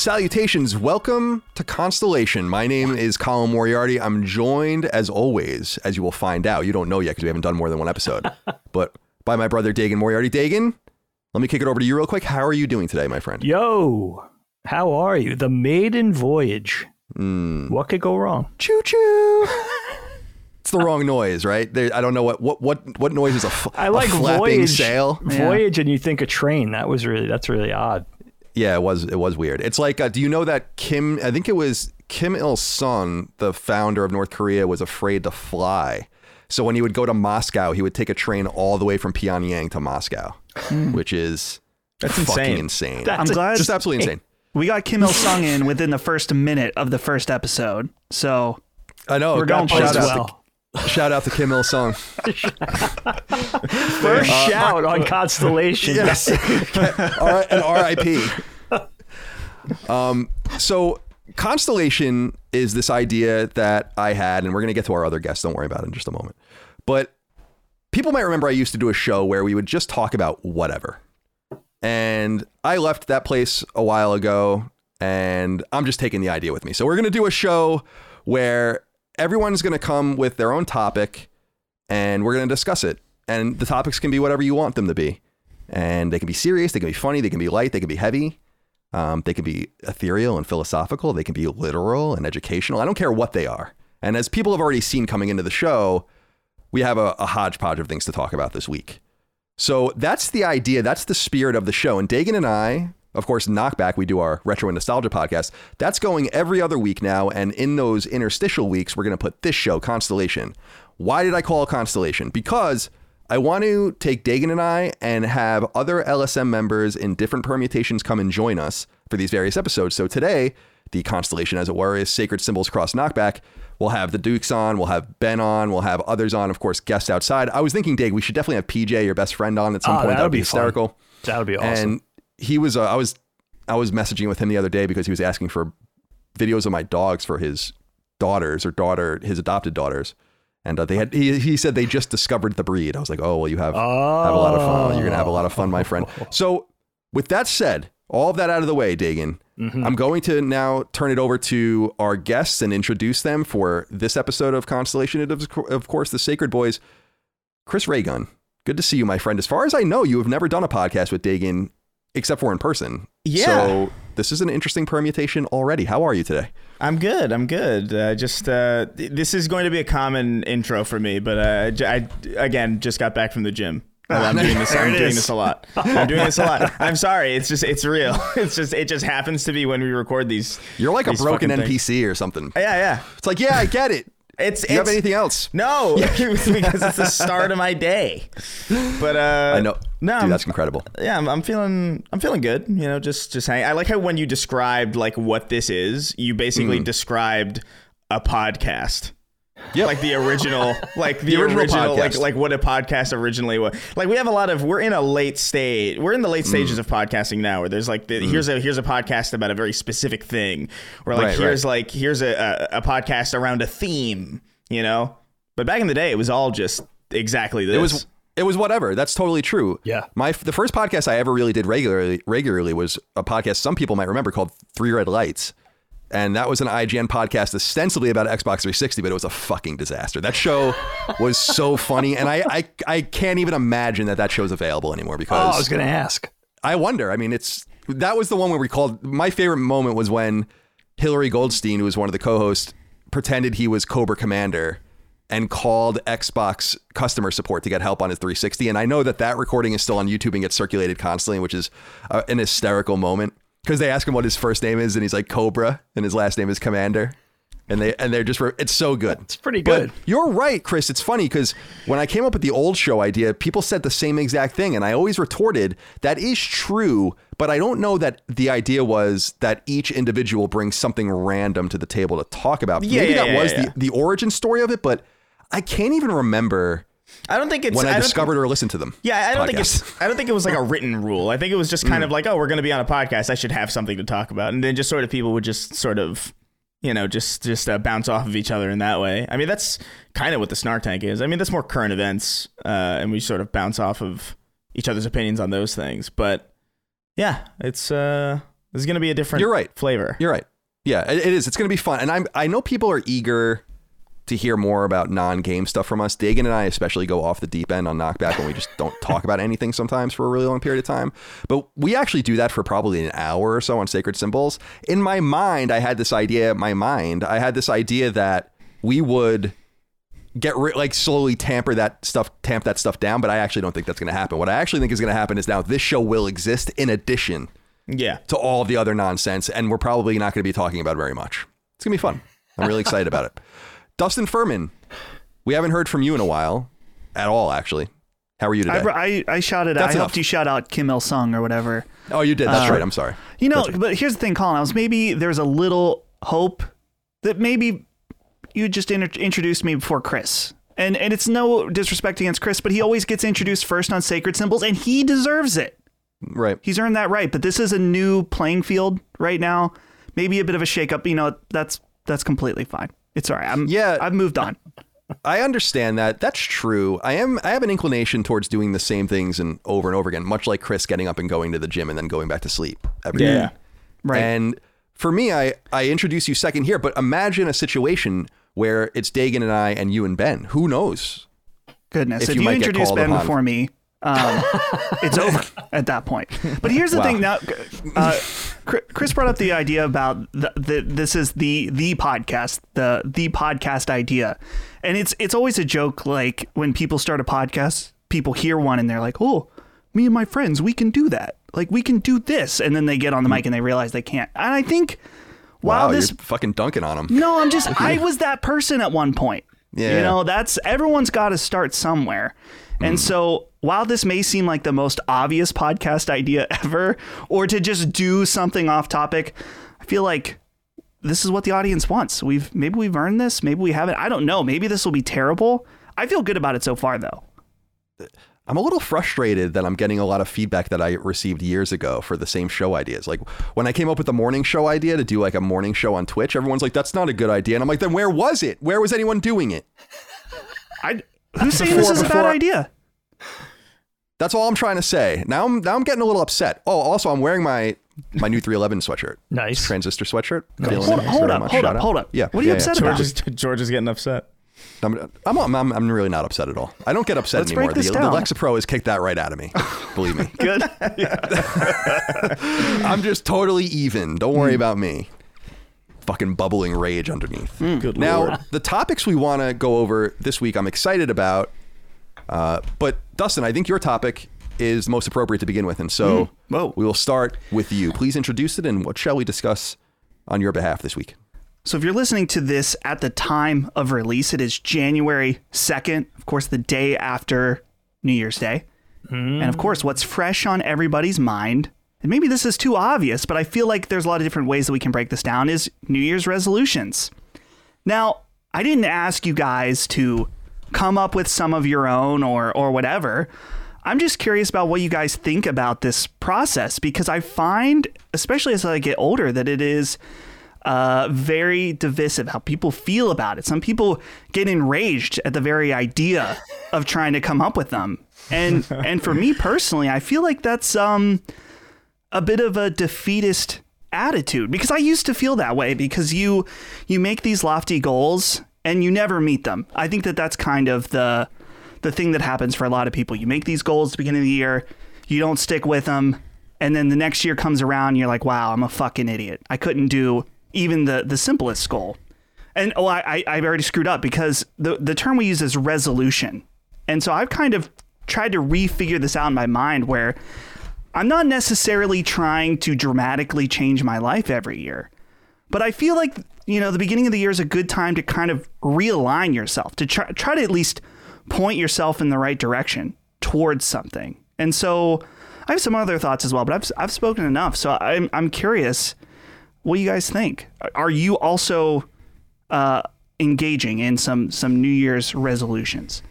salutations. Welcome to Constellation. My name is Colin Moriarty. I'm joined, as always, as you will find out. You don't know yet because we haven't done more than one episode, but by my brother Dagan Moriarty. Dagan, let me kick it over to you real quick. How are you doing today, my friend? Yo, how are you? The maiden voyage. Mm. What could go wrong? Choo choo. it's the wrong noise, right? There, I don't know what what what what noise is a, f- I like a flapping voyage. sail. Voyage, and you think a train. That was really that's really odd. Yeah, it was it was weird. It's like, uh, do you know that Kim? I think it was Kim Il Sung, the founder of North Korea, was afraid to fly. So when he would go to Moscow, he would take a train all the way from Pyongyang to Moscow, which is That's fucking insane. insane. That's I'm glad Just absolutely insane. we got Kim Il Sung in within the first minute of the first episode. So I know. We're going shout places out, well. to, shout out to Kim Il Sung. First shout on Constellation. Yes. R- and R.I.P. Um, so constellation is this idea that I had, and we're to get to our other guests. Don't worry about it in just a moment. But people might remember I used to do a show where we would just talk about whatever. And I left that place a while ago, and I'm just taking the idea with me. So we're to do a show where everyone's to come with their own topic, and we're to discuss it. And the topics can be whatever you want them to be and they can be serious, they can be funny, they can be light, they can be heavy, um, they can be ethereal and philosophical, they can be literal and educational. I don't care what they are. And as people have already seen coming into the show, we have a, a hodgepodge of things to talk about this week. So that's the idea, that's the spirit of the show. And Dagan and I, of course, Knockback, we do our retro and nostalgia podcast. That's going every other week now. And in those interstitial weeks, we're going to put this show, Constellation. Why did I call Constellation? Because I want to take Dagan and I and have other LSM members in different permutations come and join us for these various episodes. So today, the constellation, as it were, is Sacred Symbols Cross Knockback. We'll have the Dukes on, we'll have Ben on, we'll have others on, of course, guests outside. I was thinking, Dag, we should definitely have PJ, your best friend, on at some Oh, point. that That would be be fun. hysterical. That would be awesome. And he was, uh, I was, I was messaging with him the other day because he was asking for videos of my dogs for his daughters or daughter, his adopted daughters. And uh, they had, he, he said they just discovered the breed. I was like, oh, well, you have, have a lot of fun. You're going to have a lot of fun, my friend. So, with that said, all of that out of the way, Dagan, Mm-hmm. I'm going to now turn it over to our guests and introduce them for this episode of Constellation. Is, of course, the Sacred Boys. Chris Ray Gun, good to see you, my friend. As far as I know, you have never done a podcast with Dagan except for in person. Yeah. So, this is an interesting permutation already. How are you today? I'm good. I'm good. Uh, just uh, this is going to be a common intro for me, but uh, I again just got back from the gym. I'm doing this. I'm doing this a lot. I'm doing this a lot. I'm sorry. It's just it's real. It's just it just happens to be when we record these. You're like a broken fucking things. NPC or something. Yeah, yeah. It's like, yeah, I get it. It's Do you have anything else? no because it's the start of my day. But uh, I know. No, Dude, I'm- that's incredible. yeah, I'm, I'm feeling I'm feeling good. You know, just just hang. I like how when you described like what this is, you basically Hmm. described a podcast. Yep. Like the original, like the, The original original, like podcast. like what a podcast originally was. Like we have a lot of we're in a late stage. We're in the late stages Hmm. of podcasting now, where there's like the, here's a here's a podcast about a very specific thing, or like Right, here's right. like here's a, a a podcast around a theme. You know, but back in the day, it was all just exactly this. It was it was whatever. That's totally true. Yeah. My the first podcast I ever really did regularly regularly was a podcast some people might remember called Three Red Lights. And that was an IGN podcast ostensibly about Xbox 360, but it was a fucking disaster. That show was so funny, and I, I I can't even imagine that that show's available anymore oh, because I was going to ask. I wonder. I mean, it's that was the one where we called. My favorite moment was when Hilary Goldstein, who was one of the co-hosts, pretended he was Cobra Commander and called Xbox customer support to get help on his 360. And I know that that recording is still on YouTube and gets circulated constantly, which is uh, an hysterical moment because they ask him what his first name is, and he's like Cobra, and his last name is Commander. And they and they're just it's so good. It's pretty But good. you're right, Chris. It's funny because when I came up with the old show idea, people said the same exact thing. And I always retorted, that is true, but I don't know that the idea was that each individual brings something random to the table to talk about. Yeah, Maybe yeah, that yeah, was. The, the origin story of it, but I can't even remember I don't think it's when I, don't- discovered or listened to them. Yeah, I don't think it's. I don't think it was like a written rule. I think it was just kind of like, oh, we're going to be on a podcast. I should have something to talk about, and then just sort of people would just sort of, you know, just just uh, bounce off of each other in that way. I mean, that's kind of what the Snark Tank is. I mean, that's more current events, uh, and we sort of bounce off of each other's opinions on those things. But yeah, it's uh, This is gonna be a different. You're right. Flavor. You're right. Yeah, it, it is. It's going to be fun, and I'm. I know people are eager to hear more about non-game stuff from us. Dagan and I especially go off the deep end on knockback when we just don't talk about anything sometimes for a really long period of time. But we actually do that for probably an hour or so on Sacred Symbols. In my mind, I had this idea. My mind, I had this idea that we would get rid, like slowly tamper that stuff, tamp that stuff down. But I actually don't think that's going to happen. What I actually think is going to happen is now this show will exist in addition Yeah. to all of the other nonsense, and we're probably not going to be talking about it very much. It's going to be fun. I'm really excited about it. Dustin Furman, we haven't heard from you in a while at all, actually. How are you today? I, I, I shouted. That's I enough. helped you shout out Kim Il Sung or whatever. oh, you did. That's Uh, right. I'm sorry. You know, right. but here's the thing, Colin. I was maybe there's a little hope that maybe you just inter- introduced me before Chris. And and it's no disrespect against Chris, but he always gets introduced first on Sacred Symbols, and he deserves it. Right. He's earned that right. But this is a new playing field right now. Maybe a bit of a shakeup. You know, that's that's completely fine. It's all right. I'm, Yeah. I've moved on. I understand that. That's true. I am. I have an inclination towards doing the same things and over and over again, much like Chris getting up and going to the gym and then going back to sleep every day. Yeah. Right. And for me, I, I introduce you second here, but imagine a situation where it's Dagan and I and you and Ben. Who knows? Goodness, if if, you you, might introduce Ben before me, um, it's over at that point. But here's the Wow. thing. Now, uh, Chris brought up the idea about the, the this is the the podcast, the the podcast idea, and it's it's always a joke. Like when people start a podcast, people hear one and they're like, "Oh, me and my friends, we can do that. Like we can do this," and then they get on the mic and they realize they can't. And I think, Wow, wow, this you're fucking dunking on them. no, I'm just I was that person at one point. Yeah. You know, that's everyone's got to start somewhere. And mm. so, while this may seem like the most obvious podcast idea ever or to just do something off topic, I feel like this is what the audience wants. We've maybe we've earned this, maybe we haven't. I don't know. Maybe this will be terrible. I feel good about it so far though. I'm a little frustrated that I'm getting a lot of feedback that I received years ago for the same show ideas. Like when I came up with the morning show idea to do like a morning show on Twitch, everyone's like, "That's not a good idea," and I'm like, "Then where was it? Where was anyone doing it?" I who's saying this Before- is a bad idea? That's all I'm trying to say. Now I'm now I'm getting a little upset. Oh, also I'm wearing my my new 311 sweatshirt, Nice. transistor sweatshirt. Feeling Hold it up, hold up, hold up, hold up. Yeah, What are you yeah, upset yeah. about? George is George is getting upset. I'm, I'm, I'm, I'm really not upset at all. I don't get upset Let's anymore. break this the, the down. Lexapro has kicked that right out of me. Believe me. Good. I'm just totally even. Don't worry hmm. about me. Fucking bubbling rage underneath. Hmm. Good Now, lord. the topics we want to go over this week, I'm excited about. Uh, but Dustin, I think your topic is most appropriate to begin with, and so hmm. Whoa. we will start with you. Please introduce it, and what shall we discuss on your behalf this week? So if you're listening to this at the time of release, it is January 2nd, of course, the day after New Year's Day. Hmm. And of course, what's fresh on everybody's mind, and maybe this is too obvious, but I feel like there's a lot of different ways that we can break this down, is New Year's resolutions. Now, I didn't ask you guys to come up with some of your own or or whatever. I'm just curious about what you guys think about this process because I find, especially as I get older, that it is uh, very divisive how people feel about it. Some people get enraged at the very idea of trying to come up with them, and and for me personally, I feel like that's um a bit of a defeatist attitude because I used to feel that way because you you make these lofty goals and you never meet them. I think that that's kind of the the thing that happens for a lot of people. You make these goals at the beginning of the year, you don't stick with them, and then the next year comes around and you're like, "Wow, I'm a fucking idiot. I couldn't do even the the simplest goal." And oh, I I've already screwed up because the the term we use is resolution. And so I've kind of tried to refigure this out in my mind where I'm not necessarily trying to dramatically change my life every year, but I feel like you know the beginning of the year is a good time to kind of realign yourself to try, try to at least point yourself in the right direction towards something. And so I have some other thoughts as well, but I've I've spoken enough, so I'm I'm curious what you guys think. Are you also uh, engaging in some some New Year's resolutions?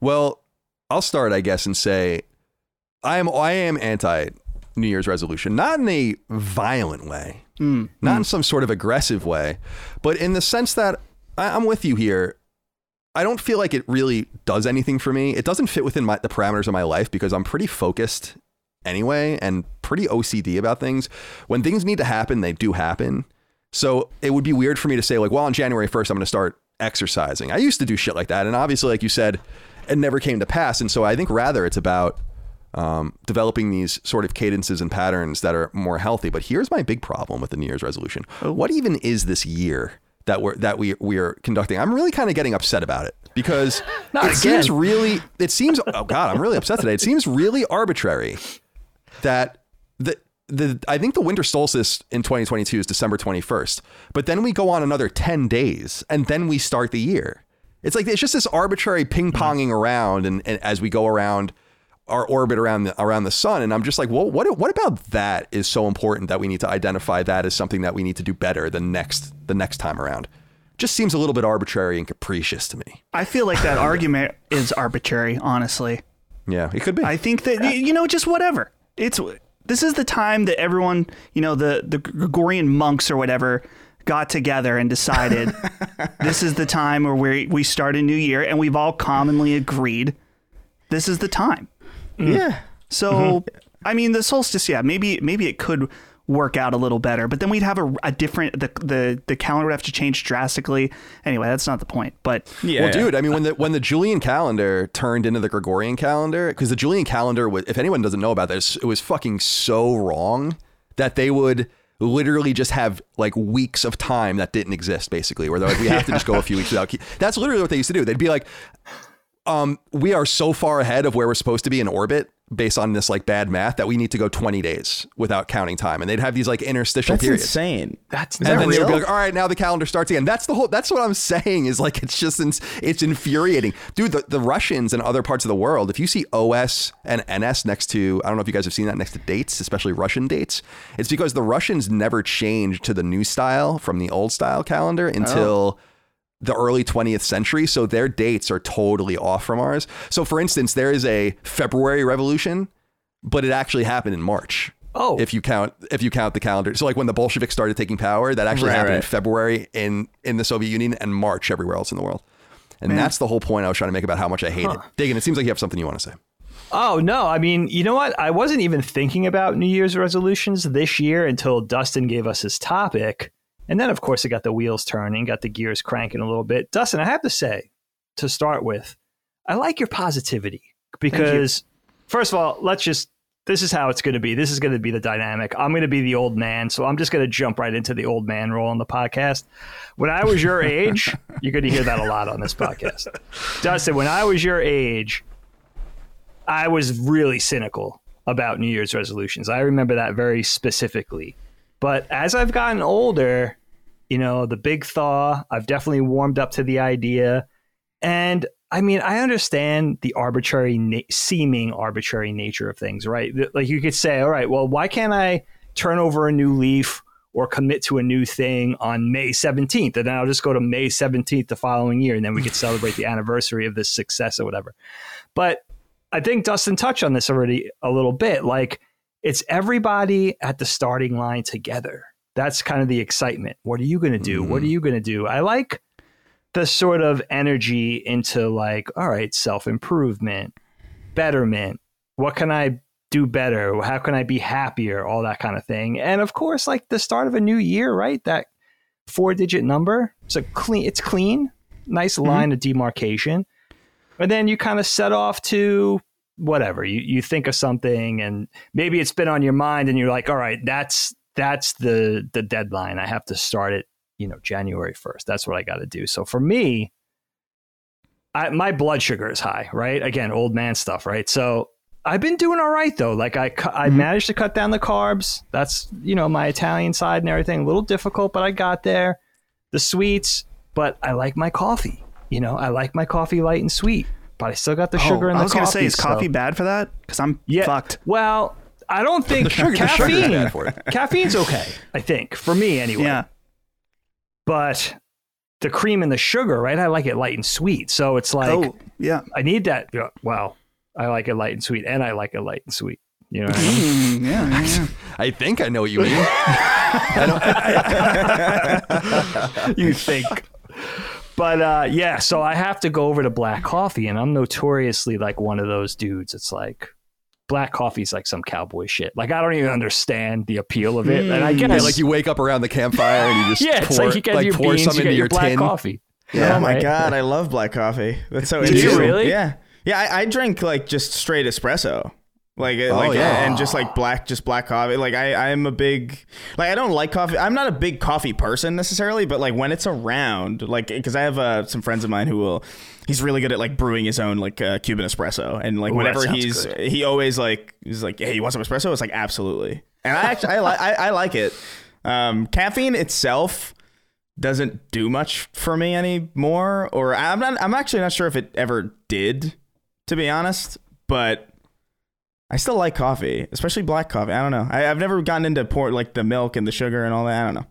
Well, I'll start, I guess, and say I am I am anti New Year's resolution, not in a violent way, mm, not in mm. some sort of aggressive way, but in the sense that I, I'm with you here. I don't feel like it really does anything for me. It doesn't fit within my, the parameters of my life because I'm pretty focused anyway and pretty OCD about things. When things need to happen, they do happen. So it would be weird for me to say like, well, on January 1st, I'm going to start exercising. I used to do shit like that. And obviously, like you said, it never came to pass. And so I think rather it's about um, developing these sort of cadences and patterns that are more healthy. But here's my big problem with the New Year's resolution. What even is this year that we're that we we are conducting? I'm really kind of getting upset about it because it again. seems really it seems oh god, I'm really upset today. It seems really arbitrary that the the I think the winter solstice in 2022 is December 21st, but then we go on another 10 days and then we start the year. It's like it's just this arbitrary ping ponging around, and, and as we go around our orbit around the around the sun, and I'm just like, well, what what about that is so important that we need to identify that as something that we need to do better the next the next time around. Just seems a little bit arbitrary and capricious to me. I feel like that argument is arbitrary, honestly. Yeah, it could be. I think that y- you know, just whatever. It's this is the time that everyone, you know, the the Gregorian monks or whatever got together and decided this is the time where we we start a new year, and we've all commonly agreed this is the time. Mm. Yeah. So, mm-hmm. I mean, the solstice, yeah, maybe maybe it could work out a little better, but then we'd have a, a different the, the the calendar would have to change drastically. Anyway, that's not the point. But Yeah. Well, dude, I mean, when the when the Julian calendar turned into the Gregorian calendar, because the Julian calendar, was, if anyone doesn't know about this, it was fucking so wrong that they would literally just have like weeks of time that didn't exist, basically, where they're like, we have to just go a few weeks without. Keep. That's literally what they used to do. They'd be like, um, we are so far ahead of where we're supposed to be in orbit based on this like bad math that we need to go 20 days without counting time, and they'd have these like interstitial periods. That's periods. insane. That's And that then they'll be like, all right, now the calendar starts again. That's the whole. That's what I'm saying. Is like it's just ins- it's infuriating, dude. The, the Russians and other parts of the world. If you see OS and NS next to, I don't know if you guys have seen that next to dates, especially Russian dates. It's because the Russians never changed to the new style from the old style calendar until. The early 20th century, so their dates are totally off from ours. So, for instance, there is a February Revolution, but it actually happened in March Oh, if you count if you count the calendar. So like when the Bolsheviks started taking power, that actually Right, happened in. February in in the Soviet Union and March everywhere else in the world. And that's the whole point I was trying to make about how much I hate it. Diggin, it seems like you have something you want to say. Oh no! I mean, you know what? I wasn't even thinking about New Year's resolutions this year until Dustin gave us his topic, and then of course it got the wheels turning, got the gears cranking a little bit. Dustin, I have to say, to start with, I like your positivity because, first of all, let's just. This is how it's going to be. This is going to be the dynamic. I'm going to be the old man, so I'm just going to jump right into the old man role on the podcast. When I was your age, you're going to hear that a lot on this podcast. Dustin, when I was your age, I was really cynical about New Year's resolutions. I remember that very specifically. But as I've gotten older, you know, the big thaw, I've definitely warmed up to the idea. And I mean, I understand the arbitrary, na- seeming arbitrary nature of things, right? Like you could say, all right, well, why can't I turn over a new leaf or commit to a new thing on May 17th? And then I'll just go to May 17th the following year, and then we could celebrate the anniversary of this success or whatever. But I think Dustin touched on this already a little bit. Like it's everybody at the starting line together. That's kind of the excitement. What are you going to do? What mm-hmm. are you going to do? I like the sort of energy into like, all right, self improvement, betterment. What can I do better? How can I be happier? All that kind of thing. And of course, like the start of a new year, right? That four digit number. It's a clean, it's clean, nice mm-hmm. line of demarcation and then you kind of set off to whatever you, you think of something and maybe it's been on your mind and you're like all right that's that's the the deadline. I have to start it you know january 1st that's what i got to do. So for me I, my blood sugar is high right? Again old man stuff right? So i've been doing all right though. Like i i mm-hmm. managed to cut down the carbs. That's you know my italian side and everything. A little difficult but i got there. The sweets but i like my coffee you know, I like my coffee light and sweet, but I still got the oh, sugar oh, in the coffee. I was coffee. gonna say, is so- coffee bad for that? Because I'm yeah, fucked. Well, I don't think The sugar- caffeine. bad for it. Caffeine's okay, I think, for me anyway. Yeah. But the cream and the sugar, right? I like it light and sweet. So it's like oh, yeah. I need that. yeah, Well, I like it light and sweet, and I like it light and sweet. You know what I mean? Mm, yeah, yeah, yeah. I think I know what you mean. you think. But uh, yeah, so I have to go over to black coffee, and I'm notoriously like one of those dudes. It's like black coffee's like some cowboy shit. Like I don't even understand the appeal of it. And I hmm. guess Yeah, like you wake up around the campfire and you just yeah, it's pour, like you get your pour beans, some you into get your your black tin. coffee. Yeah. oh my right? god, I love black coffee. That's so Do you really? Yeah, yeah. I, I drink like just straight espresso, like Oh, like yeah. and just like black, just black coffee. Like I I'm a big like I don't like coffee. I'm not a big coffee person necessarily, but like when it's around, like because I have uh, some friends of mine who will. He's really good at like brewing his own like uh, Cuban espresso, and like Ooh, whenever he's good. he always like he's like, hey, you want some espresso? It's like absolutely, and I actually I like I, I like it. Um, caffeine itself doesn't do much for me anymore or I'm not I'm actually not sure if it ever did to be honest but I still like coffee especially black coffee I don't know I, I've never gotten into pour like the milk and the sugar and all that I don't know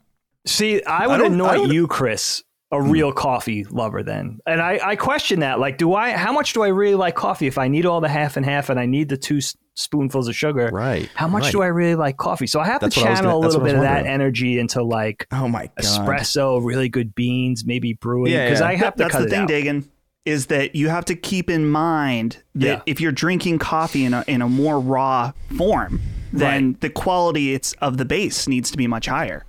See, I would don't- I anoint you, Chris, a hmm. real coffee lover then. And I, I question that. Like, do I, how much do I really like coffee if I need all the half and half and I need the two spoonfuls of sugar? Right. How much right. do I really like coffee? So I have That's to what I was channel gonna- a little bit of that energy into like oh my god espresso, really good beans, maybe brewing. Yeah, Because yeah. I have to That's cut the it thing, out. Dagan, is that you have to keep in mind that Yeah. if you're drinking coffee in a in a more raw form, then the quality it's of the base needs to be much higher.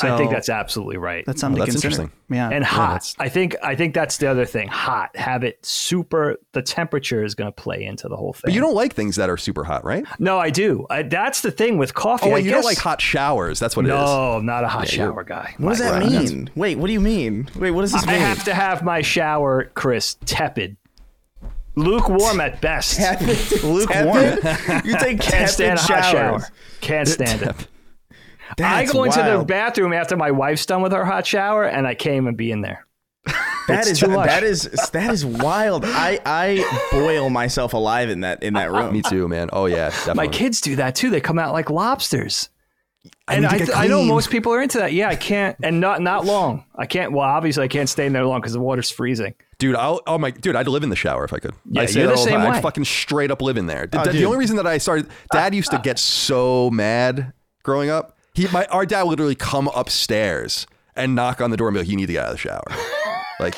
Th- I think that's absolutely right. That's oh, something Oh, to that's consider. interesting. Yeah. and hot. that's- I think I think that's the other thing. Hot. Have it super. The temperature is going to play into the whole thing. But you don't like things that are super hot, right? No, I do. I, that's the thing with coffee. Oh, I wait, you don't like hot showers. That's what it is. No, I'm not a hot Yeah, you're- shower guy. what does that Right. mean wait what do you mean wait what does this I mean I have to have my shower, Chris, tepid, lukewarm at best. Lukewarm. you take Can't tepid stand a hot showers. shower. Can't stand it. I That's go into the bathroom after my wife's done with her hot shower, and I can't even be in there. That It's is too much. that is that is wild. I I boil myself alive in that in that room. Me too, man. Oh yeah, definitely. My kids do that too. They come out like lobsters. I and I, get I know most people are into that. Yeah, I can't, and not not long. I can't. Well, obviously, I can't stay in there long because the water's freezing. Dude, I'll, oh my, dude, I'd live in the shower if I could. Yeah, I say you're the same time. way. I'd fucking straight up live in there. The- Oh, the, dude. only reason that I started, Dad uh, used to uh, get so mad growing up. He, my, our dad would literally come upstairs and knock on the door and be like, "You need to get out of the shower," like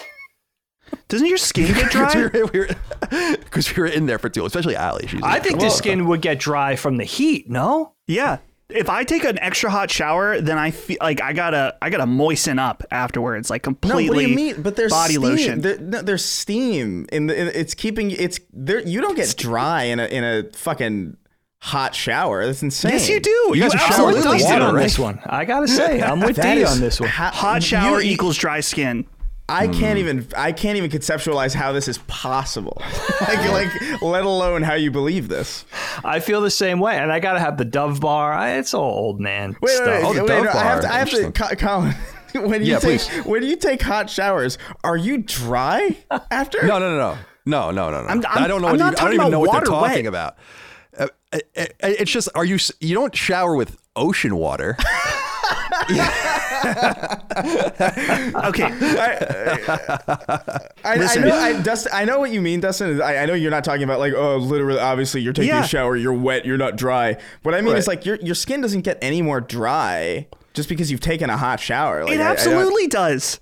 Doesn't your skin get because we dry? were, we we were in there for too. long, Especially Allie. She's I think the skin would get dry from the heat. No, yeah. If I take an extra hot shower, then I feel like I gotta I gotta moisten up afterwards, like completely. No, completely. what do you mean? But there's body steam. lotion. There, no, there's steam in the. It's keeping. It's there. You don't get dry in a in a fucking hot shower. That's insane. Yes, you do. You guys absolutely in Dustin on this one. I gotta say, I'm with That D on this one. how- Hot shower you- equals dry skin. I hmm. can't even. I can't even conceptualize how this is possible. like, like, let alone how you believe this. I feel the same way, and I gotta have the Dove bar. I, it's all old man Wait, stuff. wait, wait, Oh, the wait, Dove no, I have bar. to. I have to. Co- Colin, when you Yeah, take please. when you take hot showers, are you dry after? No, no, no, no, no, no, no, no. I'm- I don't know. I'm What you, not I don't talking even about know what they're water talking wet. about. Uh, it- it- it's just, are you? You don't shower with ocean water. Okay. I, I Listen. know, I, Dustin, I know what you mean, Dustin. I, I know you're not talking about like, oh, literally, obviously, you're taking Yeah. a shower, you're wet, you're not dry. What I mean is like your your skin doesn't get any more dry just because you've taken a hot shower. Like, It I- I absolutely does.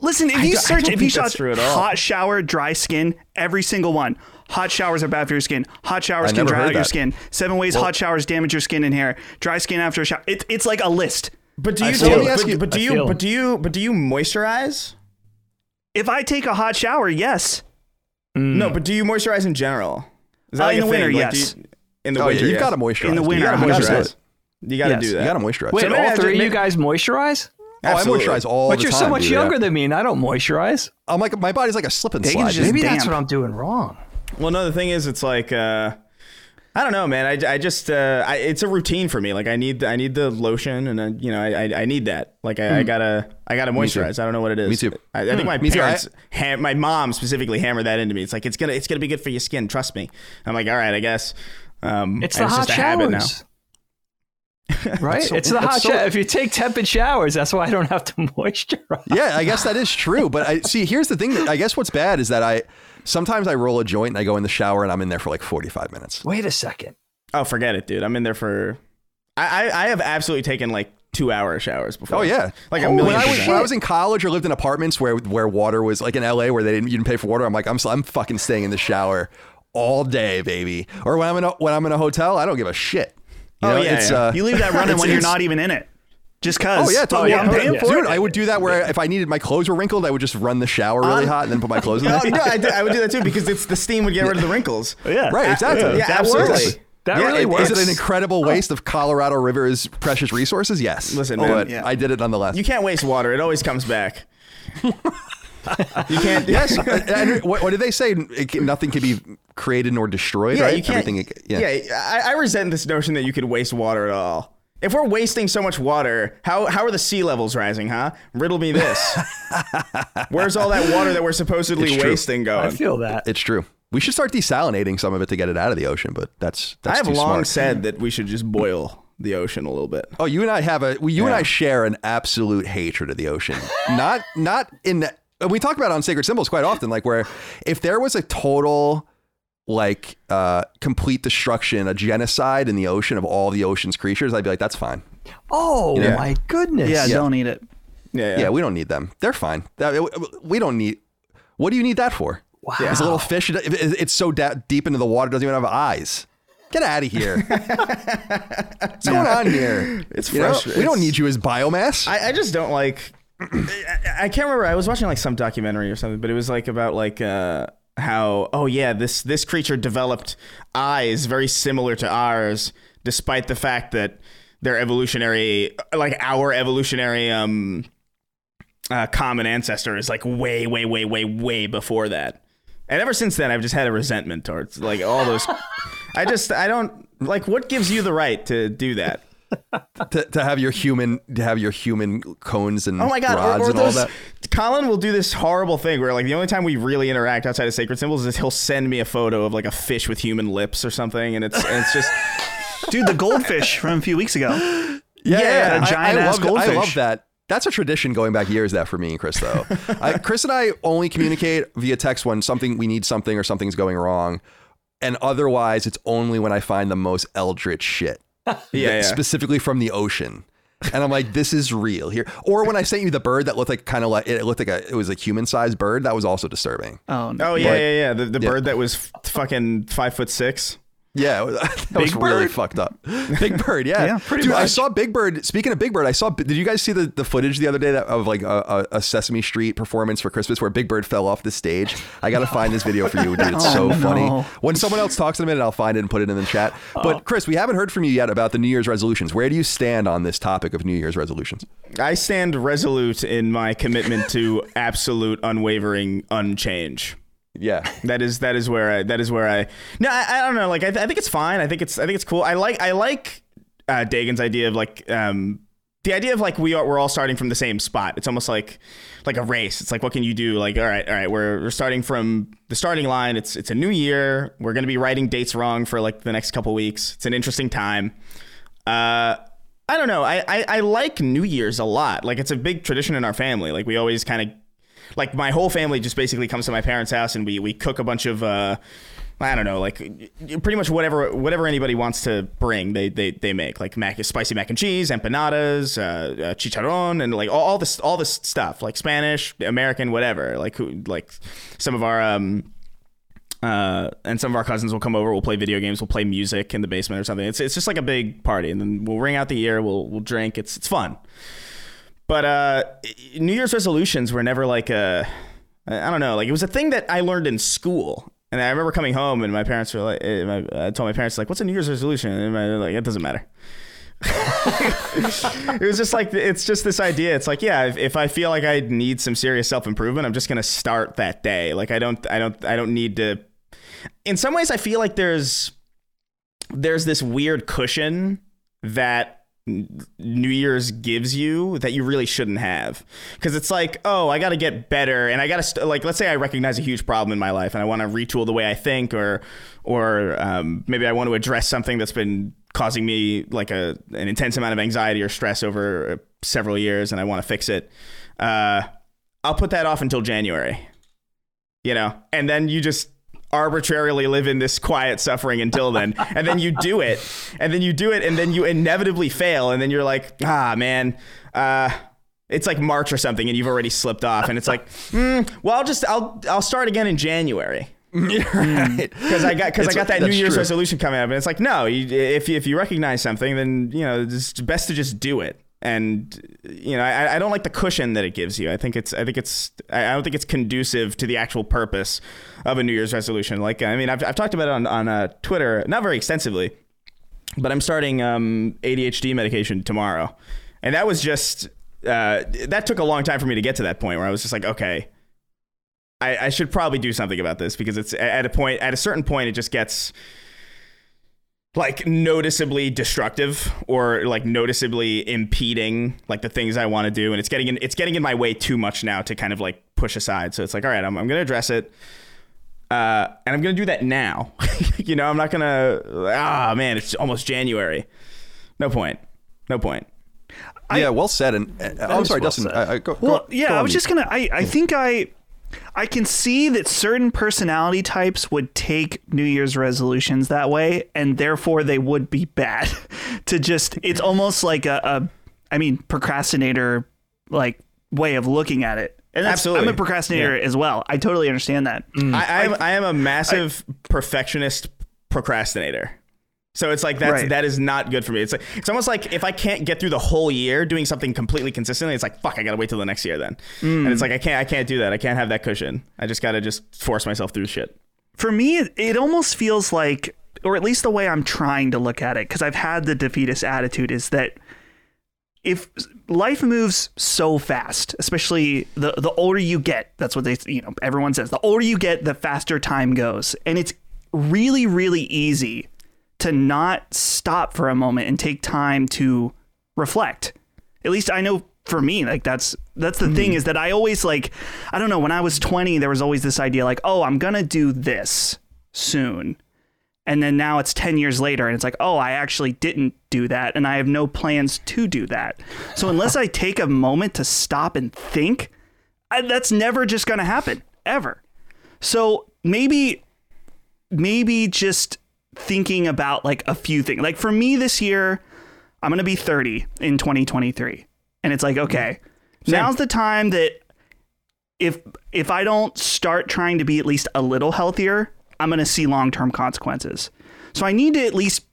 Listen, if you I search, don't if you think that's search true at all. hot shower, dry skin, every single one. Hot showers are bad for your skin. Hot showers I can dry heard out your skin. Seven ways hot showers damage your skin and hair. Dry skin after a shower. It, it's like a list. but do I you? feel take- it. but, but do you? feel But do you? But do you moisturize? If I take a hot shower, yes. No, but do you moisturize in general? Is Uh, like in the winter, thing? Like, yes. you- in the oh winter, yeah, you've yes. got to moisturize. In the winter, you got to moisturize. You got to Yes. do that. You got to moisturize. Wait, So maybe I all three of you guys moisturize? oh, I moisturize all But the time. But you're so much dude, yeah. younger than me, and I don't moisturize. I'm like my body's like a slip and Dagan's slide. just dude. Maybe that's what I'm doing wrong. Well, no, the thing is, it's like uh, I don't know, man. I, I just uh, I, it's a routine for me. Like I need I need the lotion, and uh, you know I, I I need that. Like I, I gotta I gotta moisturize. I don't know what it is. Me too. I, I think my Me parents, ham, my mom specifically hammered that into me. It's like it's gonna it's gonna be good for your skin. Trust me. I'm like, all right, I guess. Um, It's and the hot just a habit now. showers. Right? so- it's the hot so- shower. If you take tepid showers, that's why I don't have to moisturize. yeah, I guess that is true. But I see. Here's the thing. That, I guess what's bad is that I sometimes I roll a joint and I go in the shower and I'm in there for like 45 minutes. Wait a second. Oh, forget it, dude. I'm in there for. I I, I have absolutely taken like two hour showers before. Oh yeah, like a when million I was when I was in college or lived in apartments where where water was like in LA where they didn't you didn't pay for water. I'm like I'm I'm fucking staying in the shower all day, baby. Or when I'm in a, when I'm in a hotel, I don't give a shit. You Oh, know, yeah, it's, yeah. uh, You leave that running when you're not even in it. Just oh, cause. Oh yeah, totally. yeah, I'm paying yeah. for it. I would do that where if I needed my clothes were wrinkled, I would just run the shower really hot and then put my clothes in. No, oh, there. no, I, I would do that too because it's the steam would get rid of the wrinkles. yeah. Right, exactly. Yeah, Absolutely. That Yeah, really it- works. Is it an incredible oh. waste of Colorado River's precious resources? Yes. Listen, but man, yeah. I did it nonetheless. You can't waste water; it always comes back. you can't. yes. and what, what did they say? Can, nothing can be created nor destroyed. Yeah, right? you can't. Everything. yeah, I, I resent this notion that you could waste water at all. If we're wasting so much water, how how are the sea levels rising, huh? Riddle me this. Where's all that water that we're supposedly wasting going? I feel that. It's true. We should start desalinating some of it to get it out of the ocean, but that's that's I have too long smart. said that we should just boil the ocean a little bit. Oh, you and I have a. well, You and I share an absolute hatred of the ocean. not not in. The, we talk about it on sacred symbols quite often. Like where if there was a total like uh complete destruction, a genocide in the ocean of all the ocean's creatures, I'd be like, that's fine. Oh Yeah. my goodness. Yeah, Yeah. don't eat it. Yeah, Yeah, we don't need them. They're fine. That- We don't need. What do you need that for? Wow. It's a little fish. it- it- It's so da- deep into the water, it doesn't even have eyes. Get out of here. What's going on here? It's You know, frustrating. We don't need you as biomass. I, I just don't like. I, I can't remember. I was watching like some documentary or something, but it was like about like uh, how oh yeah this this creature developed eyes very similar to ours, despite the fact that their evolutionary like our evolutionary um uh, common ancestor is like way way way way way before that. And ever since then, I've just had a resentment towards like all those. I just I don't like what gives you the right to do that. to, to have your human to have your human cones and Oh my god! rods Or, or and all that. Colin will do this horrible thing where, like, the only time we really interact outside of sacred symbols is he'll send me a photo of like a fish with human lips or something, and it's and it's just Dude, the goldfish from a few weeks ago. Yeah, Yeah, a I- giant I, ass love, I love that. That's a tradition going back years. That for me and Chris though. I, Chris and I only communicate via text when something we need something or something's going wrong, and otherwise it's only when I find the most eldritch shit. Yeah, yeah. specifically from the ocean. And I'm like, this is real here. Or when I sent you the bird that looked like kind of like it looked like a it was a human sized bird. That was also disturbing. Oh, no. Oh yeah, But- yeah, yeah. The, the Yeah. bird that was f- fucking five foot six. Yeah, it was, that was Big really fucked up. Big Bird, yeah, Yeah, pretty Dude, I saw Big Bird. Speaking of Big Bird, I saw. Did you guys see the, the footage the other day that, of like a, a, a Sesame Street performance for Christmas where Big Bird fell off the stage? I got to find this video for you, dude. It's so Oh, funny. no. When someone else talks in a minute, I'll find it and put it in the chat. Oh. But Chris, we haven't heard from you yet about the New Year's resolutions. Where do you stand on this topic of New Year's resolutions? I stand resolute in my commitment to absolute, unwavering unchange. Yeah, That is that is where I that is where I no I, I don't know like I, th- I think it's fine. I think it's I think it's cool. I like I like uh, Dagan's idea of like um the idea of like we are we're all starting from the same spot. It's almost like like a race. It's like what can you do? Like all right all right we're we're starting from the starting line. It's it's a new year. We're gonna be writing dates wrong for like the next couple weeks. It's an interesting time. Uh I don't know. I, I I like New Year's a lot. Like it's a big tradition in our family. Like we always kind of like my whole family just basically comes to my parents' house and we we cook a bunch of uh I don't know, like pretty much whatever whatever anybody wants to bring, they they, they make like mac spicy mac and cheese, empanadas, uh, uh, chicharron, and like all, all this all this stuff, like Spanish, American, whatever. Like who like some of our um uh, and some of our cousins will come over. We'll play video games. We'll play music in the basement or something. It's it's just like a big party, and then we'll ring out the year. We'll we'll drink. It's it's fun. But uh, New Year's resolutions were never like a, I don't know, like it was a thing that I learned in school. And I remember coming home and my parents were like, eh, I told my parents like, "What's a New Year's resolution?" And they're like, "It doesn't matter." it was just like it's just this idea. It's like, yeah, if, if I feel like I need some serious self improvement, I'm just gonna start that day. Like I don't, I don't, I don't need to. In some ways, I feel like there's there's this weird cushion that New Year's gives you that you really shouldn't have. Because it's like, oh, I got to get better, and I got to st- like, let's say I recognize a huge problem in my life, and I want to retool the way I think, or or um, maybe I want to address something that's been causing me like a an intense amount of anxiety or stress over uh, several years, and I want to fix it. Uh, I'll put that off until January. You know, and then you just arbitrarily live in this quiet suffering until then and then you do it and then you do it and then you inevitably fail and then you're like ah man uh it's like March or something and you've already slipped off and it's like mm, well I'll just I'll I'll start again in January right. because I got because I got that New Year's true. resolution coming up, and it's like no, you, if you, if you recognize something, then you know it's best to just do it. And you know, I, I don't like the cushion that it gives you. I think it's I think it's I don't think it's conducive to the actual purpose of a New Year's resolution. Like I mean, I've I've talked about it on on uh, Twitter, not very extensively, but I'm starting um, ADHD medication tomorrow, and that was just uh, that took a long time for me to get to that point where I was just like, okay, I, I should probably do something about this because it's at a point at a certain point it just gets like noticeably destructive or like noticeably impeding like the things I want to do and it's getting in it's getting in my way too much now to kind of like push aside so it's like all right I'm, I'm gonna address it uh, and I'm gonna do that now you know I'm not gonna ah man it's almost January no point no point yeah, well said. And uh, I'm sorry, well Dustin. said. Uh, uh, go, Well, go- yeah, go I was mute. just gonna. I I think I I can see that certain personality types would take New Year's resolutions that way, and therefore they would be bad. to just, it's almost like a, a I mean, procrastinator like way of looking at it. And that's, Absolutely. I'm a procrastinator as well. I totally understand that. Mm. I, I am I am a massive perfectionist procrastinator. So it's like that's Right. that is not good for me. It's like it's almost like if I can't get through the whole year doing something completely consistently, it's like fuck, I gotta wait till the next year then. And it's mm. like I can't I can't do that. I can't have that cushion. I just gotta just force myself through shit. for me, it, it almost feels like, or at least the way I'm trying to look at it, because I've had the defeatist attitude, is that if life moves so fast, especially the the older you get, that's what they you know everyone says. The older you get, the faster time goes, and it's really really easy to not stop for a moment and take time to reflect. At least I know for me, like that's that's the thing hmm. is that I always like I don't know, when I was 20 there was always this idea like, "Oh, I'm going to do this soon." And then now it's 10 years later and it's like, "Oh, I actually didn't do that and I have no plans to do that." So unless I take a moment to stop and think, I, that's never just going to happen ever. So maybe maybe just thinking about like a few things. Like for me this year, I'm going to be 30 in 2023. And it's like, okay, now's the time that if if I don't start trying to be at least a little healthier, I'm going to see long-term consequences. So I need to at least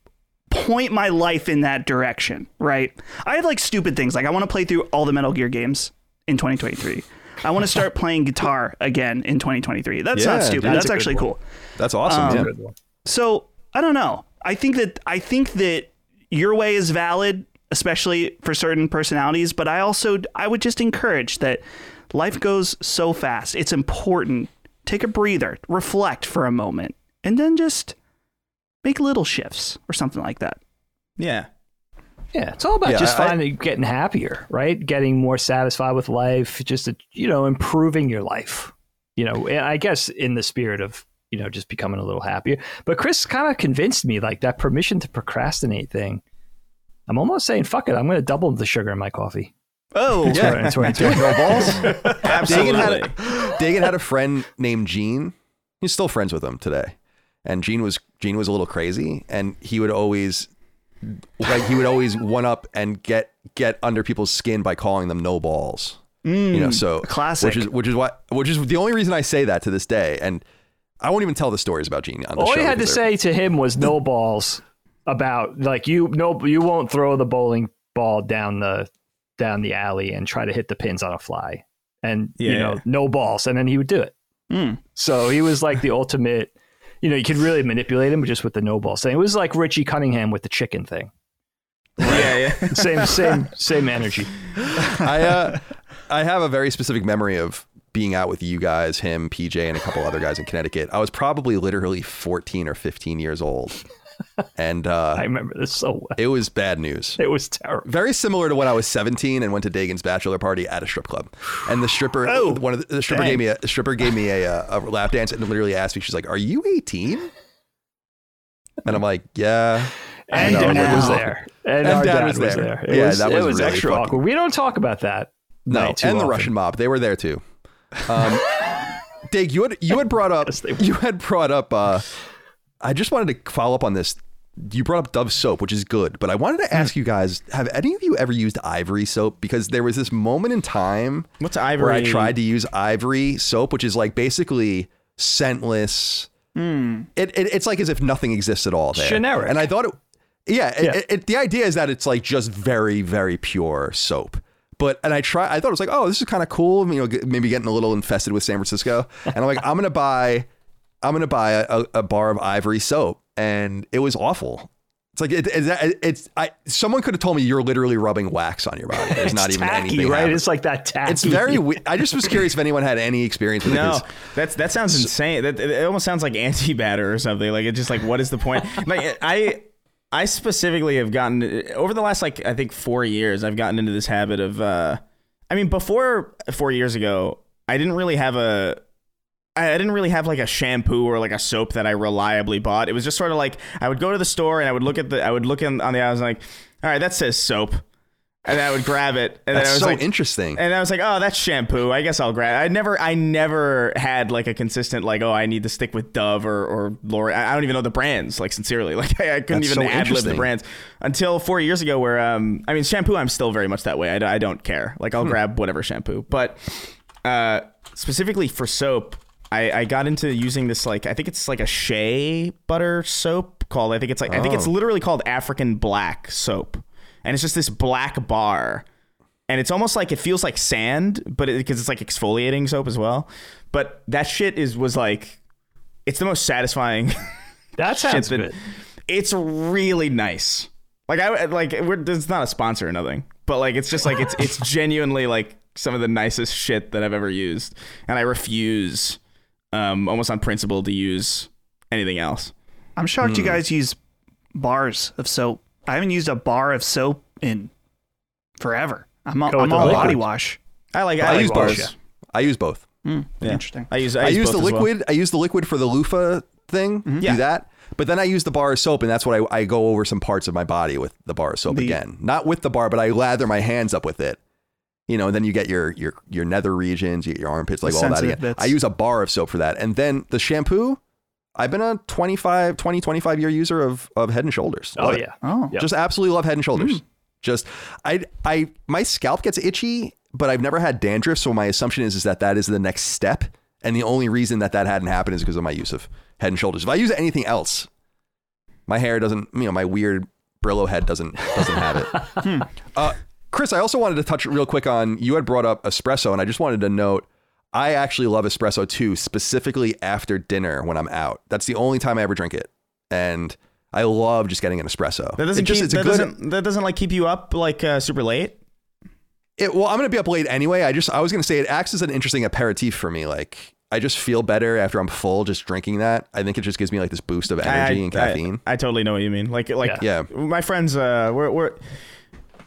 point my life in that direction, right? I have like stupid things. Like I want to play through all the Metal Gear games in 2023. I want to start playing guitar again in 2023. That's Yeah, not stupid. that's That's, actually cool. That's awesome. Um, yeah. So I don't know. I think that I think that your way is valid, especially for certain personalities. But I also I would just encourage that life goes so fast. It's important. Take a breather, reflect for a moment, and then just make little shifts or something like that. Yeah. Yeah, it's all about Yeah, just I- finding getting happier, right? Getting more satisfied with life, just you know, improving your life. You know, I guess in the spirit of you know just becoming a little happier. But Chris kind of convinced me like that permission to procrastinate thing. I'm almost saying fuck it. I'm going to double the sugar in my coffee. Oh, Yeah. That's what I'm doing. No balls. Absolutely. Dagan had, a, Dagan had a friend named Gene. He's still friends with him today. And Gene was Gene was a little crazy, and he would always like he would always one up and get get under people's skin by calling them no balls. you know, mm, so classic. Which is which is what which is the only reason I say that to this day. And I won't even tell the stories about Gene on the All show. you had to they're- say to him was no balls about like you no you won't throw the bowling ball down the down the alley and try to hit the pins on a fly. And you know, no balls and then he would do it. Mm. So he was like the ultimate you know, you could really manipulate him just with the no balls thing. It was like Richie Cunningham with the chicken thing. yeah, yeah. Same same same energy. I uh, I have a very specific memory of being out with you guys, him, PJ, and a couple other guys in Connecticut. I was probably literally 14 or 15 years old, and uh, I remember this so well. it was bad news. It was terrible. Very similar to when I was 17 and went to Dagan's bachelor party at a strip club, and the stripper, Oh, one of the, the stripper dang. gave me a stripper gave me a, uh, a lap dance and literally asked me, she's like, "Are you 18?" And I'm like, "Yeah." And I dad was there. And, And dad dad, was was there. It Yeah, was, that it was was really extra fucking- awkward. We don't talk about that. No, and the often. Russian mob, they were there too. Um, Dig, you had you had brought up Yes, you had brought up. Uh, I just wanted to follow up on this. You brought up Dove soap, which is good, but I wanted to ask you guys: Have any of you ever used Ivory soap? Because there was this moment in time What's ivory? where I tried to use Ivory soap, which is like basically scentless, it, it it's like as if nothing exists at all there. Generic. And I thought it, yeah, Yeah. It, it- the idea is that it's like just very, very pure soap. But and I try, I thought it was like, oh, this is kind of cool. You know, maybe getting a little infested with San Francisco. And I'm like, I'm gonna buy, I'm gonna buy a, a, a bar of Ivory soap, and it was awful. It's like it, it, it's I. Someone could have told me you're literally rubbing wax on your body. There's not It's even tacky, anything. right? happening. It's like that tacky. It's very. we- I just was curious if anyone had any experience with it. No, 'cause that's that sounds insane. That it almost sounds like anti batter or something. Like it's just like what is the point? like I I specifically have gotten over the last like I think four years. I've gotten into this habit of. uh I mean, before four years ago, I didn't really have a I didn't really have like a shampoo or like a soap that I reliably bought. It was just sort of like I would go to the store and I would look at the I would look in, on the aisles and like, all right, that says soap, and I would grab it and then I was so like, interesting. and I was like, oh, that's shampoo. I guess I'll grab. I never, I never had like a consistent like, oh, I need to stick with Dove or or L'Oreal. I don't even know the brands. Like sincerely, like I, I couldn't That's even so ad lib the brands until four years ago. Where um, I mean, shampoo, I'm still very much that way. I, I don't care. Like Hmm. I'll grab whatever shampoo, but uh, specifically for soap. I, I got into using this like I think it's like a shea butter soap called I think it's like I think it's Oh. literally called African black soap and it's just this black bar and it's almost like it feels like sand, but because it's like exfoliating soap as well. But that shit is was like, it's the most satisfying. that sounds that- good. it's really nice. Like I like we're it's not a sponsor or nothing, but like it's just like it's it's genuinely like some of the nicest shit that I've ever used, and I refuse, um, almost on principle to use anything else. I'm shocked Hmm. you guys use bars of soap. I haven't used a bar of soap in forever. I'm, all- Go with I'm all body wash. I like I, I, like use bars. both. I use both. Hmm, Yeah. Interesting. I use I, I, use the both as well. liquid. I use the liquid for the loofah thing. Yeah. Do that. But then I use the bar of soap, and that's what I, I go over some parts of my body with the bar of soap The- again. Not with the bar, but I lather my hands up with it. You know, and then you get your your your nether regions, you get your armpits, like all that again. bits. I use a bar of soap for that. And then the shampoo, I've been a 25, 20, 25 year user of, of Head and Shoulders. Oh Love it. yeah. Oh, Yep. Just absolutely love Head and Shoulders. Just I I my scalp gets itchy, but I've never had dandruff, so my assumption is is that that is the next step, and the only reason that that hadn't happened is because of my use of Head and Shoulders. If I use anything else, my hair doesn't, you know, my weird Brillo head doesn't doesn't have it. uh, Chris, I also wanted to touch real quick on you had brought up espresso, and I just wanted to note. I actually love espresso too, specifically after dinner when I'm out. That's the only time I ever drink it, and I love just getting an espresso. That doesn't It just, keep, it's that good, doesn't that doesn't like keep you up like uh, super late. It, well, I'm gonna be up late anyway. I just I was gonna say it acts as an interesting aperitif for me. Like I just feel better after I'm full just drinking that. I think it just gives me like this boost of energy I, and caffeine. I, I totally know what you mean. Like like Yeah. my friends, uh, we're we're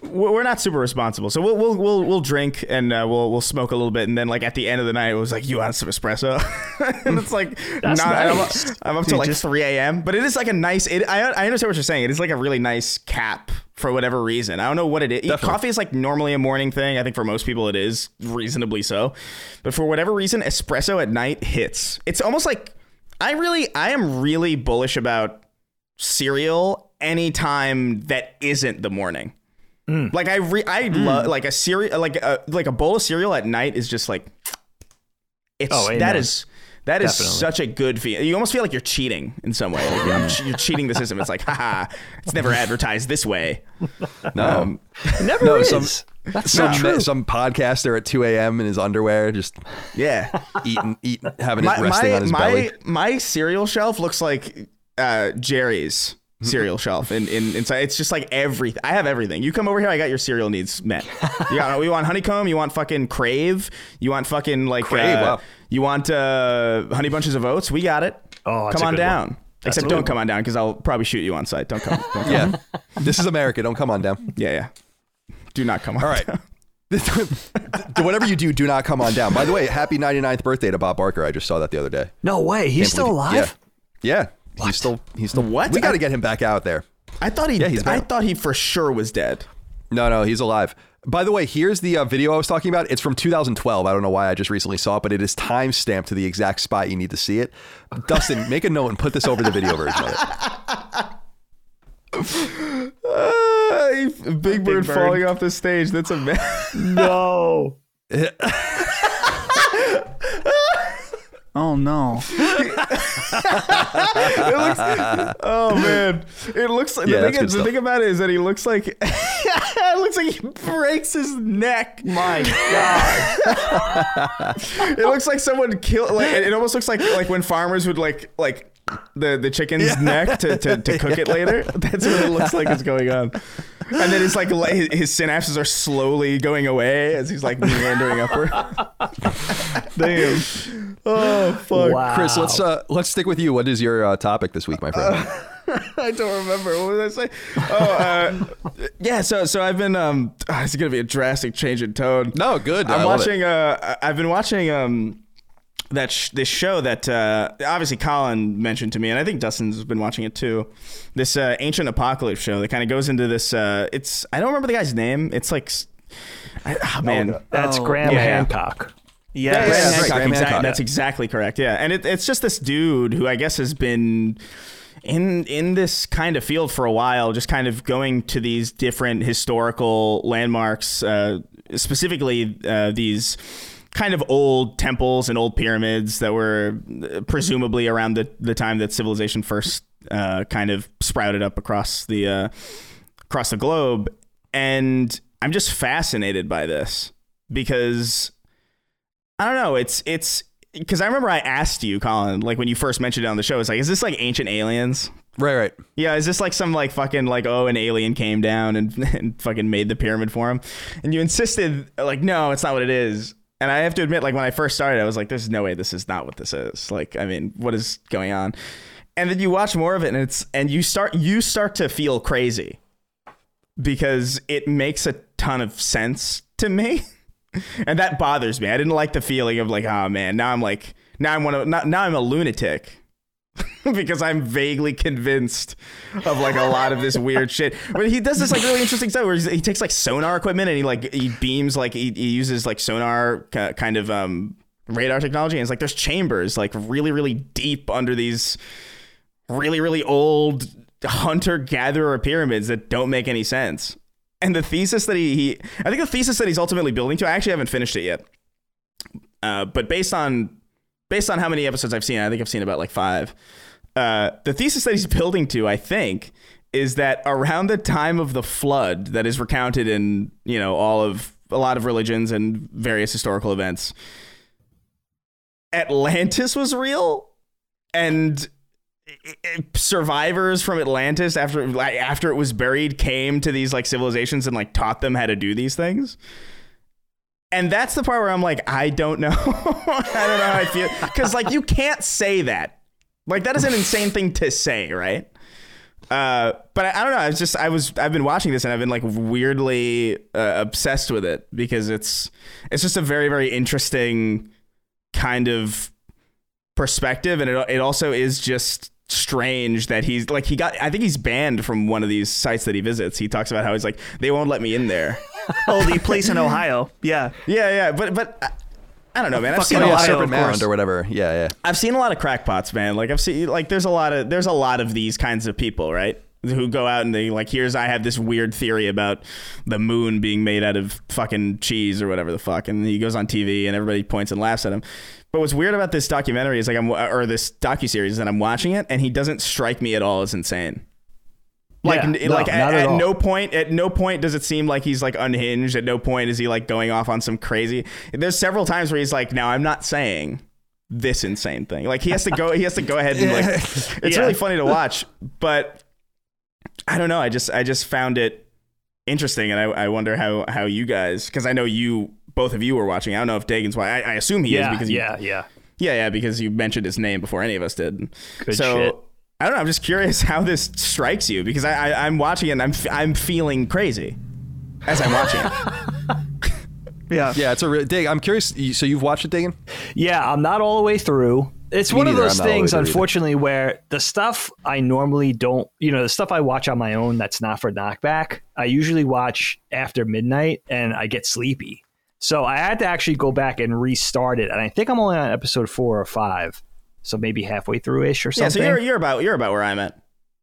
we're not super responsible, so we'll we'll we'll, we'll drink and uh, we'll we'll smoke a little bit, and then like at the end of the night, it was like you want some espresso, and it's like not, I'm, up- nice. I'm up Dude, till like just- 3 a.m. But it is like a nice. It, I I understand what you're saying. It is like a really nice cap for whatever reason. I don't know what it is. Definitely. Coffee is like normally a morning thing. I think for most people it is reasonably so, but for whatever reason, espresso at night hits. It's almost like I really I am really bullish about cereal anytime that isn't the morning. Like I re- I love like a cereal like a like a bowl of cereal at night is just like it's Oh, that amen. is that is Definitely. such a good feel. You almost feel like you're cheating in some way. Like you're, che- you're cheating the system. It's like, haha, it's never advertised this way. No, Um, It never No, is. some- That's so some true. some podcaster at 2 a.m. in his underwear, just yeah. eating, eating, having my it resting my on his my, belly. my cereal shelf looks like uh, Jerry's cereal shelf in, in inside it's just like everything i have everything you come over here i got your cereal needs met you got we want honeycomb you want fucking Krave you want fucking like Krave, uh, wow. you want uh honey bunches of oats we got it Oh, come on down one. Except a don't good come on down because i'll probably shoot you on sight don't come, don't come. Yeah, this is America. Don't come on down. yeah yeah do not come on All right. Do Whatever you do, do not come on down. By the way, happy 99th birthday to Bob Barker. I just saw that the other day. No way. He's Can't still believe- alive. Yeah, yeah. He's still he's still What? We got to get him back out there. i thought he Yeah, he's i thought he for sure was dead No, no, he's alive. By the way, here's the uh, video I was talking about. It's from 2012. I don't know why I just recently saw it, but it is time stamped to the exact spot you need to see it. Dustin, make a note and put this over the video version of it. uh, big, bird Bird. falling off the stage that's a mess No. Oh no. It looks, oh man, it looks like Yeah, the, thing, the stuff. thing about it is that he looks like it looks like he breaks his neck. My God. It looks like someone killed. Like it almost looks like like when farmers would like like the the chicken's neck to, to, to cook it later. That's what it looks like is going on. And then it's like his, his synapses are slowly going away as he's like meandering upward. Damn. Oh fuck. Wow. Chris, let's uh, let's stick with you. What is your uh, topic this week, my friend? I don't remember. What did I say? Oh, uh, yeah. So, so I've been. Um, ah, it's gonna be a drastic change in tone. no, good. I I'm love it. watching. Uh, I've been watching. Um, that sh- this show that uh, obviously Colin mentioned to me, and I think Dustin's been watching it too. This uh, ancient apocalypse show that kind of goes into this. Uh, it's I don't remember the guy's name. It's like, s- I, oh, man. That's Oh, Graham yeah. Hancock. Yes. Yeah, Graham Graham Hancock, Hancock, Graham exact- Hancock. That's exactly correct. Yeah, and it, it's just this dude who I guess has been in in this kind of field for a while, just kind of going to these different historical landmarks, uh, specifically uh, these kind of old temples and old pyramids that were uh, presumably around the the time that civilization first uh, kind of sprouted up across the uh, across the globe, and I'm just fascinated by this because I don't know. It's it's because I remember I asked you, Colin, like when you first mentioned it on the show. It's like, is this like ancient aliens? Right, right. Yeah, is this like some like fucking like oh an alien came down and, and fucking made the pyramid for him? And you insisted like no, it's not what it is. And I have to admit, like when I first started, I was like, "There's no way this is not what this is." Like, I mean, what is going on? And then you watch more of it, and it's and you start you start to feel crazy because it makes a ton of sense to me. and that bothers me. I didn't like the feeling of like, oh man, now I'm like, now I'm one of, now, now I'm a lunatic because I'm vaguely convinced of like a lot of this weird shit. But he does this like really interesting stuff where he takes like sonar equipment and he like he beams like he, he uses like sonar ki- kind of um radar technology and it's like there's chambers like really really deep under these really really old hunter gatherer pyramids that don't make any sense. And the thesis that he, he I think the thesis that he's ultimately building to I actually haven't finished it yet. Uh, but based on based on how many episodes I've seen, I think I've seen about like five. Uh, the thesis that he's building to, I think, is that around the time of the flood that is recounted in you know all of a lot of religions and various historical events, Atlantis was real, and survivors from Atlantis after after it was buried came to these like civilizations and like taught them how to do these things. And that's the part where I'm like, I don't know. I don't know how I feel. Because, like, you can't say that. Like, that is an insane thing to say, right? Uh, but I, I don't know. I was just, I was, I've been watching this and I've been like weirdly uh, obsessed with it because it's, it's just a very, very interesting kind of perspective. And it, it also is just strange that he's like, he got, I think he's banned from one of these sites that he visits. He talks about how he's like, they won't let me in there. Oh, the place in Ohio. Yeah. Yeah, yeah, but but I, I don't know, man. I've Fucking seen a lot. Of Mound or whatever. Yeah, yeah. I've seen a lot of crackpots, man. Like I've seen like there's a lot of there's a lot of these kinds of people, right? Who go out and they like here's I have this weird theory about the moon being made out of fucking cheese or whatever the fuck, and he goes on TV and everybody points and laughs at him. But what's weird about this documentary is like I'm or this docu series is that I'm watching it and he doesn't strike me at all as insane. Like, Yeah, no, like at, at at no point, at no point does it seem like he's like unhinged. At no point is he like going off on some crazy. There's several times where he's like, "Now I'm not saying this insane thing." Like he has to go, he has to go ahead and like. It's Yeah. really funny to watch, but I don't know. I just, I just found it interesting, and I, I wonder how how you guys, because I know you, both of you were watching. I don't know if Dagan's why. I, I assume he Yeah, is because you, yeah, yeah. yeah, yeah, because you mentioned his name before any of us did. Good so shit. I don't know. I'm just curious how this strikes you because I, I I'm watching it and I'm f- I'm feeling crazy as I'm watching it. Yeah. Yeah, it's a real dig. I'm curious. So you've watched it, Dagan? Yeah, I'm not all the way through. It's Me one of those I'm not all the way things, unfortunately, where the stuff I normally don't, you know, the stuff I watch on my own that's not for knockback, I usually watch after midnight and I get sleepy. So I had to actually go back and restart it. And I think I'm only on episode four or five. So maybe halfway through ish or something. yeah, so you're you're about you're about where I'm at.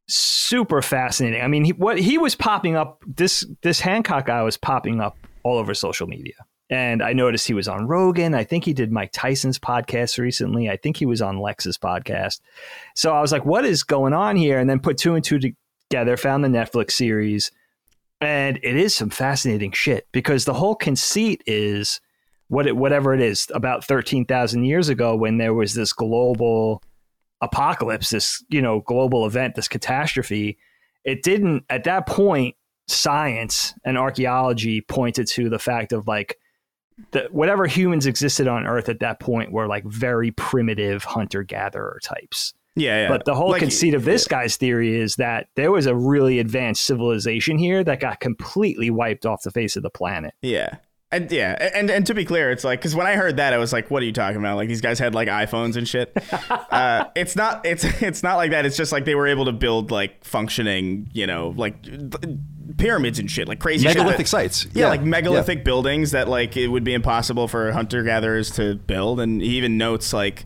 super fascinating. I mean, he, what he was popping up this this Hancock guy was popping up all over social media. And I noticed he was on Rogan. I think he did Mike Tyson's podcast recently. I think he was on Lex's podcast. So I was like, what is going on here? And then put two and two together, found the Netflix series. And it is some fascinating shit because the whole conceit is what it, whatever it is about 13,000 years ago when there was this global apocalypse, this, you know, global event, this catastrophe. It didn't, at that point, science and archaeology pointed to the fact of like that whatever humans existed on Earth at that point were like very primitive hunter gatherer types. Yeah, yeah. But the whole Like, conceit of this yeah. guy's theory is that there was a really advanced civilization here that got completely wiped off the face of the planet. Yeah. And yeah, and and to be clear, it's like because when I heard that, I was like, "What are you talking about? Like these guys had like iPhones and shit." uh, it's not. It's it's not like that. It's just like they were able to build like functioning, you know, like th- pyramids and shit, like crazy Megalithic that- sites. Yeah, like megalithic buildings that like it would be impossible for hunter gatherers to build. And he even notes like,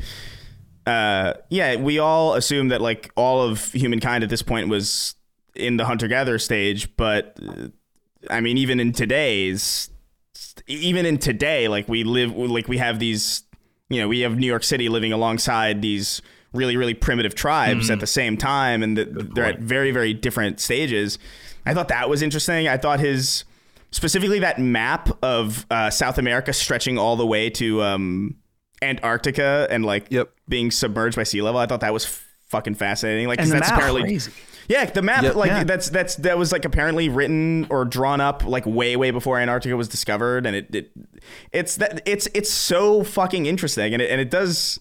uh, yeah, we all assume that like all of humankind at this point was in the hunter gatherer stage, but uh, I mean, even in today's, even in today, like we live, like we have these, you know, we have New York City living alongside these really, really primitive tribes at the same time, and the, they're at very, very different stages. I thought that was interesting. I thought his specifically that map of uh, South America stretching all the way to um, Antarctica and like Yep. being submerged by sea level. I thought that was fucking fascinating. Like that's apparently crazy. Yeah, the map Yep. like Yeah. that's that's that was like apparently written or drawn up like way way before Antarctica was discovered, and it, it it's that it's it's so fucking interesting, and it and it does.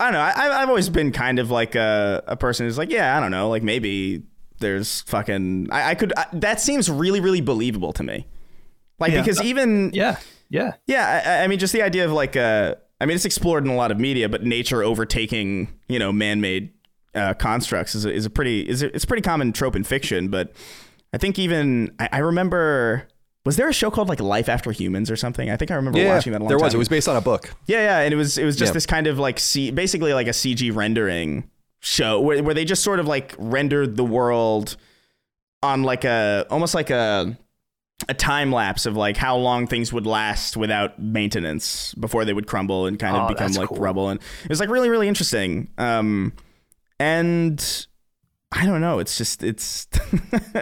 I don't know. I, I've always been kind of like a, a person who's like, yeah, I don't know, like maybe there's fucking. I, I could. I, that seems really really believable to me. Like Yeah. because even Yeah. Yeah. yeah, I, I mean, just the idea of like, uh, I mean, it's explored in a lot of media, but nature overtaking, you know, man-made uh, constructs is a, is a pretty is a, it's a pretty common trope in fiction. But I think even I, I remember. Was there a show called like Life After Humans or something? I think I remember Yeah, watching that. A long there was. time It was based on a book. Yeah, yeah, and it was it was just Yeah. this kind of like C, basically like a CG rendering show where, where they just sort of like rendered the world on like a almost like a a time lapse of like how long things would last without maintenance before they would crumble and kind of Oh, become like cool. rubble and it was like really really interesting um and I don't know it's just it's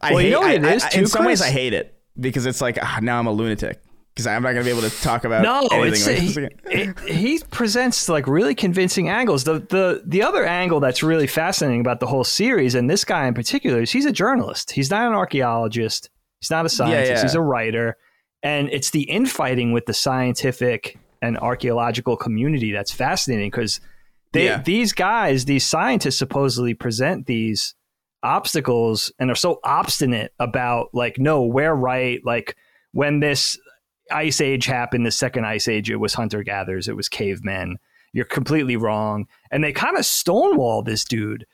I Well, you hate, know what I- it is I- too, in some ways I hate it because it's like ah, now I'm a lunatic because I'm not gonna be able to talk about No, anything it's like he, it, he presents like really convincing angles. The the the other angle that's really fascinating about the whole series, and this guy in particular, is he's a journalist. He's not an archaeologist. He's not a scientist. yeah. He's a writer, and it's the infighting with the scientific and archaeological community that's fascinating because they Yeah. these guys, these scientists, supposedly present these obstacles and are so obstinate about like no we're right like when this ice age happened the second ice age it was hunter gatherers it was cavemen you're completely wrong and they kind of stonewall this dude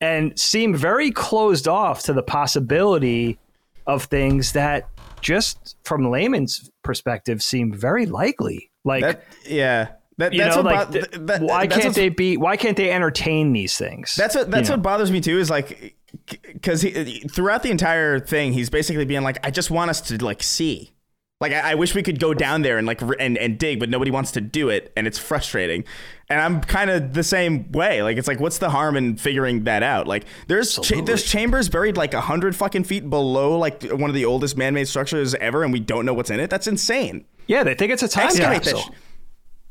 and seem very closed off to the possibility of things that just from layman's perspective seem very likely like That yeah. That, you that's know what like bo- th- th- that- why that's can't they be why can't they entertain these things That's what that's You know? what bothers me too. Is like because throughout the entire thing, he's basically being like, I just want us to like see. Like I, I wish we could go down there and like and, and dig, but nobody wants to do it, and it's frustrating. And I'm kind of the same way. Like it's like, what's the harm in figuring that out? Like there's cha- there's chambers buried like a hundred fucking feet below like one of the oldest man-made structures ever, and we don't know what's in it. That's insane. yeah they think it's a time Excavate capsule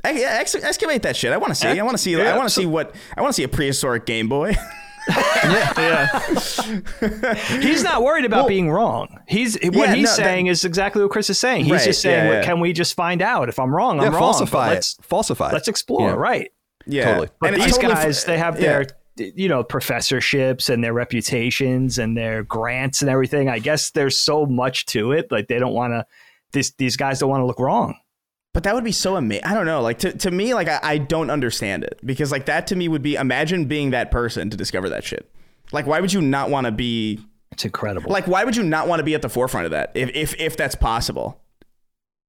Ex- yeah, ex- excavate that shit. I want to see. I want to see. Yeah, I want to see what. I want to see a prehistoric Game Boy. yeah. He's not worried about being wrong. He's what Yeah, he's no, saying is exactly what Chris is saying. He's Right, just saying, yeah, well, "Can we just find out if I'm wrong? Yeah, I'm wrong. falsify let's it. Falsify. let's explore." Yeah. Right. Yeah, Totally. But And these totally guys, fr- they have yeah. their you know professorships and their reputations and their grants and everything. I guess there's so much to it. Like they don't want to. These these guys don't want to look wrong. But that would be so amazing. I don't know. Like to, to me, like I, I don't understand it because like that to me would be imagine being that person to discover that shit. Like why would you not want to be It's incredible. like why would you not want to be at the forefront of that if if if that's possible?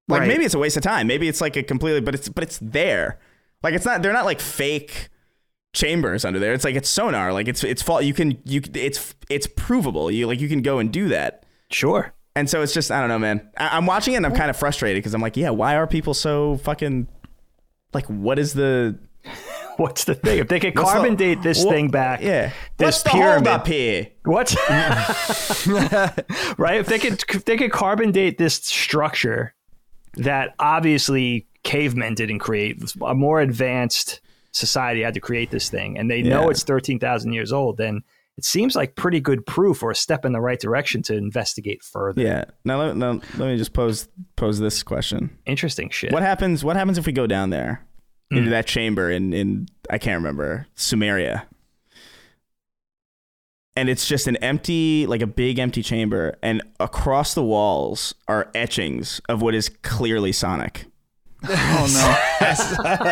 Like Right. maybe it's a waste of time. Maybe it's like a completely but it's but it's there. Like it's not they're not like fake chambers under there. It's like it's sonar. Like it's it's fault you can you it's it's provable. You like you can go and do that. sure. And so it's just I don't know, man. I, I'm watching it and I'm kind of frustrated because I'm like, yeah, why are people so fucking like? What is the What's the thing? If they could What's the- carbon date this what- thing back, yeah? this What's the pyramid, up here? What? right? If they could, if they could carbon date this structure that obviously cavemen didn't create, a more advanced society had to create this thing, and they know Yeah. it's thirteen thousand years old, then it seems like pretty good proof or a step in the right direction to investigate further. Yeah. Now let, now let me just pose pose this question. Interesting shit. What happens? What happens if we go down there into mm. that chamber in in I can't remember Sumeria, and it's just an empty, like a big empty chamber, and across the walls are etchings of what is clearly Sonic. Oh no.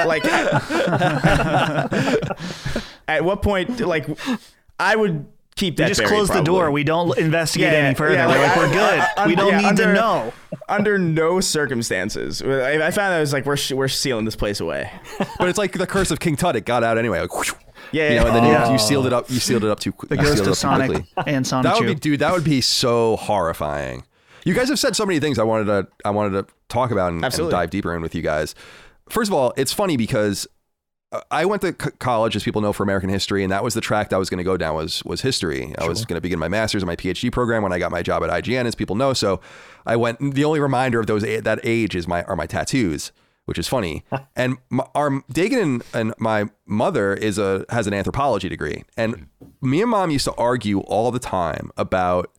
Like, at what point? Like, I would keep that. We just buried, close the door. We don't investigate Yeah, any further. yeah, we're like, like, we're good. I- I- we don't yeah, need under- to know. Under no circumstances, I, I found that I was like, we're we're sealing this place away. But it's like the curse of King Tut. It got out anyway. Like, whoosh, Yeah, you know, and then you, you sealed it up. You sealed it up too quickly. The ghost of Sonic and Sonic That would be, dude. That would be so horrifying. You guys have said so many things. I wanted to. I wanted to talk about and, and dive deeper in with you guys. First of all, it's funny because I went to college, as people know, for American history, and that was the track that I was going to go down was was history. I was going to begin my master's and my PhD program when I got my job at IGN, as people know. So I went. The only reminder of those that age is my are my tattoos, which is funny. and my, our Dagan and, and my mother is a has an anthropology degree, and mm-hmm. me and mom used to argue all the time about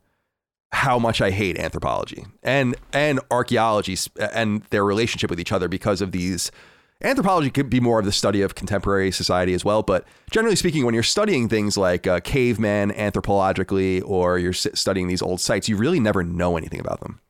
how much I hate anthropology and and archaeology and their relationship with each other because of these. Anthropology could be more of the study of contemporary society as well, but generally speaking, when you're studying things like uh, cavemen anthropologically, or you're studying these old sites, you really never know anything about them,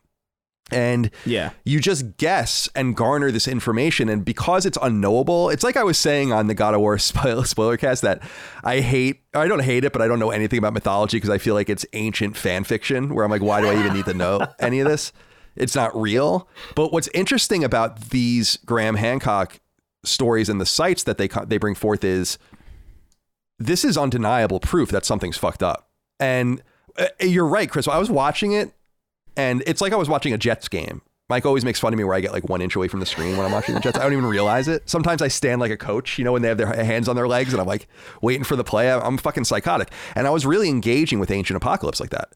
and Yeah. you just guess and garner this information and because it's unknowable it's like i was saying on the god of war spoiler, spoiler cast that i hate i don't hate it but i don't know anything about mythology because i feel like it's ancient fan fiction where i'm like why do i even need to know any of this it's not real but what's interesting about these graham hancock stories and the sites that they they bring forth is this is undeniable proof that something's fucked up and uh, you're right chris i was watching it and it's like I was watching a Jets game. Mike always makes fun of me where I get like one inch away from the screen when I'm watching the Jets. I don't even realize it. Sometimes I stand like a coach, you know, when they have their hands on their legs and I'm like waiting for the play. I'm- I'm fucking psychotic. And I was really engaging with Ancient Apocalypse like that.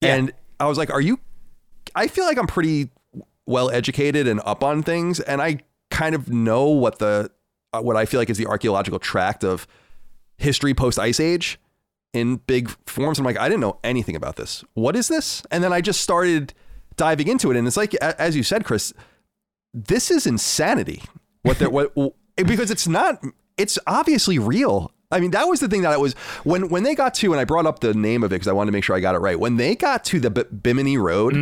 Yeah. And I was like, are you, I feel like I'm pretty well educated and up on things. And I kind of know what the, uh, what I feel like is the archaeological tract of history post ice age in big forms. I'm like, I didn't know anything about this. What is this? And then I just started diving into it, and it's like, as you said, Chris, this is insanity. What they're what because it's not. It's obviously real. I mean, that was the thing that I was when when they got to, and I brought up the name of it because I wanted to make sure I got it right. When they got to the B- Bimini Road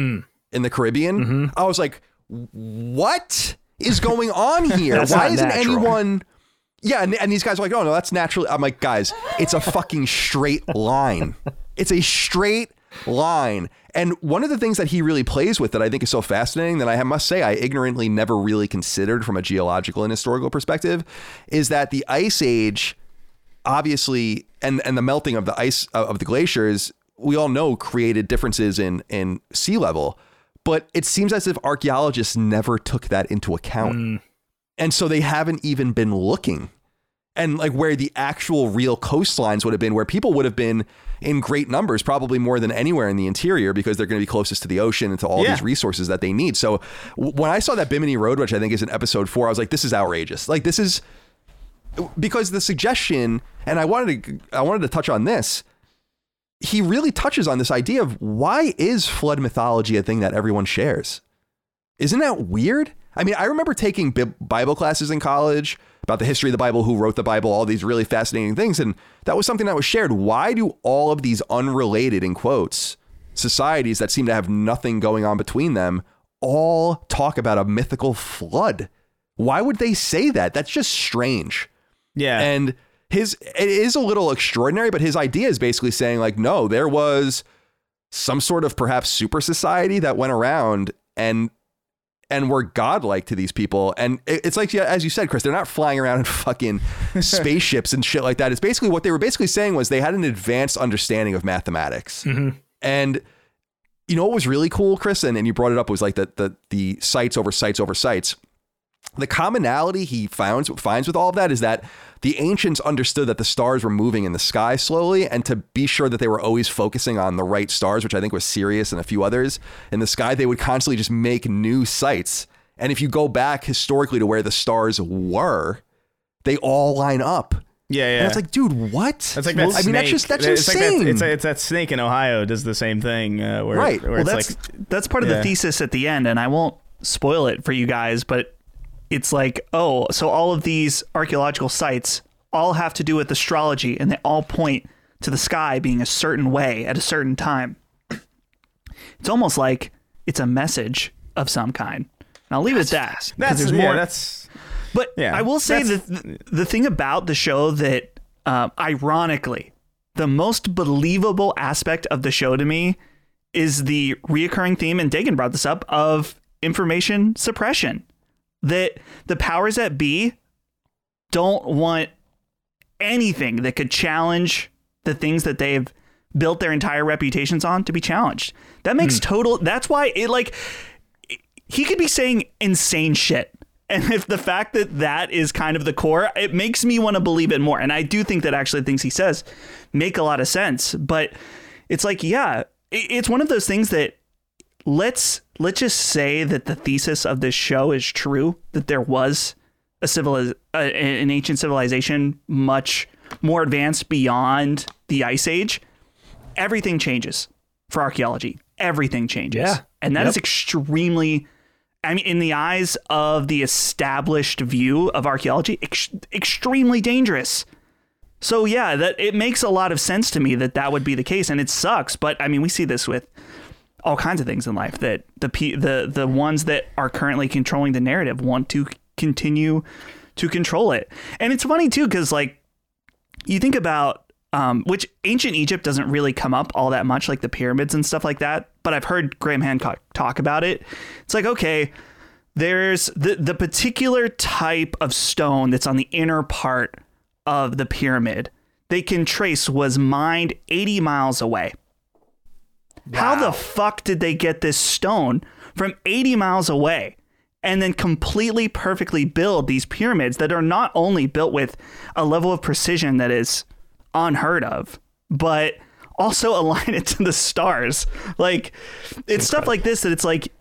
in the Caribbean, mm-hmm. I was like, what is going on here? Why isn't natural. anyone? Yeah, and, and these guys are like, oh no, that's naturally. I'm like, guys, it's a fucking straight line. It's a straight line. And one of the things that he really plays with that I think is so fascinating that I must say I ignorantly never really considered from a geological and historical perspective is that the ice age obviously and and the melting of the ice of the glaciers we all know created differences in in sea level but it seems as if archaeologists never took that into account. Mm. And so they haven't even been looking. And like where the actual real coastlines would have been where people would have been in great numbers probably more than anywhere in the interior because they're going to be closest to the ocean and to all Yeah. these resources that they need. So when i saw that bimini road which i think is in episode four i was like this is outrageous. Like this is because the suggestion and i wanted to i wanted to touch on this he really touches on this idea of why is flood mythology a thing that everyone shares? Isn't that weird? I mean i remember taking bible classes in college about the history of the bible who wrote the bible all these really fascinating things and that was something that was shared. Why do all of these unrelated in quotes societies that seem to have nothing going on between them all talk about a mythical flood? Why would they say that? That's just strange. Yeah. and his it is a little extraordinary, but his idea is basically saying like, no, there was some sort of perhaps super society that went around and and were godlike to these people. And it- it's like, yeah, as you said, Chris, they're not flying around in fucking spaceships and shit like that. It's basically what they were basically saying was they had an advanced understanding of mathematics. Mm-hmm. And you know what was really cool, Chris, and, and you brought it up was like the the the sites over sites over sites. The commonality he finds finds with all of that is that the ancients understood that the stars were moving in the sky slowly, and to be sure that they were always focusing on the right stars, which I think was Sirius and a few others in the sky, they would constantly just make new sites. And if you go back historically to where the stars were, they all line up. Yeah, yeah. And it's like, dude, what? That's like that I mean, that's snake. just that's it's insane. Like that, it's, it's that snake in Ohio does the same thing. Uh, where, Right. Where well, it's that's like, that's part of yeah. the thesis at the end, and I won't spoil it for you guys, but it's like, oh, so all of these archaeological sites all have to do with astrology, and they all point to the sky being a certain way at a certain time. It's almost like it's a message of some kind. And I'll leave it at that. that's there's yeah, more. That's But Yeah, I will say that the, the thing about the show that, um, ironically, the most believable aspect of the show to me is the reoccurring theme, and Dagan brought this up, of information suppression. That the powers that be don't want anything that could challenge the things that they've built their entire reputations on to be challenged. That makes hmm. total. That's why it like he could be saying insane shit. And if the fact that that is kind of the core, it makes me want to believe it more. And I do think that actually things he says make a lot of sense. But it's like, yeah, it's one of those things that let's let's just say that the thesis of this show is true that there was a civiliz- uh, an ancient civilization much more advanced beyond the ice age everything changes for archaeology everything changes Yeah. and that is Yep. extremely i mean in the eyes of the established view of archaeology ex- extremely dangerous so yeah, that it makes a lot of sense to me that that would be the case, and it sucks. But I mean, we see this with all kinds of things in life that the the the ones that are currently controlling the narrative want to continue to control it, and it's funny too because like you think about um, which ancient Egypt doesn't really come up all that much, like the pyramids and stuff like that. But I've heard Graham Hancock talk about it. It's like okay, there's the the particular type of stone that's on the inner part of the pyramid they can trace was mined 80 miles away. How the fuck did they get this stone from 80 miles away and then completely perfectly build these pyramids that are not only built with a level of precision that is unheard of, but also align it to the stars? Like, it's stuff like this that it's like,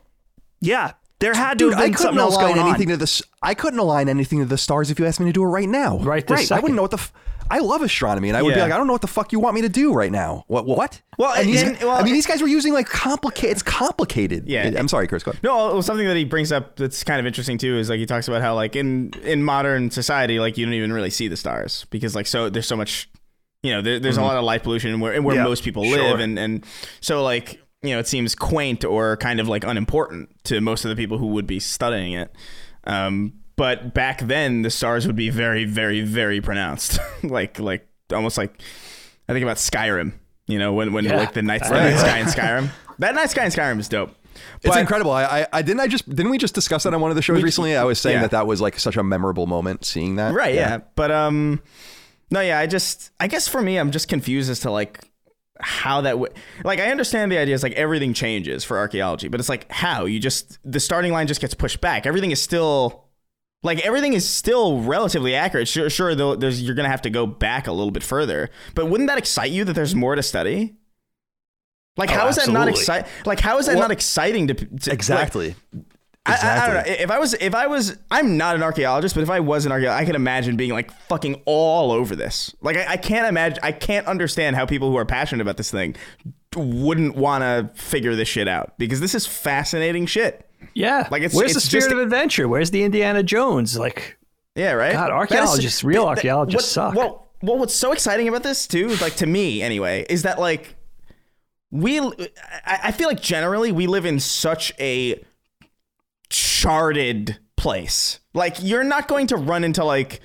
yeah, there had to Dude, have been something else going on. anything to this. I couldn't align anything to the stars if you asked me to do it right now. Right this right. I wouldn't know what the. F- I love astronomy, and I would be like, I don't know what the fuck you want me to do right now. What? What? Well, and these, and- gu- well- I mean, these guys were using like complicated. It's complicated. Yeah. I'm sorry, Chris. Go ahead. No, well, something that he brings up that's kind of interesting too is like he talks about how like in in modern society like you don't even really see the stars because like so there's so much you know there, there's a lot of light pollution where where Yeah, most people sure. live and and so like you know it seems quaint or kind of like unimportant to most of the people who would be studying it. Um, but back then the stars would be very very very pronounced like like almost like I think about Skyrim. You know when when Yeah. like the night, the Right. sky in Skyrim. That night sky in Skyrim is dope. It's incredible. I, I, I didn't. I just didn't we just discuss that on one of the shows recently? I was saying yeah. that that was like such a memorable moment seeing that. Right, yeah. But um no, yeah, I just I guess for me I'm just confused as to like how that would like I understand the idea is like everything changes for archaeology, but it's like how? You just the starting line just gets pushed back. Everything is still like everything is still relatively accurate. Sure, sure though there's you're going to have to go back a little bit further. But wouldn't that excite you that there's more to study? Like Oh, how is that not exciting? Like how is that Well, not exciting to, to like, Exactly. I- I, I, don't know. If I was, if I was, I'm not an archaeologist, but if I was an archaeologist, I could imagine being like fucking all over this. Like, I, I can't imagine, I can't understand how people who are passionate about this thing wouldn't want to figure this shit out because this is fascinating shit. Yeah. Like, it's- Where's the spirit just- of adventure? Where's the Indiana Jones? Like, Yeah, right. God, is- archaeologists- real that- that- archaeologists what- suck. Well, well, what's so exciting about this too, like to me anyway, is that like we, I, I feel like generally we live in such a charted place. Like you're not going to run into like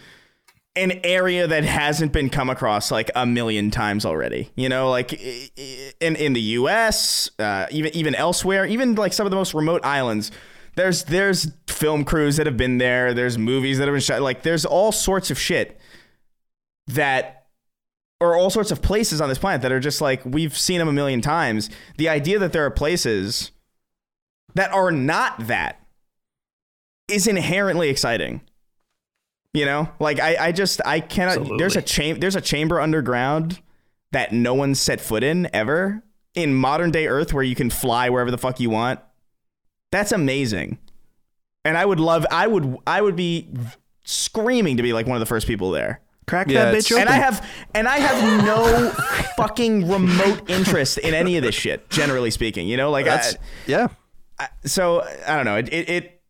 an area that hasn't been come across like a million times already. You know, like in in the U.S., uh, even even elsewhere, even like some of the most remote islands. There's there's film crews that have been there. There's movies that have been shot. Like there's all sorts of shit that or all sorts of places on this planet that are just like we've seen them a million times. The idea that there are places that are not that is inherently exciting. You know, like I, I just I cannot. Absolutely. There's a chamber. There's a chamber underground that no one's set foot in ever in modern day Earth, where you can fly wherever the fuck you want. That's amazing, and I would love. I would. I would be screaming to be like one of the first people there. Crack Yeah, that bitch open. And I have and I have no fucking remote interest in any of this shit. Generally speaking, you know, like I, That's yeah. I- so I don't know. It, it it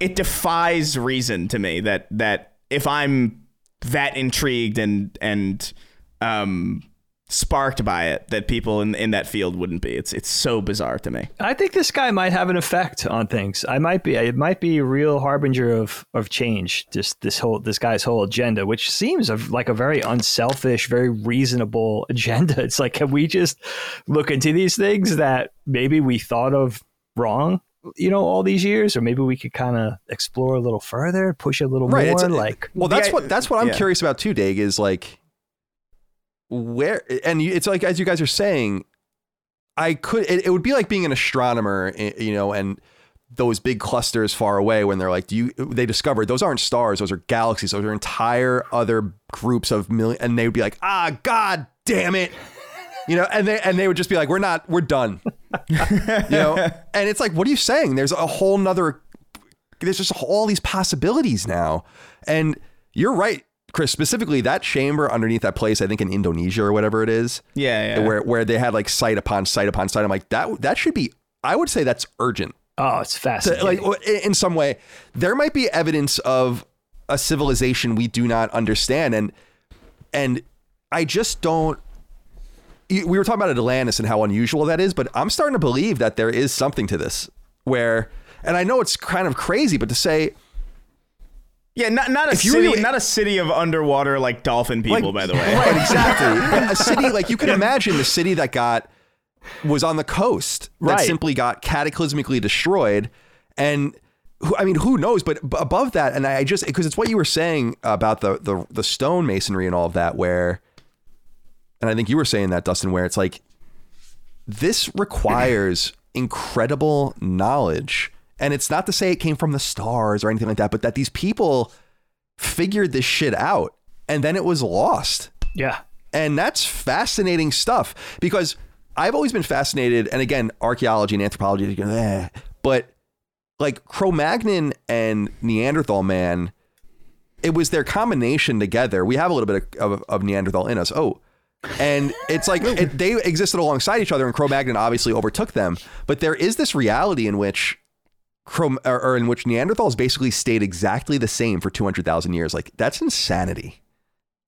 it defies reason to me that that if I'm that intrigued and and um sparked by it, that people in in that field wouldn't be. It's it's so bizarre to me. I think this guy might have an effect on things. I might be. It might be a real harbinger of of change. Just this whole this guy's whole agenda, which seems of like a very unselfish, very reasonable agenda. It's like, can we just look into these things that maybe we thought of wrong? You know, all these years, or maybe we could kind of explore a little further, push a little Right, more. it's- like, Well, that's The- what that's what I'm yeah. curious about too, Dag. Is like where and it's like as you guys are saying, I could it, it would be like being an astronomer, eh, you know, and those big clusters far away when they're like, do you? They discovered those aren't stars; those are galaxies. Those are entire other groups of million, and they would be like, ah, god damn it. You know, and they and they would just be like, "We're not, we're done." you know, and it's like, what are you saying? There's a whole nother there's just all these possibilities now. And you're right, Chris, specifically that chamber underneath that place, I think in Indonesia or whatever it is, Yeah, yeah. where where they had like site upon site upon site. I'm like, that that should be I would say that's urgent. oh, it's To- fascinating. like in some way, there might be evidence of a civilization we do not understand. And and I just don't we were talking about Atlantis and how unusual that is, but I'm starting to believe that there is something to this where, and I know it's kind of crazy, but to say, yeah, not not a If city, really- not a city of underwater like dolphin people, by the way. right, exactly, a city like you can imagine the city that got was on the coast that Right. simply got cataclysmically destroyed, and who, I mean, who knows? But above that, and I just because it's what you were saying about the the the stone masonry and all of that, where, and I think you were saying that Dustin, where it's like this requires incredible knowledge. And it's not to say it came from the stars or anything like that, but that these people figured this shit out and then it was lost. yeah. And that's fascinating stuff because I've always been fascinated. And again, archaeology and anthropology, eh, but like Cro Magnon and Neanderthal man, it was their combination together. We have a little bit of, of, of Neanderthal in us. Oh, and it's like it, they existed alongside each other, and Cro Magnon obviously overtook them. But there is this reality in which Cro or, or in which Neanderthals basically stayed exactly the same for two hundred thousand years. Like that's insanity.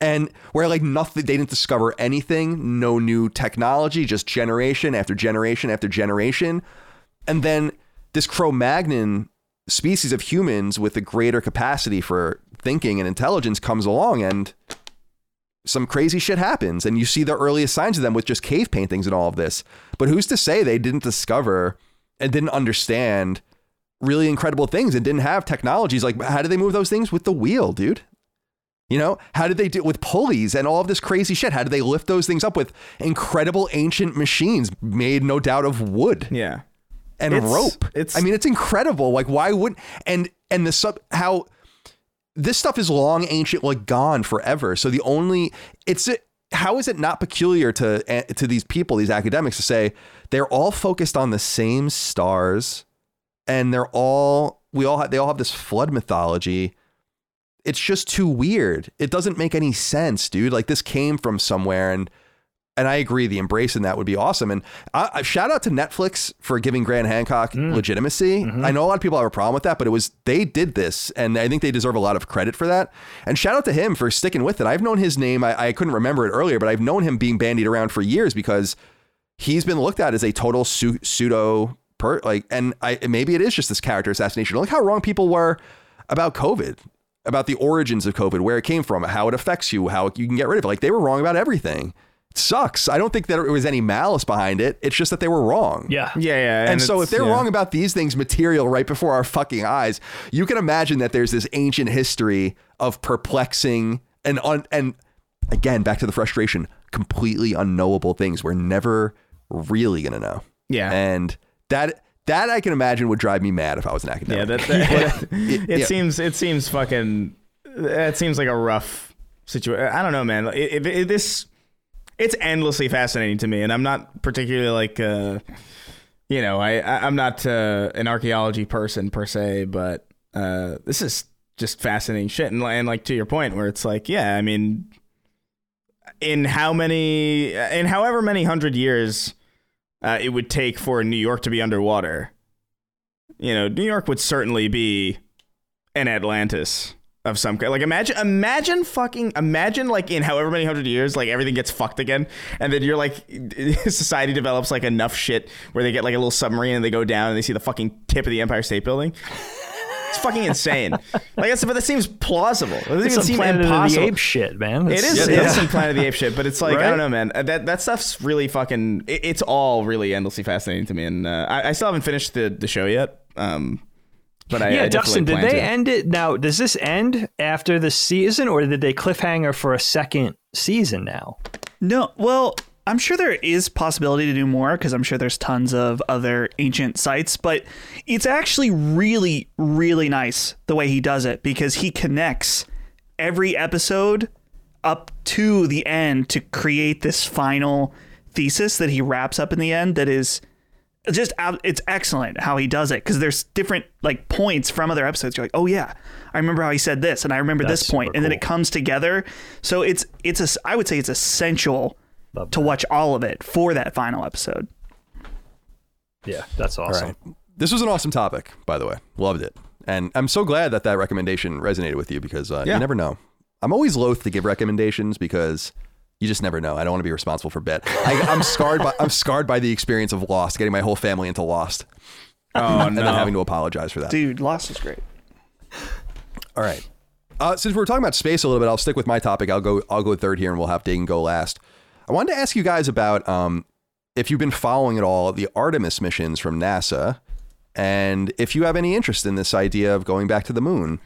And where like nothing, they didn't discover anything, no new technology, just generation after generation after generation. And then this Cro Magnon species of humans with a greater capacity for thinking and intelligence comes along and some crazy shit happens. And you see the earliest signs of them with just cave paintings and all of this. But who's to say they didn't discover and didn't understand really incredible things and didn't have technologies? Like, how did they move those things with the wheel, dude? You know, how did they do it with pulleys and all of this crazy shit? How did they lift those things up with incredible ancient machines made no doubt of wood Yeah. and It's- rope? it's- I mean, it's incredible. Like, why would and and the sub how this stuff is long ancient, like gone forever. So the only it's how is it not peculiar to eh, to these people, these academics, to say they're all focused on the same stars, and they're all we all have, they all have this flood mythology. It's just too weird. It doesn't make any sense, dude. Like this came from somewhere, and and I agree, the embrace in that would be awesome. And I, I shout out to Netflix for giving Graham Hancock mm. legitimacy. Mm-hmm. I know a lot of people have a problem with that, but it was they did this, and I think they deserve a lot of credit for that. And shout out to him for sticking with it. I've known his name. I, I couldn't remember it earlier, but I've known him being bandied around for years because he's been looked at as a total su- pseudo per like, and I maybe it is just this character assassination. Look how wrong people were about COVID. About the origins of COVID, where it came from, how it affects you, how you can get rid of it. Like they were wrong about everything sucks. I don't think that there was any malice behind it. It's just that they were wrong. Yeah. Yeah, yeah. And, so if they're yeah. wrong about these things material right before our fucking eyes, you can imagine that there's this ancient history of perplexing and un- and again, back to the frustration, completely unknowable things we're never really gonna know. Yeah. And that that I can imagine would drive me mad if I was an yeah, academic. that, that it, yeah. seems it seems fucking it seems like a rough situation. I don't know, man. It, it, it- this it's endlessly fascinating to me, and I'm not particularly like uh, you know I, I I'm not uh, an archaeology person per se, but uh, this is just fascinating shit. And, and like to your point, where it's like, yeah, I mean, in how many in however many hundred years uh, it would take for New York to be underwater, you know, New York would certainly be an Atlantis of some kind. Like imagine, imagine fucking, imagine like in however many hundred years, like everything gets fucked again, and then you're like, society develops like enough shit where they get like a little submarine and they go down and they see the fucking tip of the Empire State Building. It's fucking insane. like that's, but that seems plausible. It doesn't It's even some seem Planet of the impossible. Apes shit, man. It It's- is, Yeah, it is some Planet of the Apes shit, but it's like I don't know, man. Uh, That that stuff's really fucking. It, it's all really endlessly fascinating to me, and uh, I, I still haven't finished the, the show yet. Um, but I yeah, I Dustin, did they to. end it now? Does this end after the season, or did they cliffhanger for a second season now? No, well, I'm sure there is possibility to do more because I'm sure there's tons of other ancient sites, but it's actually really, really nice the way he does it because he connects every episode up to the end to create this final thesis that he wraps up in the end that is just it's excellent how he does it because there's different like points from other episodes you're like oh yeah i remember how he said this and i remember That's this point super and then it comes together so it's it's a i would say it's essential Love to watch all of it for that final episode Yeah, that's awesome. All right. This was an awesome topic, by the way. Loved it. And I'm so glad that that recommendation resonated with you because uh, Yeah. you never know. I'm always loath to give recommendations because you just never know. I don't want to be responsible for bet. I, I'm scarred by I'm scarred by the experience of Lost, getting my whole family into Lost, Oh and no! then having to apologize for that. dude lost is great All right. Uh, since we're talking about space a little bit, I'll stick with my topic. I'll go. I'll go third here, and we'll have Dagan go last. I wanted to ask you guys about um, if you've been following at all the Artemis missions from NASA, and if you have any interest in this idea of going back to the moon.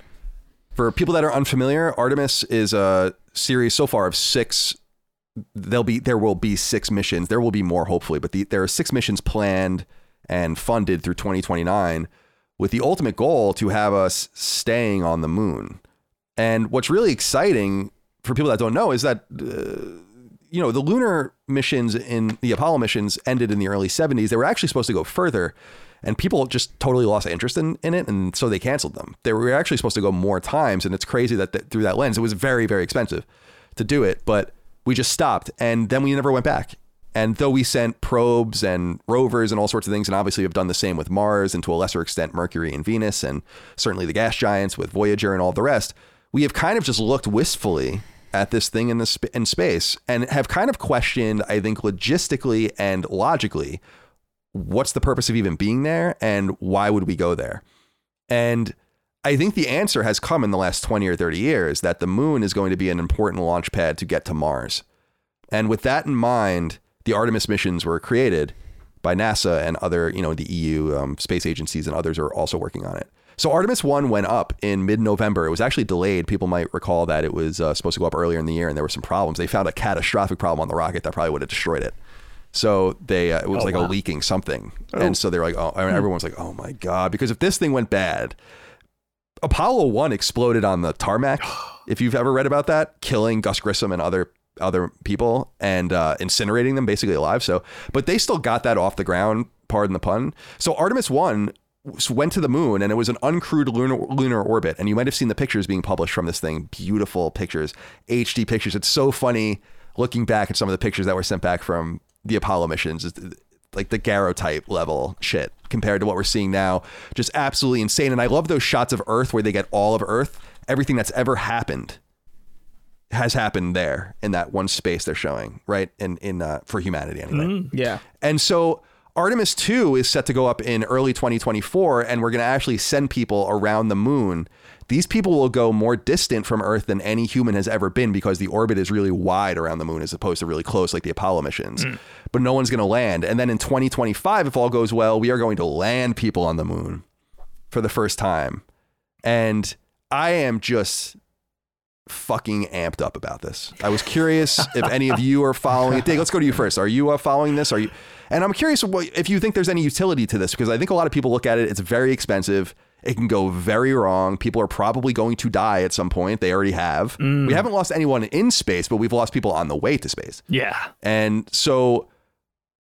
For people that are unfamiliar, Artemis is a series so far of six. There'll be there will be six missions. There will be more, hopefully, but the, there are six missions planned and funded through 2029 with the ultimate goal to have us staying on the moon. And what's really exciting for people that don't know is that, uh, you know, the lunar missions in the Apollo missions ended in the early 70s. They were actually supposed to go further, and people just totally lost interest in, in it. And so they canceled them. They were actually supposed to go more times. And it's crazy that th- through that lens, it was very, very expensive to do it. But we just stopped. And then we never went back. And though we sent probes and rovers and all sorts of things, and obviously have done the same with Mars and to a lesser extent Mercury and Venus, and certainly the gas giants with Voyager and all the rest, we have kind of just looked wistfully at this thing in the sp- in space and have kind of questioned, I think, logistically and logically, what's the purpose of even being there and why would we go there? And I think the answer has come in the last 20 or 30 years that the moon is going to be an important launch pad to get to Mars. And with that in mind, the Artemis missions were created by NASA and other, you know, the EU um, space agencies and others are also working on it. So Artemis 1 went up in mid-November. It was actually delayed. People might recall that it was uh, supposed to go up earlier in the year and there were some problems. They found a catastrophic problem on the rocket that probably would have destroyed it. So they uh, it was Oh, like a leaking something. And so they're like, oh, I everyone's like, oh my God. Because if this thing went bad, Apollo 1 exploded on the tarmac. if you've ever read about that, killing Gus Grissom and other other people and uh, incinerating them basically alive. So, but they still got that off the ground, pardon the pun. So Artemis 1 went to the moon and it was an uncrewed lunar, lunar orbit. And you might have seen the pictures being published from this thing. Beautiful pictures, HD pictures. It's so funny looking back at some of the pictures that were sent back from the Apollo missions. It's like the daguerreotype level shit compared to what we're seeing now. Just absolutely insane. And I love those shots of Earth where they get all of Earth. Everything that's ever happened has happened there in that one space they're showing, right? In in uh, for humanity anyway. yeah. And so Artemis 2 is set to go up in early 2024 and we're going to actually send people around the moon. These people will go more distant from Earth than any human has ever been because the orbit is really wide around the moon as opposed to really close like the Apollo missions. But no one's going to land. And then in 2025 if all goes well, we are going to land people on the moon for the first time. And I am just fucking amped up about this. I was curious if any of you are following it. Dave, let's go to you first. Are you uh, following this? Are you? And I'm curious if you think there's any utility to this because I think a lot of people look at it. It's very expensive. It can go very wrong. People are probably going to die at some point. They already have. We haven't lost anyone in space, but we've lost people on the way to space. Yeah. And so,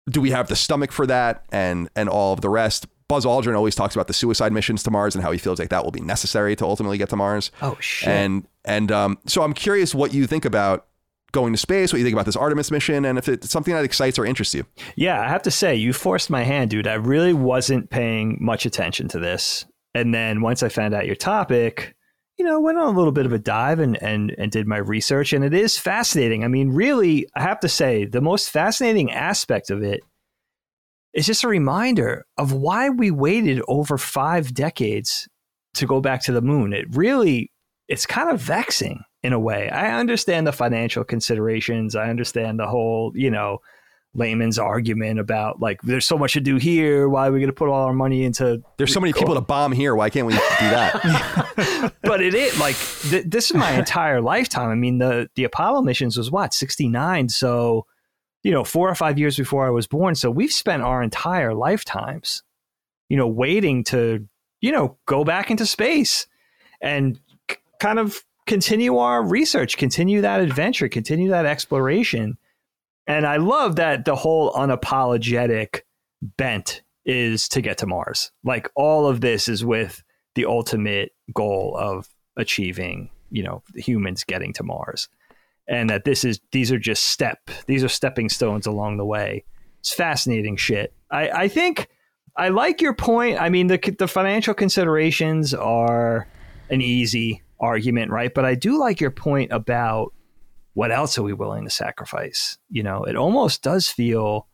do we have the stomach for that and and all of the rest? Buzz Aldrin always talks about the suicide missions to Mars and how he feels like that will be necessary to ultimately get to Mars. Oh shit. And and um, so I'm curious what you think about going to space, what you think about this Artemis mission, and if it's something that excites or interests you. Yeah, I have to say, you forced my hand, dude. I really wasn't paying much attention to this. And then once I found out your topic, you know, went on a little bit of a dive and, and, and did my research. And it is fascinating. I mean, really, I have to say, the most fascinating aspect of it is just a reminder of why we waited over five decades to go back to the moon. It really, it's kind of vexing in a way. I understand the financial considerations. I understand the whole, you know, layman's argument about like there's so much to do here. Why are we going to put all our money into? There's so many people to bomb here. Why can't we do that? but it is like th- this is my entire lifetime. I mean the the Apollo missions was what 69. So you know four or five years before I was born. So we've spent our entire lifetimes, you know, waiting to you know go back into space and c- kind of continue our research, continue that adventure, continue that exploration. And I love that the whole unapologetic bent is to get to Mars. Like all of this is with the ultimate goal of achieving, you know, humans getting to Mars. And that this is these are just step these are stepping stones along the way. It's fascinating shit. I, I think I like your point. I mean, the the financial considerations are an easy argument, right? But I do like your point about what else are we willing to sacrifice? You know, it almost does feel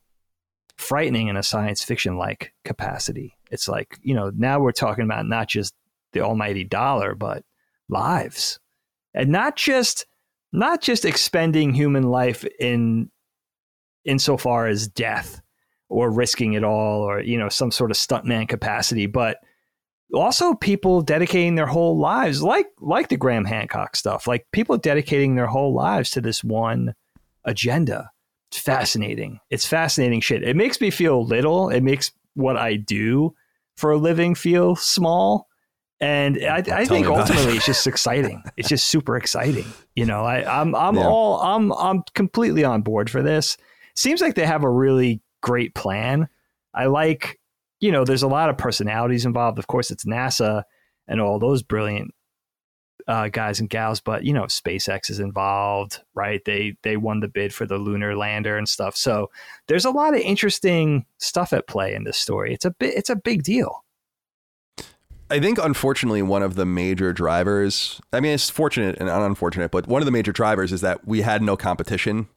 frightening in a science fiction like capacity. It's like, you know, now we're talking about not just the almighty dollar, but lives. And not just not just expending human life in insofar as death or risking it all or, you know, some sort of stuntman capacity, but also people dedicating their whole lives like like the Graham Hancock stuff like people dedicating their whole lives to this one agenda. It's fascinating. It's fascinating shit. It makes me feel little. It makes what I do for a living feel small. And I, I think it. ultimately it's just exciting. It's just super exciting. You know I, I'm I'm Yeah. all I'm I'm completely on board for this. Seems like they have a really great plan. I like you know, there's a lot of personalities involved. Of course, it's NASA and all those brilliant uh, guys and gals, but you know, SpaceX is involved, right? They they won the bid for the lunar lander and stuff. So there's a lot of interesting stuff at play in this story. It's a bit, it's a big deal. I think, unfortunately, one of the major drivers, I mean, it's fortunate and unfortunate, but one of the major drivers is that we had no competition.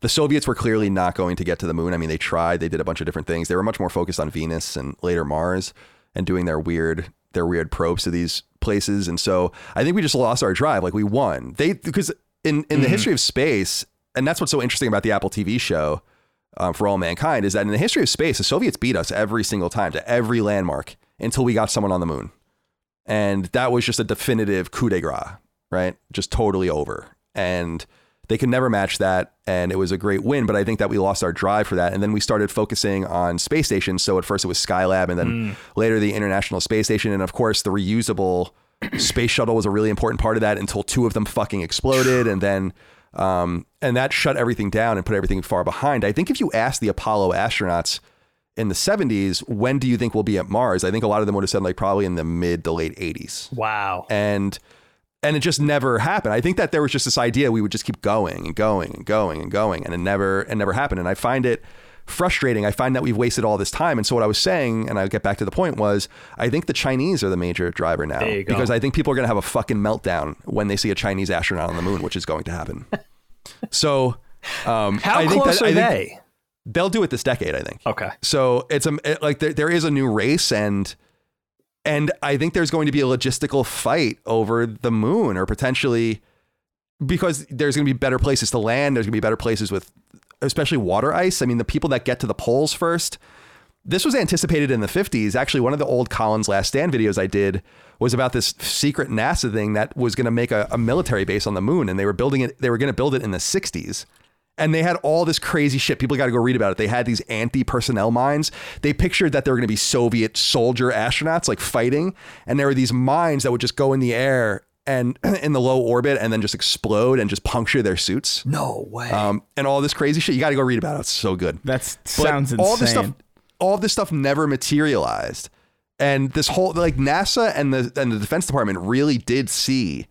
The Soviets were clearly not going to get to the moon. I mean, they tried, they did a bunch of different things. They were much more focused on Venus and later Mars and doing their weird, their weird probes to these places. And so I think we just lost our drive. Like we won. They, because in, in the history of space, and that's what's so interesting about the Apple TV show um, for all mankind is that in the history of space, the Soviets beat us every single time to every landmark until we got someone on the moon. And that was just a definitive coup de grace, right? Just totally over. And they could never match that. And it was a great win. But I think that we lost our drive for that. And then we started focusing on space stations. So at first it was Skylab and then later the International Space Station. And of course, the reusable space shuttle was a really important part of that until two of them fucking exploded. And then, um, and that shut everything down and put everything far behind. I think if you ask the Apollo astronauts, in the 70s, when do you think we'll be at Mars? I think a lot of them would have said like probably in the mid to late 80s. Wow. And and it just never happened. I think that there was just this idea we would just keep going and going and going and going and it never it never happened. And I find it frustrating. I find that we've wasted all this time. And so what I was saying, and I'll get back to the point, was I think the Chinese are the major driver now. There you go. Because I think people are gonna have a fucking meltdown when they see a Chinese astronaut on the moon, which is going to happen. so um How I think close that, are I think they? they'll do it this decade, I think. Okay. So it's a it, like there, there is a new race and and I think there's going to be a logistical fight over the moon or potentially because there's going to be better places to land. There's going to be better places with especially water ice. I mean, the people that get to the poles first, this was anticipated in the 50s. Actually, one of the old Colin's Last Stand videos I did was about this secret NASA thing that was going to make a, a military base on the moon, and they were building it. They were going to build it in the 60s and they had all this crazy shit. People got to go read about it. They had these anti personnel mines. They pictured that there were going to be Soviet soldier astronauts like fighting, and there were these mines that would just go in the air and in the low orbit and then just explode and just puncture their suits. No way. Um, and all this crazy shit. You got to go read about it. It's so good. That sounds but insane. All this stuff, all this stuff never materialized. And this whole like NASA and the and the Defense Department really did see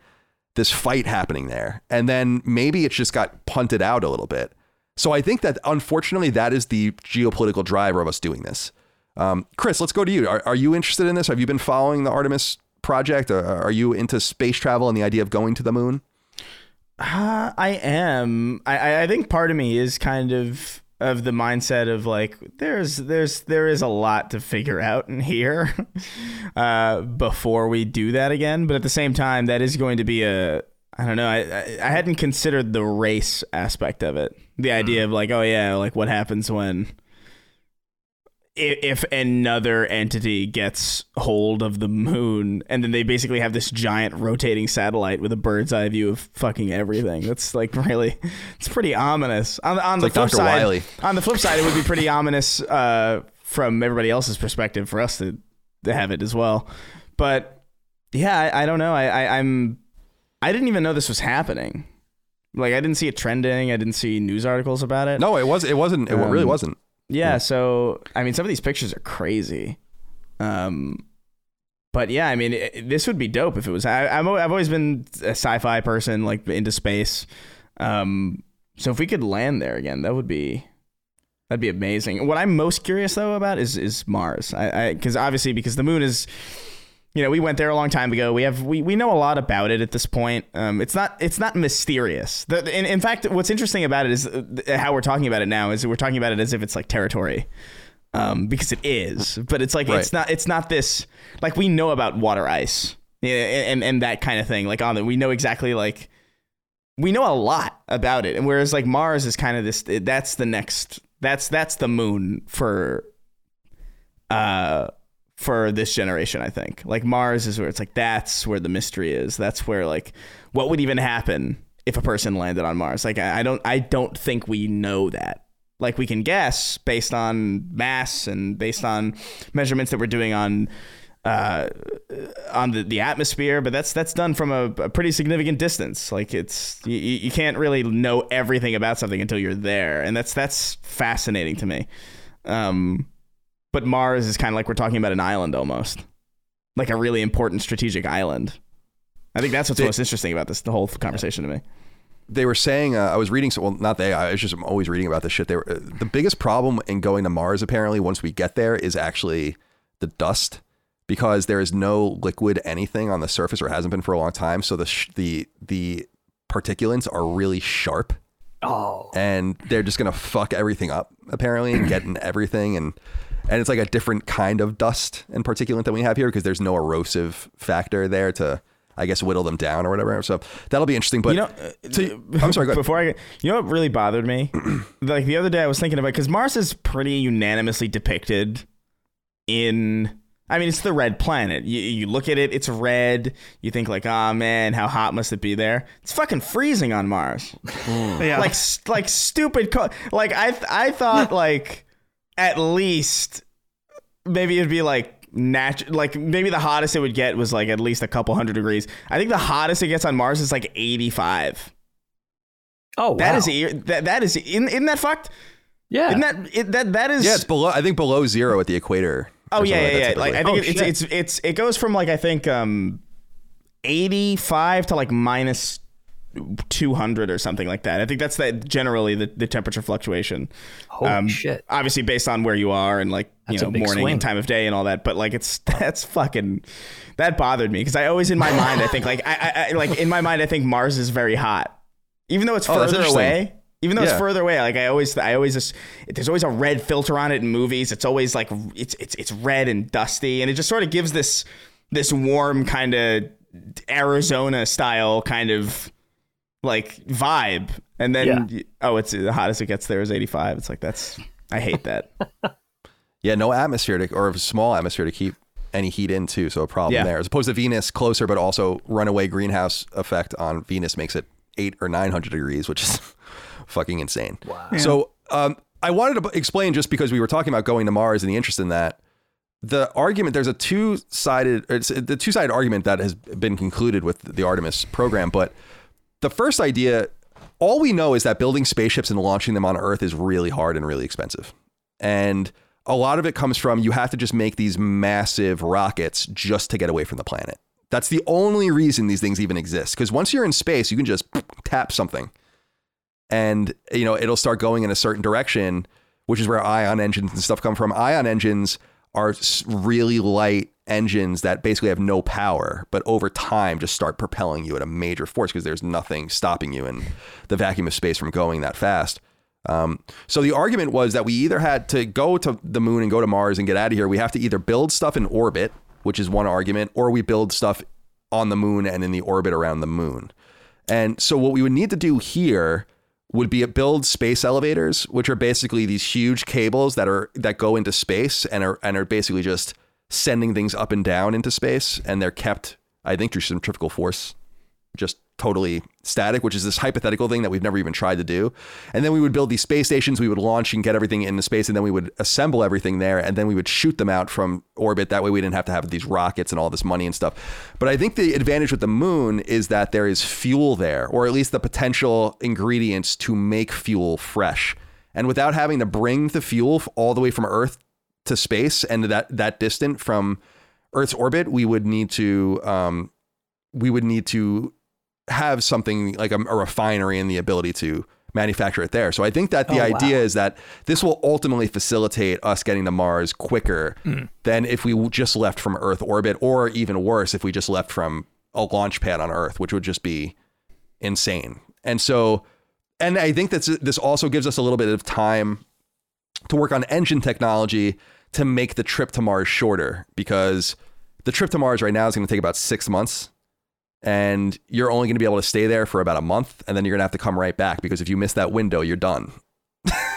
this fight happening there. And then maybe it's just got punted out a little bit. So I think that unfortunately that is the geopolitical driver of us doing this. Um, Chris, let's go to you. Are, are, you interested in this? Have you been following the Artemis project? Are you into space travel and the idea of going to the moon? Uh, I am. I, I think part of me is kind of of the mindset of like there's there's there is a lot to figure out in here uh, before we do that again. But at the same time that is going to be a I don't know I, I, I hadn't considered the race aspect of it. The idea of like oh yeah like what happens when if another entity gets hold of the moon and then they basically have this giant rotating satellite with a bird's eye view of fucking everything that's like really it's pretty ominous on, on the like flip Dr. side Wily. on the flip side it would be pretty ominous uh, from everybody else's perspective for us to, to have it as well but yeah i, I don't know I, I i'm i didn't even know this was happening like i didn't see it trending i didn't see news articles about it No, it was. It wasn't. It really Um, wasn't. Yeah, so I mean, some of these pictures are crazy. Um, but yeah, I mean, it, this would be dope if it was. I, I'm, I've always been a sci-fi person, like into space. Um, so if we could land there again, that would be that'd be amazing. What I'm most curious though about is is Mars. I because obviously because the moon is. You know, we went there a long time ago. We have we, we know a lot about it at this point. Um, it's not it's not mysterious. The, in, in fact, what's interesting about it is uh, how we're talking about it now. Is we're talking about it as if it's like territory, um, because it is. But it's like Right. it's not it's not this like we know about water ice, yeah, and and that kind of thing. Like on it, we know exactly like we know a lot about it. And whereas like Mars is kind of this that's the next that's that's the moon for uh for this generation, I think. Like Mars is where it's like that's where the mystery is. That's where like what would even happen if a person landed on Mars. Like I, don't I don't think we know that. Like we can guess based on mass and based on measurements that we're doing on uh, on the, the atmosphere, but that's that's done from a, a pretty significant distance. Like it's you, you can't really know everything about something until you're there, and that's that's fascinating to me. Um, but Mars is kind of like we're talking about an island almost, like a really important strategic island. I think that's what's They- most interesting about this the whole conversation to me. they were saying uh, I was reading so well not they I was just I'm always reading about this shit. They were uh, the biggest problem in going to Mars apparently once we get there is actually the dust because there is no liquid anything on the surface or hasn't been for a long time. So the sh- the the particulates are really sharp. Oh, and they're just gonna fuck everything up apparently and get in everything. And and it's like a different kind of dust and particulate than we have here because there's no erosive factor there to I guess whittle them down or whatever so that'll be interesting but you know, uh, I'm sorry, go. Before I get, you know what really bothered me? like the other day, I was thinking about because Mars is pretty unanimously depicted in. I mean, it's the red planet. You, you look at it, it's red. You think like, oh man, how hot must it be there? It's fucking freezing on Mars. Yeah. Like, s- like stupid. Co- like I, th- I thought like at least maybe it'd be like natural. Like maybe the hottest it would get was like at least a couple hundred degrees. I think the hottest it gets on Mars is like eighty-five. oh, that wow. is that, that is in isn't that fucked? yeah. Isn't that it, that that is Yeah, it's below. I think below zero at the equator. Oh yeah, something yeah, that yeah. Like I think Oh, it's, it's it's it goes from like I think um 85 to like minus 200 or something like that. I think that's that generally the, the temperature fluctuation. Um, Holy shit. Obviously based on where you are and like That's you know morning swing. and time of day and all that. But like it's that's fucking that bothered me because I always in my mind I think like I, I, I like in my mind I think Mars is very hot, even though it's Oh, further away. Even though Yeah. it's further away, like I always, I always just, there's always a red filter on it in movies. It's always like it's it's it's red and dusty, and it just sort of gives this this warm kind of Arizona style kind of like vibe. And then Yeah. y- oh, it's the hottest it gets there is 85. It's like that's I hate that. Yeah, no atmosphere to, or a small atmosphere to keep any heat in too. So a problem Yeah. there. As opposed to Venus, closer, but also runaway greenhouse effect on Venus makes it eight or nine hundred degrees, which is fucking insane. Wow. So um, I wanted to explain just because we were talking about going to Mars and the interest in that. The argument there's a two sided it's the two sided argument that has been concluded with the Artemis program, but the first idea, all we know is that building spaceships and launching them on Earth is really hard and really expensive. And a lot of it comes from you have to just make these massive rockets just to get away from the planet. That's the only reason these things even exist. Because once you're in space, you can just tap something and you know it'll start going in a certain direction, which is where ion engines and stuff come from. Ion engines are really light engines that basically have no power, but over time just start propelling you at a major force because there's nothing stopping you in the vacuum of space from going that fast. Um, so the argument was that we either had to go to the moon and go to Mars and get out of here. We have to either build stuff in orbit, which is one argument, or we build stuff on the moon and in the orbit around the moon. And so what we would need to do here would be build space elevators, which are basically these huge cables that are that go into space and are and are basically just sending things up and down into space, and they're kept, I think, through centrifugal force, just totally static, which is this hypothetical thing that we've never even tried to do. And then we would build these space stations, we would launch and get everything into space, and then we would assemble everything there, and then we would shoot them out from orbit. That way we didn't have to have these rockets and all this money and stuff. But I think the advantage with the moon is that there is fuel there, or at least the potential ingredients to make fuel fresh. And without having to bring the fuel all the way from Earth to space and that that distant from Earth's orbit, we would need to um, we would need to have something like a, a refinery and the ability to manufacture it there. So I think that the Oh, idea wow. is that this will ultimately facilitate us getting to Mars quicker than if we just left from Earth orbit, or even worse, if we just left from a launch pad on Earth, which would just be insane. And so, and I think that's this also gives us a little bit of time to work on engine technology to make the trip to Mars shorter because the trip to Mars right now is going to take about six months. And you're only going to be able to stay there for about a month, and then you're going to have to come right back because if you miss that window, you're done.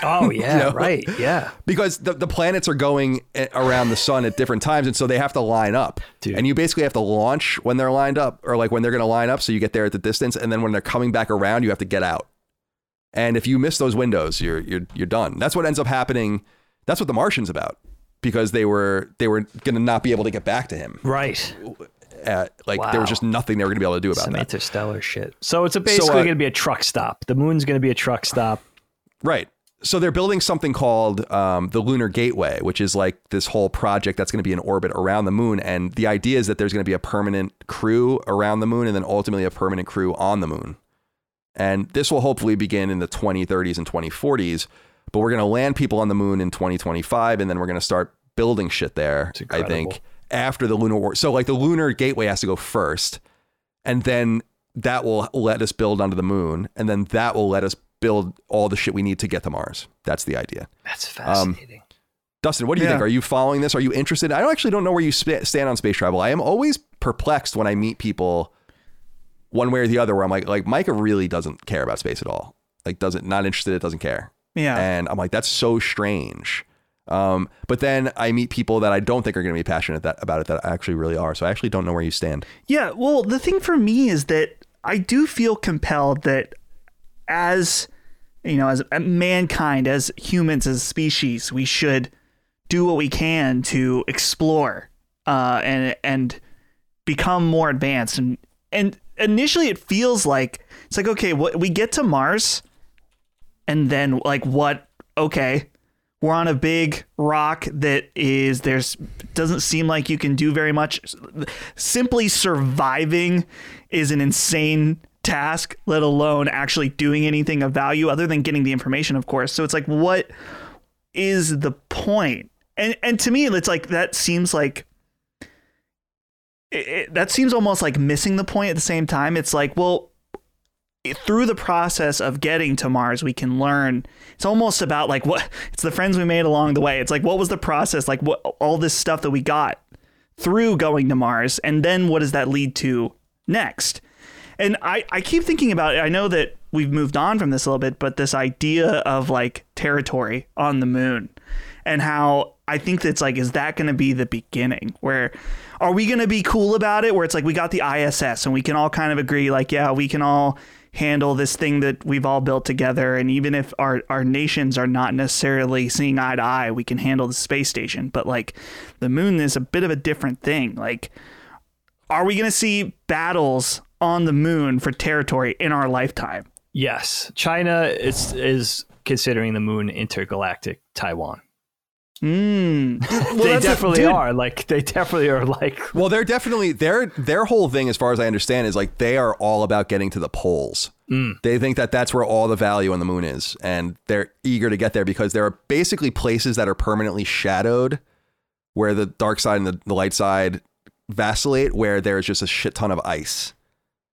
Oh yeah, know? right. Yeah. Because the, the planets are going eh, around the sun at different times, and so they have to line up. Dude. And you basically have to launch when they're lined up, or like when they're going to line up, so you get there at the distance, and then when they're coming back around, you have to get out. And if you miss those windows, you're you're you're done. That's what ends up happening. That's what the Martian's about, because they were they were going to not be able to get back to him. Right. Uh, like there was just nothing they were going to be able to do about Some that. interstellar shit. So it's a basically uh, going to be a truck stop. The moon's going to be a truck stop. Right. So they're building something called um, the Lunar Gateway, which is like this whole project that's going to be in orbit around the moon. And the idea is that there's going to be a permanent crew around the moon and then ultimately a permanent crew on the moon. And this will hopefully begin in the 2030s and 2040s. But we're going to land people on the moon in 2025 and then we're going to start building shit there, I think, after the lunar war. So, like, the Lunar Gateway has to go first. And then that will let us build onto the moon. And then that will let us build all the shit we need to get to Mars. That's the idea. That's um, fascinating. Dustin, what do you Yeah. think? Are you following this? Are you interested? I don't actually don't know where you sp- stand on space travel. I am always perplexed when I meet people one way or the other where I'm like like Micah really doesn't care about space at all. Like doesn't not interested, It doesn't care. Yeah. And I'm like that's so strange. Um, but then I meet people that I don't think are going to be passionate that, about it that actually really are. So I actually don't know where you stand. Yeah, well, the thing for me is that I do feel compelled that as you know, as mankind, as humans, as a species, we should do what we can to explore uh, and and become more advanced. And and initially, it feels like it's like okay, what we get to Mars, and then like what? Okay, we're on a big rock that is there's doesn't seem like you can do very much simply surviving is an insane task let alone actually doing anything of value other than getting the information of course so it's like what is the point? and and to me it's like that seems like it, that seems almost like missing the point at the same time it's like well through the process of getting to Mars, we can learn. It's almost about like what it's the friends we made along the way. It's like what was the process, like what all this stuff that we got through going to Mars, and then what does that lead to next? And I, I keep thinking about it. I know that we've moved on from this a little bit, but this idea of like territory on the moon and how I think that's like, is that going to be the beginning? Where are we going to be cool about it? Where it's like we got the ISS and we can all kind of agree, like, yeah, we can all handle this thing that we've all built together. And even if our, our nations are not necessarily seeing eye to eye, we can handle the space station. But like the moon is a bit of a different thing. Like, are we going to see battles on the moon for territory in our lifetime? Yes, China is is considering the moon intergalactic Taiwan. Mm. they definitely are. Like they definitely are. Like Well, they're definitely their their whole thing, as far as I understand, is like they are all about getting to the poles. They think that that's where all the value on the moon is, and they're eager to get there because there are basically places that are permanently shadowed, where the dark side and the, the light side vacillate, where there's just a shit ton of ice,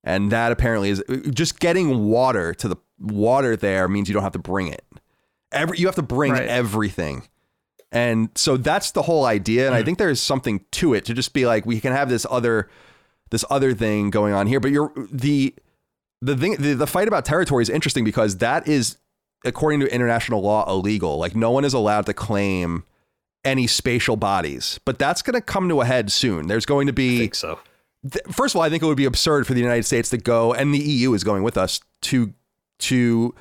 and that apparently is just getting water to the water there means you don't have to bring it. Every you have to bring Right. everything. And so that's the whole idea. And I hmm. think there's something to it to just be like, we can have this other, this other thing going on here. But you're the, the thing, the, the fight about territory is interesting because that is, according to international law, illegal. Like no one is allowed to claim any spatial bodies, but that's going to come to a head soon. There's going to I be, think so. th- first of all, I think it would be absurd for the United States to go, and the EU is going with us to to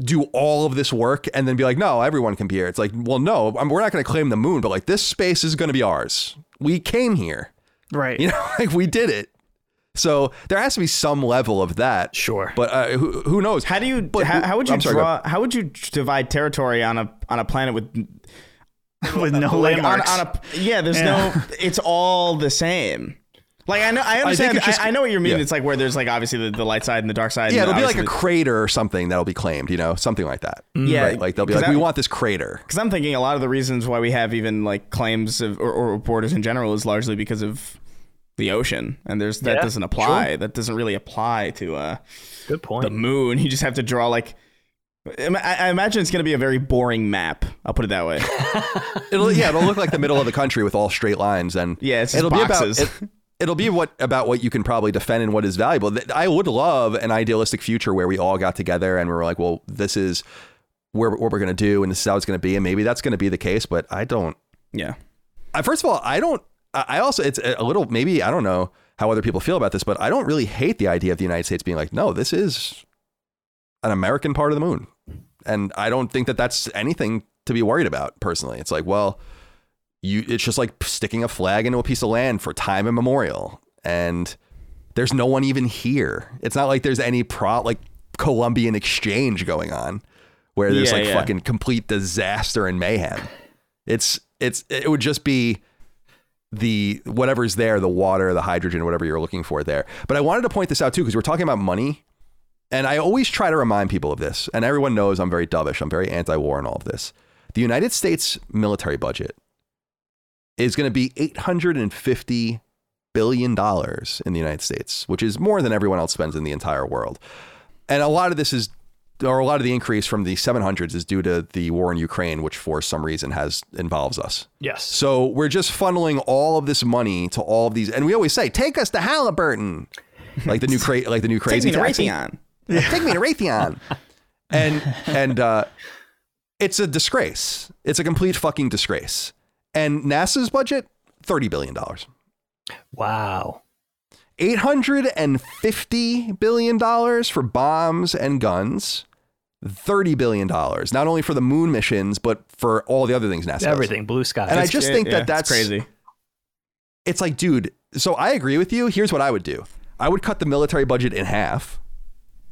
do all of this work and then be like, no, everyone can be here. It's like, well, no, I mean, we're not going to claim the moon, but like this space is going to be ours. We came here, Right. you know, like we did it. So there has to be some level of that. Sure. But uh, who, who knows? How do you? But how, how would you sorry, draw? how would you divide territory on a on a planet with With no like on, landmarks. on a yeah? There's Yeah. no. It's all the same. Like I know, I understand. I, just- I know what you mean. yeah. It's like where there's like obviously the, the light side and the dark side. yeah, it'll be like a crater or something that'll be claimed, you know, something like that. yeah, Right? Like they'll be like, I- we want this crater. Because I'm thinking a lot of the reasons why we have even like claims of, or, or borders in general is largely because of the ocean, and there's that Yeah, doesn't apply. That doesn't really apply to uh, Good point. the moon. You just have to draw like. I, I imagine it's going to be a very boring map. I'll put it that way. It'll yeah, it'll look like the middle of the country with all straight lines, and Yeah, it's just it'll boxes. be about it, it'll be what about what you can probably defend and what is valuable. I would love an idealistic future where we all got together and we were like, well, this is where what we're gonna do, and this is how it's gonna be, and maybe that's gonna be the case. But I don't. yeah. I, first of all, I don't. I also it's a little maybe I don't know how other people feel about this, but I don't really hate the idea of the United States being like, no, this is an American part of the moon, and I don't think that that's anything to be worried about personally. It's like, well, you it's just like sticking a flag into a piece of land for time immemorial, and there's no one even here. It's not like there's any pro like Columbian exchange going on where there's Yeah, like yeah. fucking complete disaster and mayhem. It's it's it would just be the whatever's there, the water, the hydrogen, whatever you're looking for there. But I wanted to point this out too because we're talking about money, and I always try to remind people of this. And everyone knows I'm very dovish. I'm very anti-war and all of this. The United States military budget is going to be 850 billion dollars in the United States, which is more than everyone else spends in the entire world. And a lot of this is or a lot of the increase from the 700s is due to the war in Ukraine, which for some reason has involves us. yes. So we're just funneling all of this money to all of these, and we always say, "Take us to Halliburton," like the new cra- like the new crazy. Take crazy me to taxi. Raytheon. Take me to Raytheon. and and uh, it's a disgrace. It's a complete fucking disgrace. And NASA's budget thirty billion dollars. Wow. Eight hundred and fifty billion dollars for bombs and guns. Thirty billion dollars, not only for the moon missions, but for all the other things NASA. does. Everything. Blue sky. And I just think yeah, that it's that's crazy. it's like, dude, so I agree with you. Here's what I would do I would cut the military budget in half.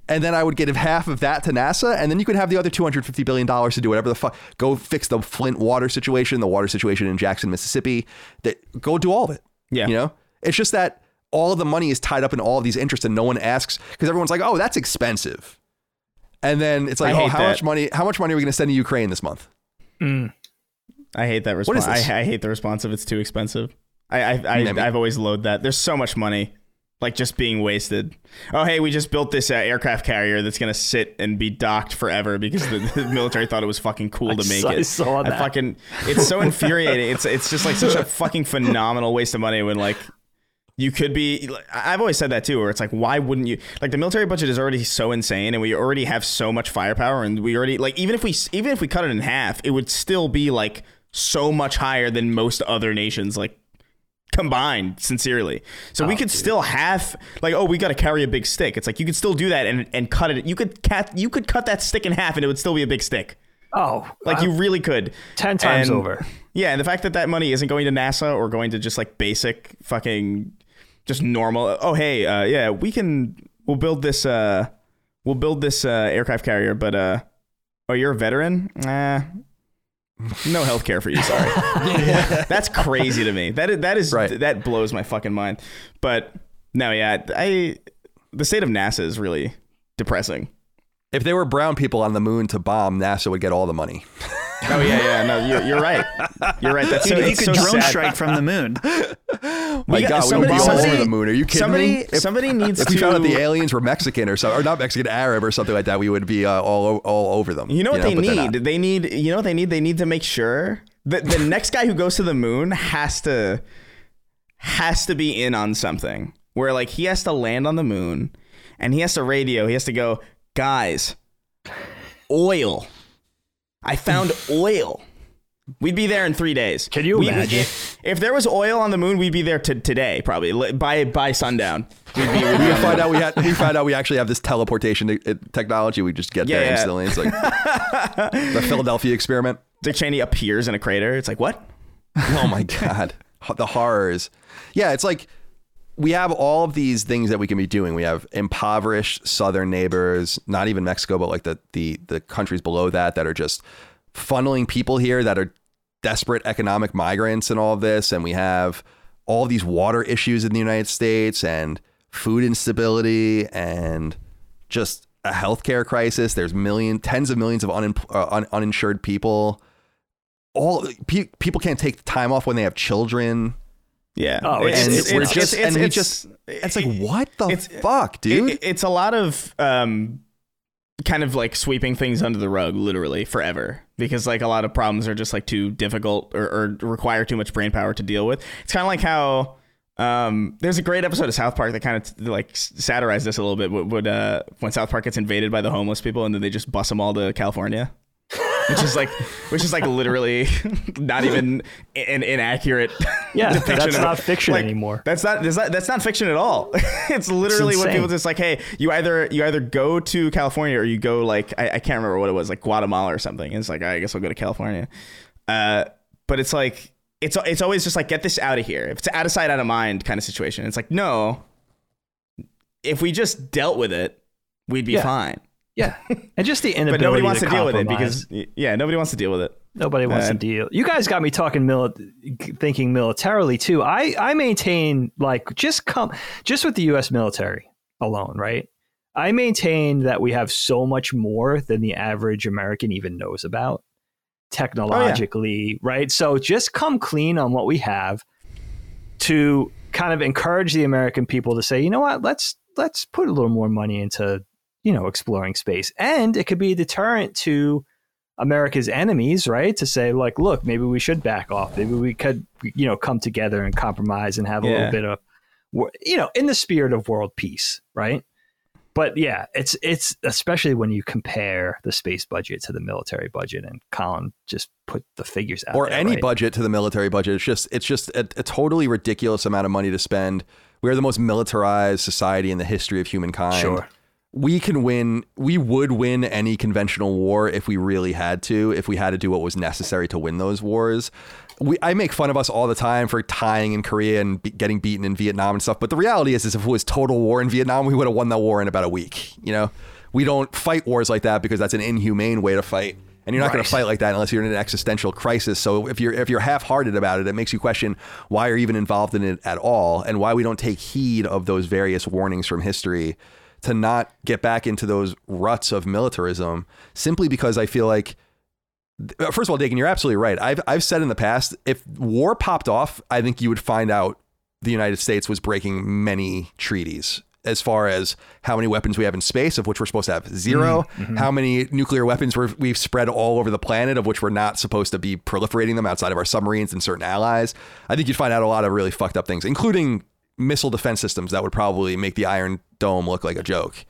And then I would give half of that to NASA, and then you could have the other $250 billion to do whatever the fuck. Go fix the Flint water situation, the water situation in Jackson, Mississippi. That go do all of it. Yeah. You know? It's just that all of the money is tied up in all of these interests, and no one asks because everyone's like, oh, that's expensive. And then it's like, oh, how that. much money? How much money are we going to send to Ukraine this month? Mm. I hate that response. I, I hate the response of it's too expensive. I, I, I. I've always loathed that. There's so much money, like just being wasted. Oh, hey, we just built this uh, aircraft carrier that's gonna sit and be docked forever because the, the military thought it was fucking cool to make saw- it. I saw that. fucking, it's so infuriating. It's it's just like such a fucking phenomenal waste of money when like. you could be i've always said that too where it's like why wouldn't you like the military budget is already so insane and we already have so much firepower and we already like even if we even if we cut it in half it would still be like so much higher than most other nations like combined sincerely so we could still have like oh we got to carry a big stick it's like you could still do that and, and cut it you could cat you could cut that stick in half and it would still be a big stick Oh, like you really could 10 times And- over. yeah, and the fact that that money isn't going to NASA or going to just like basic fucking just normal. Oh, hey, uh, yeah, we can we'll build this uh we'll build this uh aircraft carrier, but uh oh, you're a veteran? Nah. No health care for you, sorry. That's crazy to me. That is, that is Right. that blows my fucking mind. But no, yeah, I the state of NASA is really depressing. If there were brown people on the moon to bomb, NASA would get all the money. Oh yeah, yeah, no, you're, you're right. You're right. That's so, Dude, you could so drone sad. strike from the moon. My got- God, somebody- we would bomb all over the moon. Are you kidding somebody, me? If, somebody needs if to. If we found out the aliens were Mexican or something, or not Mexican, Arab or something like that, we would be uh, all all over them. You know what they but they're need? They need. You know what they need? They need to make sure that the next guy who goes to the moon has to has to be in on something. Where like he has to land on the moon, and he has to radio. He has to go, guys. Oil. I found oil. We'd be there in three days. Can you We- imagine? If, if there was oil on the moon, we'd be there to today, probably by by sundown. We'd be, we'd be We on find moon. out we had we found out we actually have this teleportation uh, technology. We just get Yeah, there yeah. instantly. It's like the Philadelphia experiment. Dick Cheney appears in a crater. It's like what? Oh my god, the horrors. Yeah, it's like we have all of these things that we can be doing. We have impoverished southern neighbors, not even Mexico, but like the the the countries below that that are just funneling people here that are desperate economic migrants and all of this. And we have all these water issues in the United States and food instability and just a healthcare crisis. There's million, tens of millions of uh, un- uninsured people. All pe- people can't take time off when they have children. Yeah. Oh, it's- and it's- we're just it's- and we just it's like what the fuck, dude? It- it's a lot of um, kind of like sweeping things under the rug, literally forever, because like a lot of problems are just like too difficult or, or require too much brain power to deal with. It's kind of like how um, there's a great episode of South Park that kind of like satirized this a little bit. Would, would uh, when South Park gets invaded by the homeless people and then they just bus them all to California. Which is like, which is like literally not even an inaccurate. Yeah, depiction that's not fiction like, anymore. That's not that's not, that's not fiction at all. it's literally what people just like. Hey, you either you either go to California or you go like I, I can't remember what it was like Guatemala or something. And it's like I guess I'll go to California. Uh, but it's like it's it's always just like get this out of here. If it's out of sight, out of mind kind of situation. It's like no. If we just dealt with it, we'd be Yeah. fine. Yeah, and just the inability. But nobody wants to, to deal with it because yeah, nobody wants to deal with it. Nobody wants Uh, to deal. You guys got me talking mili- thinking militarily too. I I maintain like just come just with the U.S. military alone, right? I maintain that we have so much more than the average American even knows about technologically, right? So just come clean on what we have to kind of encourage the American people to say, you know what, let's let's put a little more money into you know exploring space, and it could be a deterrent to America's enemies, right? To say like, look, maybe we should back off. Maybe we could, you know, come together and compromise and have a Yeah. little bit of, you know, in the spirit of world peace, right? But yeah, it's it's especially when you compare the space budget to the military budget, and Colin just put the figures out. or there, any right? budget to the military budget. It's just it's just a, a totally ridiculous amount of money to spend. We are the most militarized society in the history of humankind. Sure. We can win. We would win any conventional war if we really had to. If we had to do what was necessary to win those wars. We, I make fun of us all the time for tying in Korea and be, getting beaten in Vietnam and stuff. But the reality is, is if it was total war in Vietnam, we would have won that war in about a week. You know, we don't fight wars like that because that's an inhumane way to fight. And you're not going to fight like that unless you're in an existential crisis. So if you're if you're half-hearted about it, it makes you question why you're even involved in it at all, and why we don't take heed of those various warnings from history to not get back into those ruts of militarism. Simply because I feel like, uh, first of all, Dagan, you're absolutely right. I've I've said in the past, if war popped off, I think you would find out the United States was breaking many treaties as far as how many weapons we have in space, of which we're supposed to have 0 how many nuclear weapons we're, we've spread all over the planet, of which we're not supposed to be proliferating them outside of our submarines and certain allies. I think you'd find out a lot of really fucked up things, including missile defense systems that would probably make the Iron Dome look like a joke.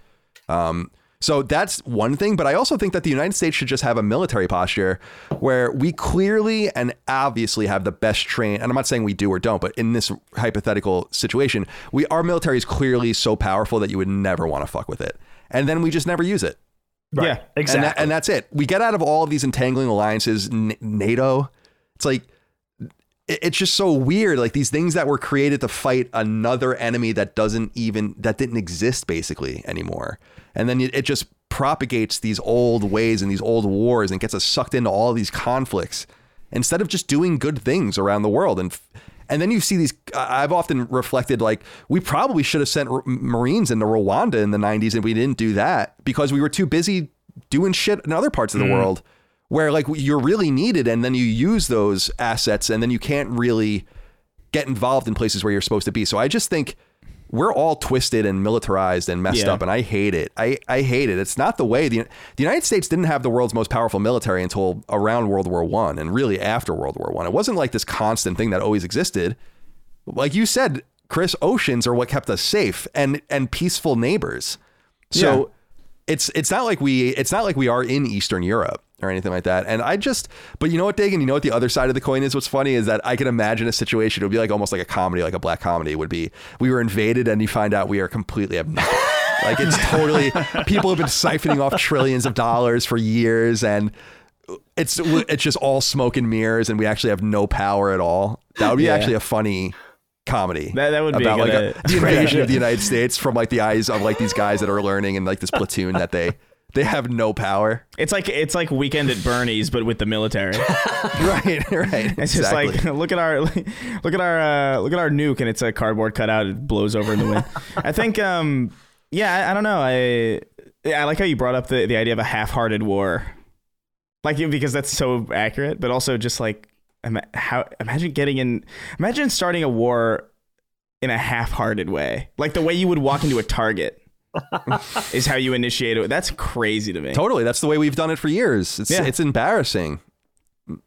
Um, so that's one thing, but I also think that the United States should just have a military posture where we clearly and obviously have the best trained. And I'm not saying we do or don't, but in this hypothetical situation, we our military is clearly so powerful that you would never want to fuck with it, and then we just never use it. Right. Yeah, exactly. And, that, and that's it. We get out of all of these entangling alliances, N- NATO. It's like it- it's just so weird. Like these things that were created to fight another enemy that doesn't even that didn't exist basically anymore, and then it it just propagates these old ways and these old wars and gets us sucked into all these conflicts instead of just doing good things around the world and. And then you see these. I've often reflected like we probably should have sent Marines into Rwanda in the 90s, and we didn't do that because we were too busy doing shit in other parts of the mm. world where like you're really needed, and then you use those assets, and then you can't really get involved in places where you're supposed to be. So I just think we're all twisted and militarized and messed Yeah. up, and I hate it. I, I hate it. It's not the way the the United States didn't have the world's most powerful military until around World War One, and really after World War One. It wasn't like this constant thing that always existed. Like you said, Chris, oceans are what kept us safe and and peaceful neighbors. So it's it's not like we it's not like we are in Eastern Europe or anything like that. And I just but you know what, Dagan, you know what the other side of the coin is? What's funny is that I can imagine a situation, it would be like almost like a comedy, like a black comedy would be we were invaded and you find out we are completely nothing. like it's totally people have been siphoning off trillions of dollars for years and it's it's just all smoke and mirrors and we actually have no power at all. That would be Yeah. actually a funny comedy. That- that would be about like a, the invasion of the United States from like the eyes of like these guys that are learning and like this platoon that they they have no power. It's like it's like Weekend at Bernie's, but with the military. right, right. It's just exactly. like look at our look at our uh, look at our nuke, and it's a cardboard cutout. It blows over in the wind. I think, um, yeah, I, I don't know. I I like how you brought up the the idea of a half-hearted war, like because that's so accurate, but also just like how imagine getting in, imagine starting a war in a half-hearted way, like the way you would walk into a Target. is how you initiate it. That's crazy to me. Totally. That's the way we've done it for years. It's Yeah. it's embarrassing.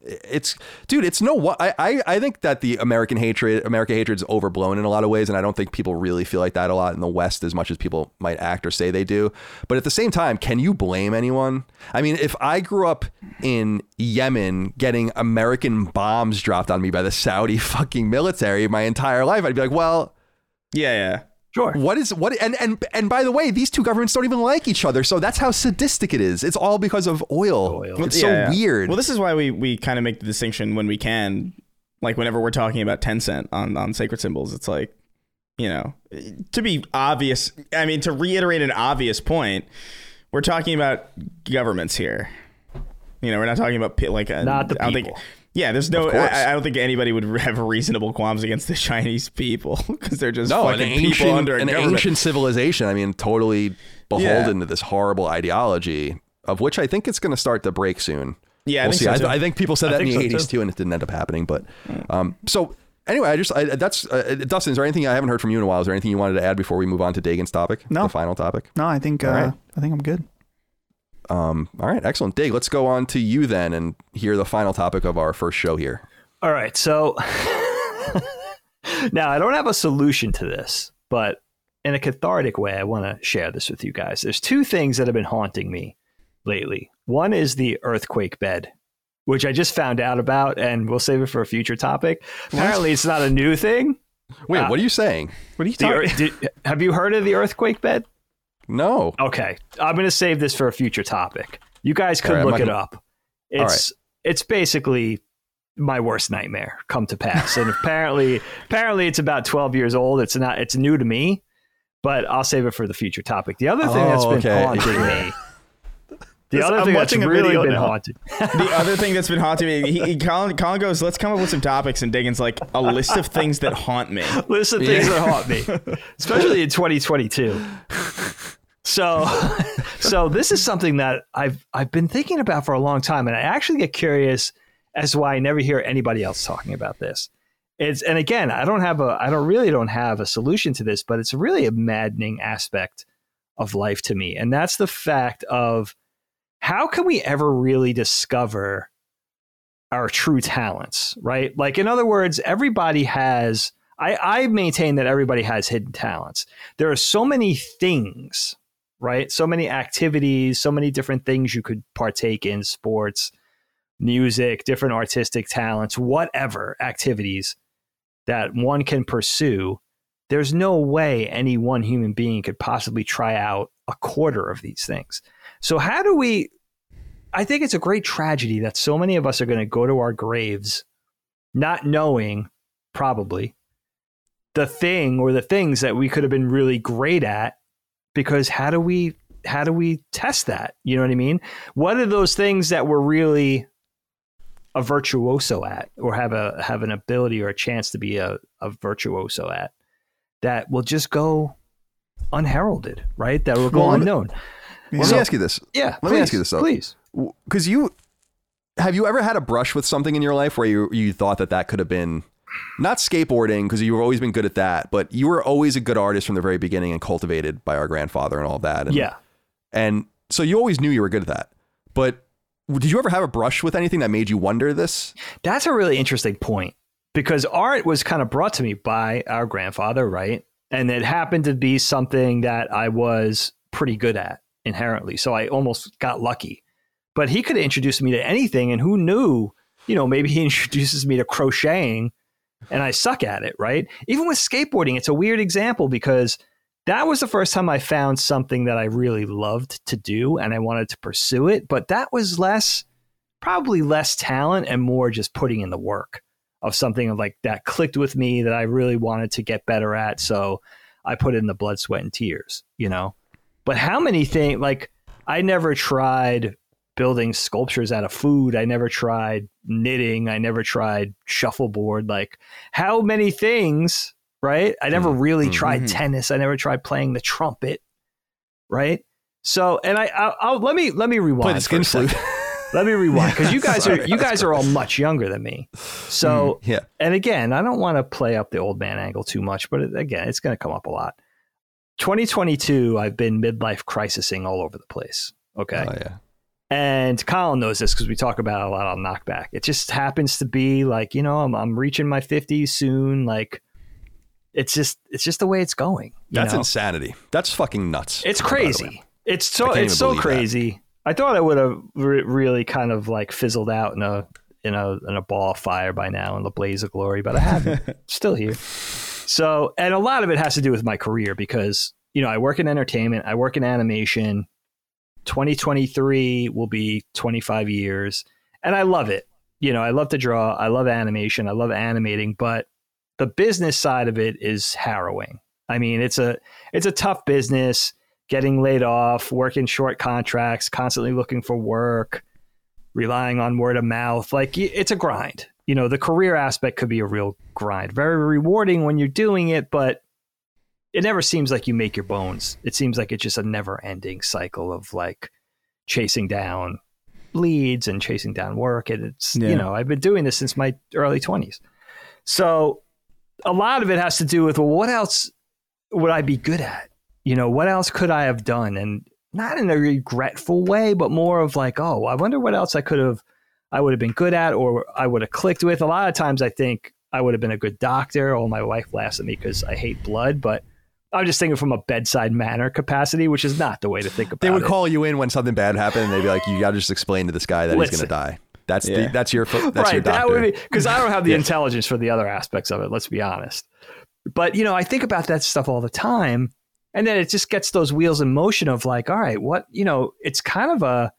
It's dude, it's no what I, I I think that the American hatred America hatred is overblown in a lot of ways, and I don't think people really feel like that a lot in the West as much as people might act or say they do. But at the same time, can you blame anyone? I mean, if I grew up in Yemen getting American bombs dropped on me by the Saudi fucking military my entire life, I'd be like, well, Yeah, yeah. Sure. what is what and and and by the way, these two governments don't even like each other. So that's how sadistic it is. It's all because of oil. Oil. It's Yeah, so yeah. weird. Well, this is why we we kind of make the distinction when we can, like whenever we're talking about Tencent on on sacred symbols. It's like, you know, to be obvious. I mean, to reiterate an obvious point, we're talking about governments here. You know, we're not talking about like a, Not the I don't think. People. Yeah, there's no. I, I don't think anybody would have reasonable qualms against the Chinese people because they're just no, an fucking people ancient, under a an government. ancient civilization. I mean, totally beholden Yeah. to this horrible ideology, of which I think it's going to start to break soon. Yeah, I we'll think see. so, I, too. I think people said that in the so, 80s too. too, and it didn't end up happening. But um, so anyway, I just I, that's uh, Dustin. Is there anything I haven't heard from you in a while? Is there anything you wanted to add before we move on to Dagan's topic? No. the final topic. No, I think uh, All right. I think I'm good. Um, all right, excellent, Dag. Let's go on to you then and hear the final topic of our first show here. All right. So now I don't have a solution to this, but in a cathartic way, I want to share this with you guys. There's two things that have been haunting me lately. One is the earthquake bed, which I just found out about, and we'll save it for a future topic. Apparently, it's not a new thing. Wait, Uh, what are you saying? What are you talking? did- have you heard of the earthquake bed? No. Okay, I'm going to save this for a future topic. You guys could All right, I'm look not it gonna- up. It's it's basically my worst nightmare come to pass, and apparently apparently it's about 12 years old. It's not it's new to me, but I'll save it for the future topic. The other thing that's oh, been okay. haunting me. The This- other I'm thing that's watching a really been now. haunting. the other thing that's been haunting me, he, he, Colin, Colin goes, let's come up with some topics, and Dagan's like, a list of things that haunt me. List of things that haunt me, especially in 2022. So, so this is something that I've I've been thinking about for a long time, and I actually get curious as to why I never hear anybody else talking about this. It's and again, I don't have a I don't really don't have a solution to this, but it's really a maddening aspect of life to me, and that's the fact of how can we ever really discover our true talents, right? Like in other words, everybody has I, I maintain that everybody has hidden talents. There are so many things, right? So many activities, so many different things you could partake in sports, music, different artistic talents, whatever activities that one can pursue. There's no way any one human being could possibly try out a quarter of these things. So, how do we? I think it's a great tragedy that so many of us are going to go to our graves not knowing, probably, the thing or the things that we could have been really great at because how do we how do we test that? You know what i mean? What are those things that we're really a virtuoso at or have a have an ability or a chance to be a, a virtuoso at that will just go unheralded right? That will go Well, unknown. Let So- me ask you this. yeah Let me ask you this, though. please. Because you have you ever had a brush with something in your life where you you thought that that could have been not skateboarding because you've always been good at that, but you were always a good artist from the very beginning and cultivated by our grandfather and all that. And, yeah and so you always knew you were good at that. But did you ever have a brush with anything that made you wonder this? That's a really interesting point because art was kind of brought to me by our grandfather, right? And it happened to be something that I was pretty good at inherently. So I almost got lucky. But he could have introduced me to anything, and who knew? You know, maybe he introduces me to crocheting and I suck at it, right? Even with skateboarding, it's a weird example because that was the first time I found something that I really loved to do and I wanted to pursue it. But that was less, probably less talent and more just putting in the work of something like that clicked with me that I really wanted to get better at. So I put in the blood, sweat, and tears, you know? But how many things, like, I never tried building sculptures out of food. I never tried knitting. I never tried shuffleboard. Like, how many things, right? I never really Mhm. tried tennis. I never tried playing the trumpet, right? So, and I, I'll, I'll let me let me rewind. Play the skin flute. Let me rewind because you guys are you guys are all much younger than me. So, yeah. and again, I don't want to play up the old man angle too much, but it, again, it's going to come up a lot. 2022, I've been midlife crisising all over the place. Okay. Oh, yeah. And Colin knows this because we talk about it a lot on Knockback. It just happens to be like, you know, I'm, I'm reaching my 50s soon. Like, it's just, it's just the way it's going. That's know? insanity. That's fucking nuts. It's by the way. crazy. It's so it's so believe that. crazy. I thought I would have re- really kind of like fizzled out in a in a in a ball of fire by now in the blaze of glory, but I haven't. Still here. So, and a lot of it has to do with my career because you know I work in entertainment, I work in animation. 2023 will be 25 years, and I love it. You know, I love to draw, I love animation, I love animating, but the business side of it is harrowing. I mean, it's a it's a tough business getting laid off, working short contracts, constantly looking for work, relying on word of mouth. Like it's a grind. You know, the career aspect could be a real grind. Very rewarding when you're doing it, but it never seems like you make your bones. It seems like it's just a never ending cycle of like chasing down leads and chasing down work. And it's, Yeah. you know, I've been doing this since my early 20s. So a lot of it has to do with, well, what else would I be good at? You know, what else could I have done? And not in a regretful way, but more of like, oh, I wonder what else I could have, I would have been good at or I would have clicked with. A lot of times I think I would have been a good doctor. Oh, my wife laughs at me because I hate blood, but I'm just thinking from a bedside manner capacity, which is not the way to think about it. They would it. call you in when something bad happened, and they'd be like, "You got to just explain to this guy that he's going to die." That's Yeah. the, that's your fo- that's your right. That doctor. would be because I don't have the Yeah. intelligence for the other aspects of it. Let's be honest. But you know, I think about that stuff all the time, and then it just gets those wheels in motion of like, all right, what you know, it's kind of a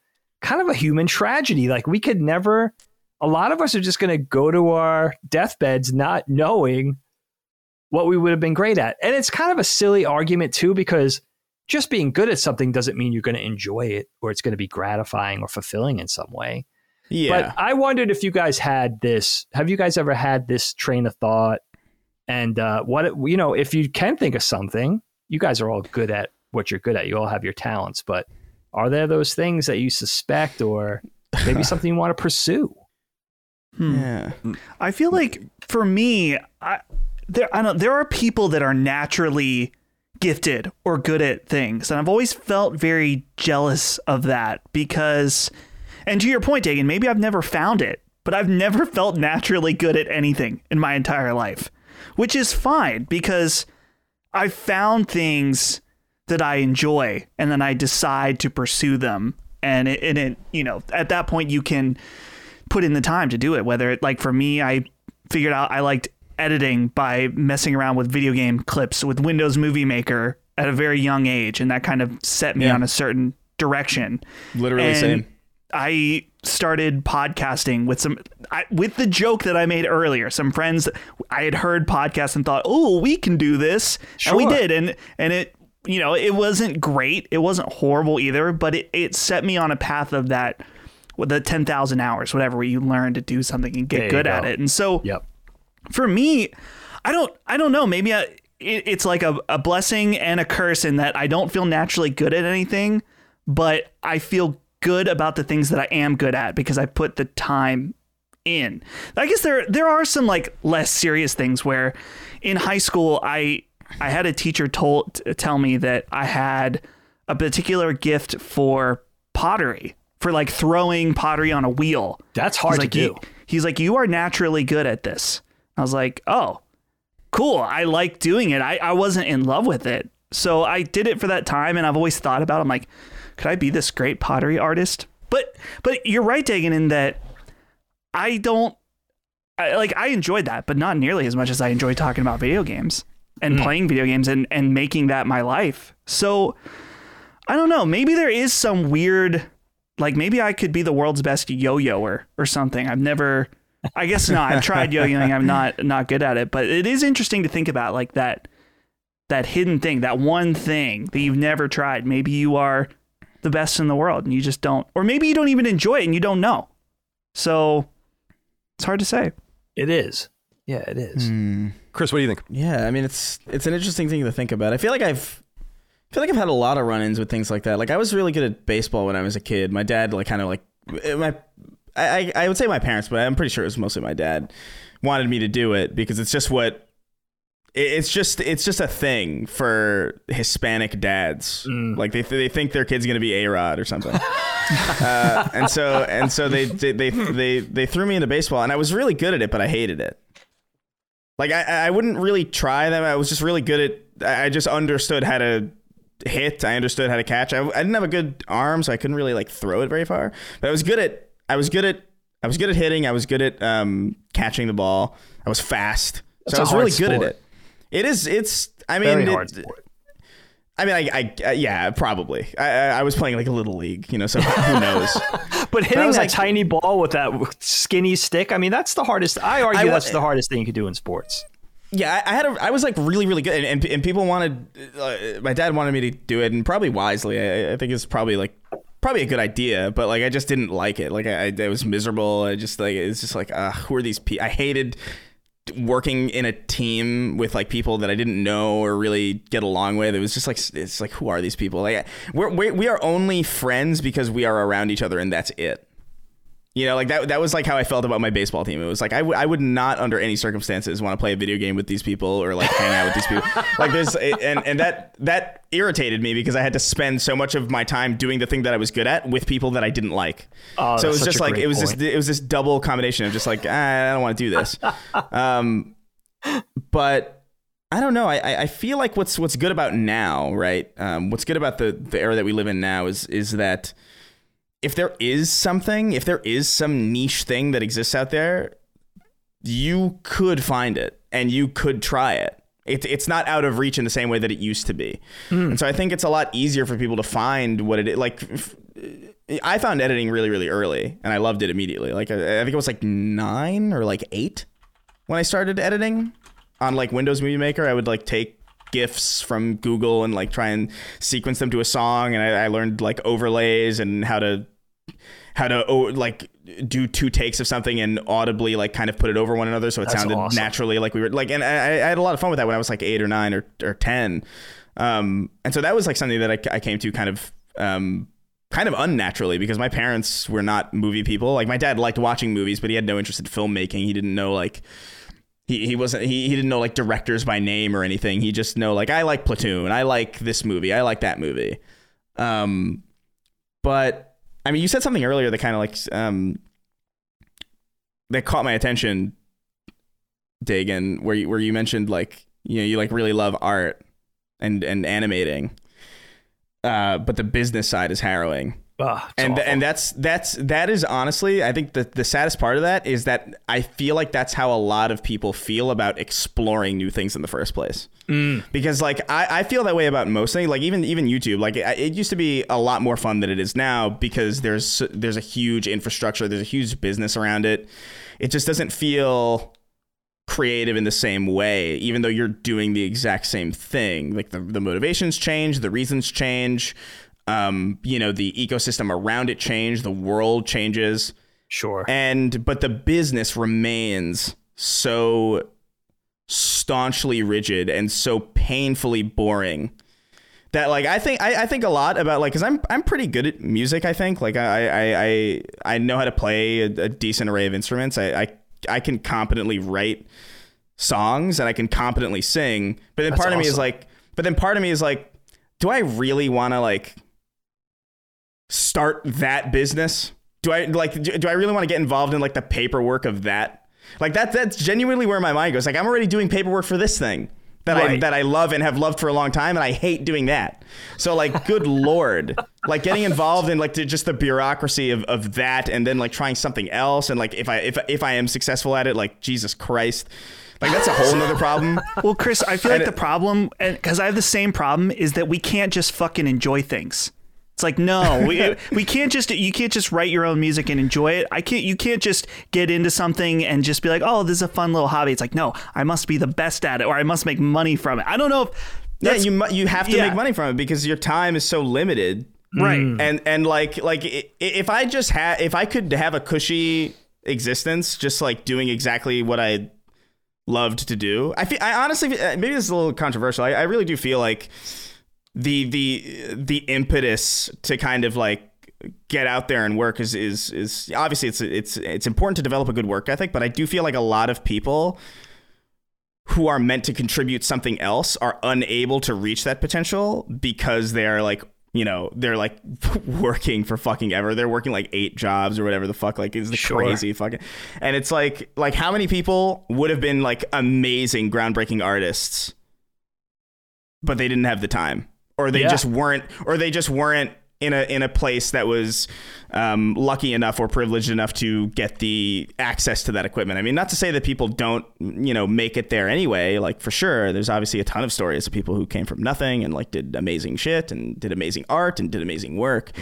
kind of a human tragedy. Like we could never. A lot of us are just going to go to our deathbeds not knowing what we would have been great at, and it's kind of a silly argument too because just being good at something doesn't mean you're going to enjoy it or it's going to be gratifying or fulfilling in some way. Yeah. But I wondered if you guys had this. Have you guys ever had this train of thought? And uh, what you know, if you can think of something, you guys are all good at what you're good at. You all have your talents, but are there those things that you suspect, or maybe something you want to pursue? Hmm. yeah. I feel like for me, I there I don't there are people that are naturally gifted or good at things, and I've always felt very jealous of that because and to your point, Dagan, maybe I've never found it, but I've never felt naturally good at anything in my entire life. which is fine because I found things that I enjoy and then I decide to pursue them. And it, and it, you know, at that point you can put in the time to do it. Whether it, like for me, I figured out I liked editing by messing around with video game clips with Windows Movie Maker at a very young age. And that kind of set me Yeah. on a certain direction. Literally And same. I started podcasting with some I, with the joke that I made earlier. Some friends I had heard podcasts and thought, "Oh, we can do this," and we did. And and it you know it wasn't great. It wasn't horrible either, but it, it set me on a path of that with the ten thousand hours, whatever, where you learn to do something and get good at it. And so Yep. For me, I don't I don't know. Maybe I, it, it's like a, a blessing and a curse in that I don't feel naturally good at anything, but I feel good about the things that I am good at because I put the time in. I guess there there are some like less serious things where in high school I I had a teacher told tell me that I had a particular gift for pottery for like throwing pottery on a wheel. That's hard He's to like, do. "You- he's like, you are naturally good at this. I was like, oh, cool. I like doing it. I, I wasn't in love with it. So I did it for that time. And I've always thought about, it. I'm like, could I be this great pottery artist? But, but you're right, Dagan, in that I don't, I, like, I enjoyed that, but not nearly as much as I enjoy talking about video games and mm-hmm. playing video games and, and making that my life. So I don't know. Maybe there is some weird, like maybe I could be the world's best yo-yoer or something. I've never, I guess not. I've tried yo-yoing. I'm not not good at it, but it is interesting to think about like that that hidden thing, that one thing that you've never tried. Maybe you are the best in the world and you just don't, or maybe you don't even enjoy it and you don't know. So it's hard to say. It is. Yeah, it is. Hmm. Chris, what do you think? Yeah, I mean it's it's an interesting thing to think about. I feel like I've I feel like I've had a lot of run-ins with things like that. Like I was really good at baseball when I was a kid. My dad like kind of like my I I would say my parents, but I'm pretty sure it was mostly my dad wanted me to do it because it's just what it's just it's just a thing for Hispanic dads. Like they they think their kid's gonna be A-Rod or something. uh, and so and so they, they they they they threw me into baseball, and I was really good at it, but I hated it. Like I I wouldn't really try them. I was just really good at. I I just understood how to hit. I understood how to catch. I, I didn't have a good arm, so I couldn't really like throw it very far. But I was good at. I was good at. I was good at hitting. I was good at um, catching the ball. I was fast, That's so I was really good at it. It is. It's. I mean, it- sport. I mean, I, I, uh, yeah, probably. I, I I was playing like a little league, you know. So who knows? But hitting was that like- tiny ball with that skinny stick, I mean, that's the hardest. I argue I that's the hardest thing you could do in sports. Yeah, I, I had a, I was like really, really good, and and, and people wanted, uh, my dad wanted me to do it, and probably wisely. I, I think it's probably like probably a good idea, but like I just didn't like it. Like I, I was miserable. I just like it's just like, uh, who are these people? I hated working in a team with like people that I didn't know or really get along with. It was just like it's like who are these people? Like we're, we we are only friends because we are around each other, and that's it. You know, like that. That was like how I felt about my baseball team. It was like I, w- I would not, under any circumstances, want to play a video game with these people or like hang out with these people. Like there's, and and that that irritated me because I had to spend so much of my time doing the thing that I was good at with people that I didn't like. Oh, so it was just like it was point. this it was this double combination of just like ah, I don't want to do this. um, but I don't know. I, I I feel like what's what's good about now, right? Um, what's good about the the era that we live in now is is that if there is something, if there is some niche thing that exists out there, you could find it and you could try it. It, it's not out of reach in the same way that it used to be. Hmm. And so I think it's a lot easier for people to find what it is. Like, I found editing really, really early and I loved it immediately. Like, I, I think it was like nine or like eight when I started editing on like Windows Movie Maker. I would like take gifs from Google and like try and sequence them to a song. And I, I learned like overlays and how to how to oh, like do two takes of something and audibly like kind of put it over one another so it That's sounded awesome. naturally like we were like and I, I had a lot of fun with that when I was like eight or nine or, or ten. Um and so that was like something that I, I came to kind of um kind of unnaturally because my parents were not movie people. Like my dad liked watching movies but he had no interest in filmmaking. He didn't know like he, he wasn't he, he didn't know like directors by name or anything. He just know like i like platoon. I like this movie. I like that movie. Um but i mean you said something earlier that kind of like um that caught my attention Dagan, where you, where you mentioned like you know you like really love art and and animating, uh, but the business side is harrowing. And awful. and that's that's that is honestly I think the the saddest part of that is that I feel like that's how a lot of people feel about exploring new things in the first place. Mm. Because like I, I feel that way about most things like even even YouTube like it, it used to be a lot more fun than it is now because there's there's a huge infrastructure there's a huge business around it. It just doesn't feel creative in the same way even though you're doing the exact same thing like the, the motivations change the reasons change um, you know the ecosystem around it change the world changes. Sure. and but the business remains so staunchly rigid and so painfully boring that like I think I, I think a lot about like because I'm I'm pretty good at music I think. Like I I I, I know how to play a, a decent array of instruments. I, I I can competently write songs and I can competently sing. But then That's part of me is like but then part of me is like do I really want to like start that business? Do I like do, do I really want to get involved in like the paperwork of that? Like that that's genuinely where my mind goes. Like I'm already doing paperwork for this thing that I that I love and have loved for a long time and I hate doing that. So like good lord. Like getting involved in like just the bureaucracy of, of that and then like trying something else and like if I if if I am successful at it like Jesus Christ. Like that's a whole nother problem. Well, Chris, I feel like And the problem, and because I have the same problem, is that we can't just fucking enjoy things. It's like no, we we can't just you can't just write your own music and enjoy it. I can't you can't just get into something and just be like, oh, this is a fun little hobby. It's like no, I must be the best at it, or I must make money from it. I don't know if Yeah, you mu- you have to yeah. make money from it because your time is so limited. right. and and like like if I just had if I could have a cushy existence, just like doing exactly what I loved to do. I feel I honestly uh, maybe this is a little controversial. I, I really do feel like the the the impetus to kind of like get out there and work is is is obviously it's it's it's important to develop a good work ethic, but I do feel like a lot of people who are meant to contribute something else are unable to reach that potential because they're like you know they're like working for fucking ever they're working like eight jobs or whatever the fuck like is the Sure. crazy fucking and it's like like how many people would have been like amazing groundbreaking artists but they didn't have the time or they Yeah. just weren't or they just weren't in a in a place that was um, lucky enough or privileged enough to get the access to that equipment. I mean, not to say that people don't you know make it there anyway. Like for sure, there's obviously a ton of stories of people who came from nothing and like did amazing shit and did amazing art and did amazing work.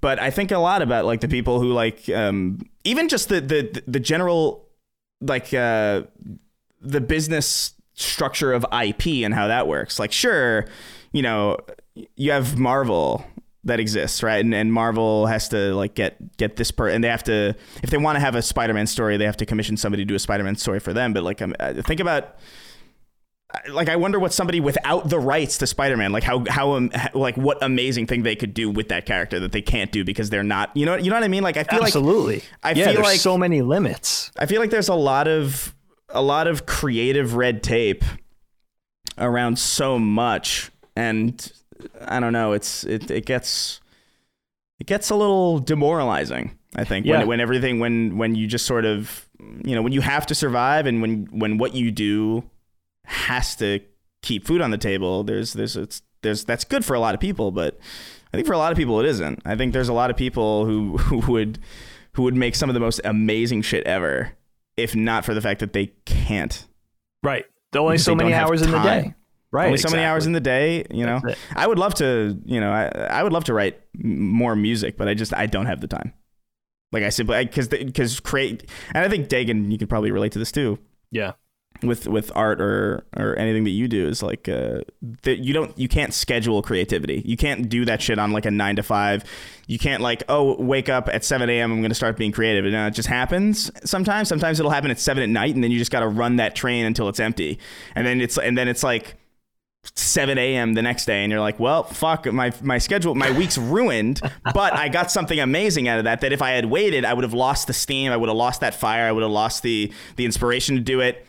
But I think a lot about like the people who like um, even just the the the general like uh, the business structure of IP and how that works. Like, sure, you know, you have Marvel that exists, right? And, and Marvel has to like get get this per, and they have to if they want to have a Spider-Man story, they have to commission somebody to do a Spider-Man story for them. But like, um, uh, think about. Like I wonder what somebody without the rights to Spider-Man, like how how um, like what amazing thing they could do with that character that they can't do because they're not, you know, you know what I mean? Like I feel like Absolutely. I yeah, feel there's like- so many limits. I feel like there's a lot of a lot of creative red tape around so much and I don't know, it's it, it gets it gets a little demoralizing, I think, Yeah. when when everything when when you just sort of you know, when you have to survive and when when what you do has to keep food on the table, there's there's it's there's that's good for a lot of people, but I think for a lot of people it isn't. I think there's a lot of people who who would who would make some of the most amazing shit ever if not for the fact that they can't. Right. There are only so many hours in the day. Right. Only so many hours in the day, you know. I would love to, you know, I, I would love to write more music, but I just I don't have the time. Like I simply because because create, and I think Dagan, you could probably relate to this too Yeah. with with art or or anything that you do is like uh that you don't you can't schedule creativity you can't do that shit on like a nine to five you can't like oh wake up at 7 a.m i'm gonna start being creative and uh, it just happens sometimes sometimes it'll happen at 7 at night and then you just gotta run that train until it's empty and then it's and then it's like 7 a.m. the next day, and you're like, well, fuck, my my schedule, my week's ruined. But I got something amazing out of that. That if I had waited, I would have lost the steam, I would have lost that fire, I would have lost the the inspiration to do it,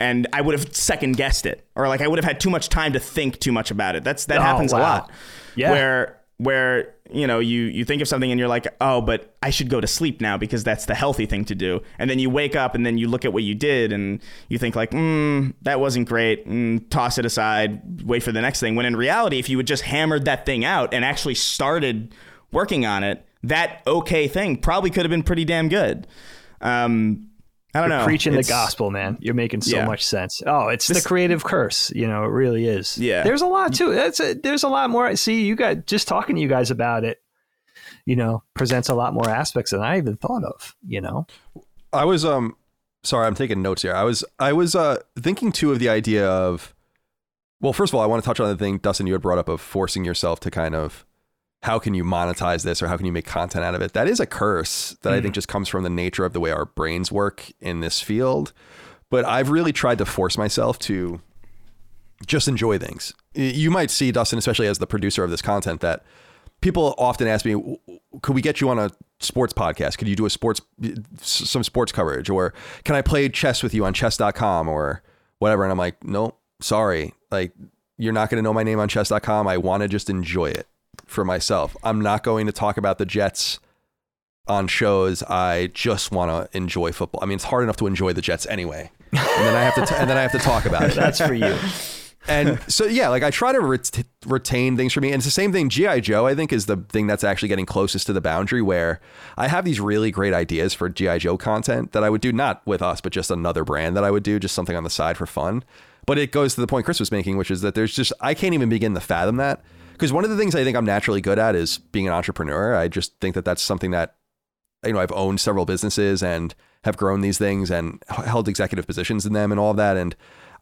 and I would have second guessed it, or like I would have had too much time to think too much about it. That's that Oh, happens a lot. Yeah. Where where you know you you think of something and you're like oh but i should go to sleep now because that's the healthy thing to do. And then you wake up and then you look at what you did and you think like mm, that wasn't great. And toss it aside wait for the next thing. When in reality if you had just hammered that thing out and actually started working on it that okay thing probably could have been pretty damn good. Um, I don't You're know. Preaching It's- the gospel, man. You're making so Yeah. much sense. Oh, it's This- the creative curse. You know, it really is. Yeah. There's a lot too. That's a, there's a lot more. I See, you got just talking to you guys about it. You know, presents a lot more aspects than I even thought of. You know, I was um sorry, I'm taking notes here. I was I was uh thinking too of the idea of well, first of all, I want to touch on the thing Dustin you had brought up of forcing yourself to kind of how can you monetize this or how can you make content out of it? That is a curse that I think mm. just comes from the nature of the way our brains work in this field. But I've really tried to force myself to just enjoy things. You might see Dustin, especially as the producer of this content, that people often ask me, "Could we get you on a sports podcast? Could you do a sports some sports coverage, or can I play chess with you on chess.com or whatever?" And I'm like, "No, sorry. Like you're not going to know my name on chess.com. I want to just enjoy it for myself. I'm not going to talk about the Jets." On shows, I just want to enjoy football. I mean, it's hard enough to enjoy the Jets anyway, and then I have to, t- and then I have to talk about it that's for you. and so yeah, like I try to ret- retain things for me, and it's the same thing. GI Joe, I think, is the thing that's actually getting closest to the boundary where I have these really great ideas for GI Joe content that I would do not with us, but just another brand that I would do, just something on the side for fun. But it goes to the point Chris was making, which is that there's just I can't even begin to fathom that because one of the things I think I'm naturally good at is being an entrepreneur. I just think that that's something that you know I've owned several businesses and have grown these things and held executive positions in them and all of that and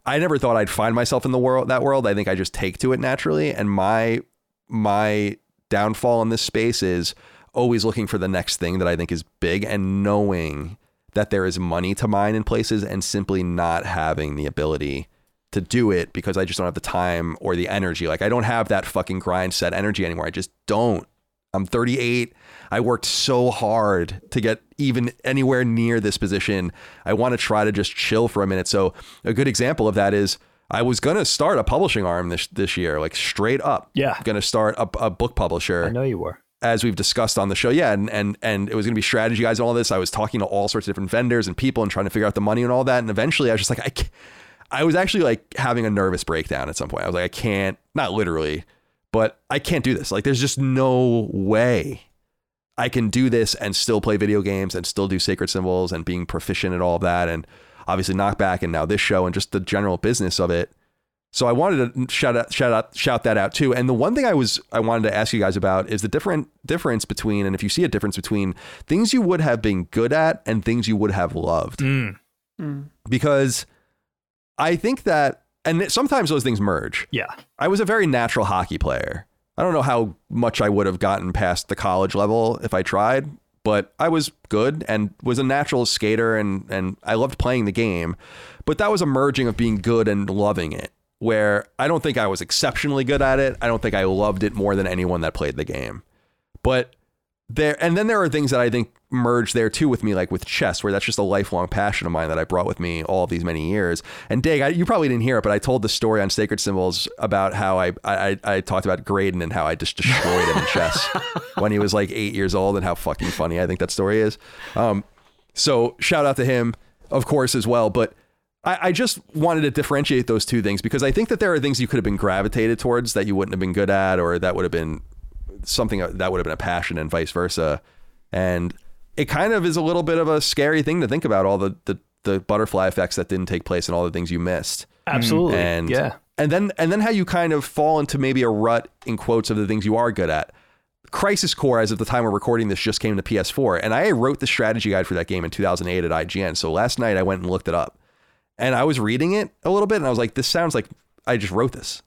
I never thought I'd find myself in the world that world. I think I just take to it naturally and my my downfall in this space is always looking for the next thing that I think is big and knowing that there is money to mine in places and simply not having the ability to do it because I just don't have the time or the energy. Like I don't have that fucking grind set energy anymore. I just don't. I'm 38. I worked so hard to get even anywhere near this position. I want to try to just chill for a minute. So a good example of that is I was gonna start a publishing arm this this year, like straight up. Yeah. gonna start a, a book publisher I know you were. as we've discussed on the show. Yeah, and and and it was going to be strategy guys and all this. I was talking to all sorts of different vendors and people and trying to figure out the money and all that. And eventually, I was just like, I, can't, I was actually like having a nervous breakdown at some point. I was like, I can't, not literally, but I can't do this. Like, there's just no way I can do this and still play video games and still do sacred symbols and being proficient at all of that. And obviously, knockback and now this show and just the general business of it. So I wanted to shout out, shout out, shout that out too. And the one thing I was I wanted to ask you guys about is the different difference between, and if you see a difference between things you would have been good at and things you would have loved, mm. Mm. because I think that, and sometimes those things merge. Yeah. I was a very natural hockey player. I don't know how much I would have gotten past the college level if I tried, but I was good and was a natural skater and and I loved playing the game. But that was a merging of being good and loving it. Where I don't think I was exceptionally good at it. I don't think I loved it more than anyone that played the game. But there and then there are things that I think merge there too with me, like with chess, where that's just a lifelong passion of mine that I brought with me all these many years. And Dig, I, you probably didn't hear it, but I told the story on Sacred Symbols about how I I, I talked about Graydon and how I just destroyed him in chess when he was like eight years old, and how fucking funny I think that story is. Um, so shout out to him, of course, as well. But I, I just wanted to differentiate those two things because I think that there are things you could have been gravitated towards that you wouldn't have been good at, or that would have been something that would have been a passion and vice versa. And it kind of is a little bit of a scary thing to think about all the, the, the butterfly effects that didn't take place and all the things you missed. Absolutely. And yeah. and then and then how you kind of fall into maybe a rut in quotes of the things you are good at. Crisis Core, as of the time we're recording this, just came to PS4, and I wrote the strategy guide for that game in 2008 at IGN. So last night I went and looked it up, and I was reading it a little bit, and I was like, "This sounds like I just wrote this."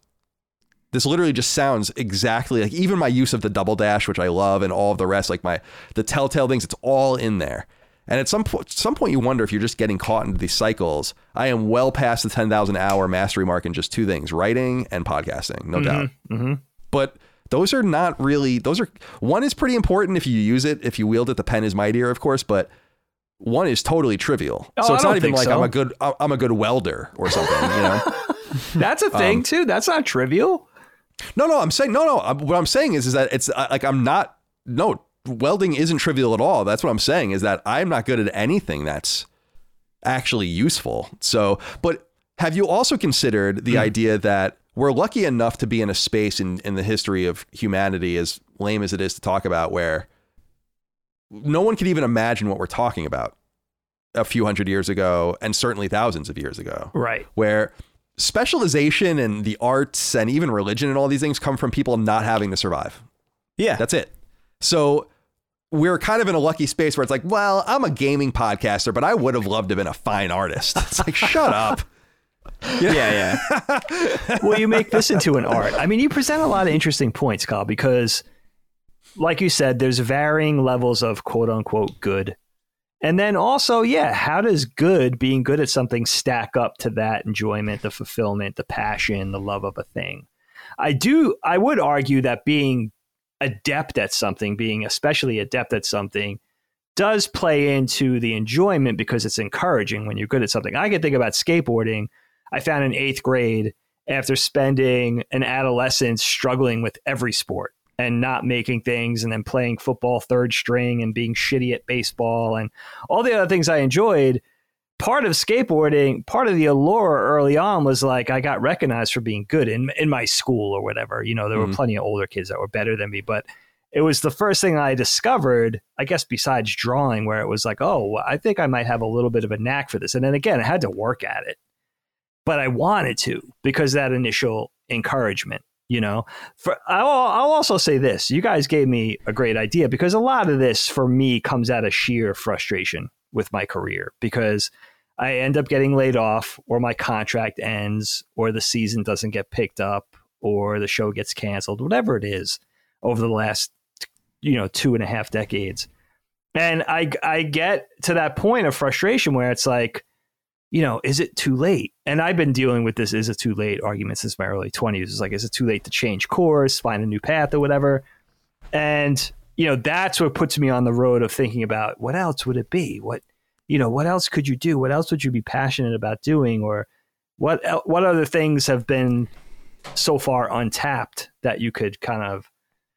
This literally just sounds exactly like even my use of the double dash, which I love, and all of the rest, like my the telltale things. It's all in there. And at some point, some point, you wonder if you're just getting caught into these cycles. I am well past the 10,000 hour mastery mark in just two things: writing and podcasting, no mm-hmm, doubt. Mm-hmm. But those are not really. Those are one is pretty important if you use it. If you wield it, the pen is mightier, of course. But one is totally trivial. Oh, so it's not even like so. I'm a good I'm a good welder or something. You know. That's a thing um, too. That's not trivial. No, no, I'm saying no, no. I'm- What I'm saying is, is that it's uh, like I'm not. No, welding isn't trivial at all. That's what I'm saying. Is that I'm not good at anything that's actually useful. So, but have you also considered the idea that we're lucky enough to be in a space in in the history of humanity, as lame as it is to talk about, where no one could even imagine what we're talking about a few hundred years ago, and certainly thousands of years ago Right. where specialization and the arts and even religion and all these things come from people not having to survive. Yeah. That's it. So we're kind of in a lucky space where it's like, well, I'm a gaming podcaster, but I would have loved to have been a fine artist. It's like, shut up. yeah, yeah. well, you make this into an art. I mean, you present a lot of interesting points, Kyle, because, like you said, there's varying levels of quote unquote good. And then also, yeah, how does good, being good at something, stack up to that enjoyment, the fulfillment, the passion, the love of a thing? I do, I would argue that being adept at something, being especially adept at something, does play into the enjoyment because it's encouraging when you're good at something. I can think about skateboarding. I found in eighth grade after spending an adolescence struggling with every sport and not making things and then playing football third string and being shitty at baseball and all the other things I enjoyed. Part of skateboarding, part of the allure early on was like I got recognized for being good in in my school or whatever. You know, there were Mhm. plenty of older kids that were better than me, but it was the first thing I discovered, I guess, besides drawing, where it was like, oh, I think I might have a little bit of a knack for this. And then again, I had to work at it, but I wanted to because that initial encouragement, you know. For I'll, I'll also say this: you guys gave me a great idea because a lot of this for me comes out of sheer frustration with my career because I end up getting laid off, or my contract ends, or the season doesn't get picked up, or the show gets canceled, whatever it is, over the last you know two and a half decades and i i get to that point of frustration where it's like you know is it too late? And i've been dealing with this is it too late argument since my early 20s it's like is it too late to change course find a new path or whatever? And you know that's what puts me on the road of thinking about what else would it be? What you know what else could you do? What else would you be passionate about doing? Or what what other things have been so far untapped that you could kind of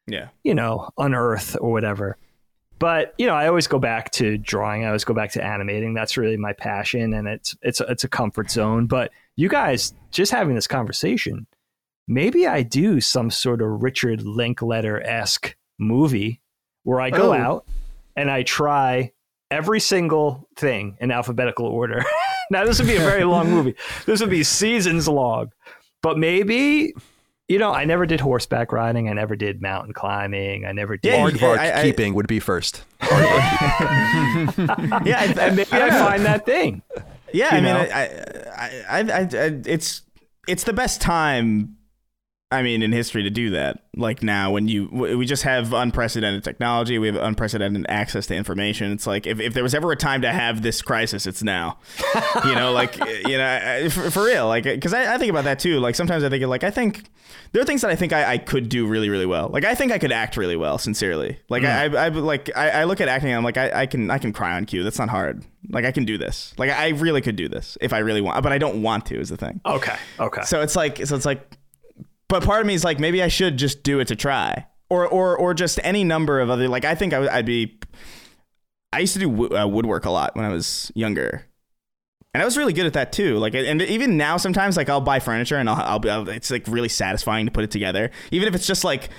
Yeah. you know, unearth or whatever. But you know, I always go back to drawing. I always go back to animating. That's really my passion, and it's it's it's a comfort zone. But you guys just having this conversation, maybe I do some sort of Richard Linklater esque movie where I go Oh. out and I try every single thing in alphabetical order. now this would be a very long movie. This would be seasons long. But maybe you know, I never did horseback riding. I never did mountain climbing. I never did. Yeah, Aardvark I- I- keeping would be first. Yeah, I, I, maybe I find that thing. Yeah, I mean. I, I, I, I, I, it's it's the best time. I mean, in history to do that. Like now, when you we just have unprecedented technology, we have unprecedented access to information. It's like if, if there was ever a time to have this crisis, it's now. you know, like you know, for, for real. Like, because I, I think about that too. Like sometimes I think like I think there are things that I think I, I could do really really well. Like I think I could act really well. Sincerely, like mm. I, I, I like I, I look at acting. and I'm like I, I can I can cry on cue. That's not hard. Like I can do this. Like I really could do this if I really want, but I don't want to. Is the thing. Okay. Okay. So it's like so it's like, but part of me is like maybe I should just do it to try, or or or just any number of other like I think I would, I'd be. I used to do wo- uh, woodwork a lot when I was younger, and I was really good at that too. Like and even now sometimes like I'll buy furniture and I'll, I'll it's like really satisfying to put it together, even if it's just like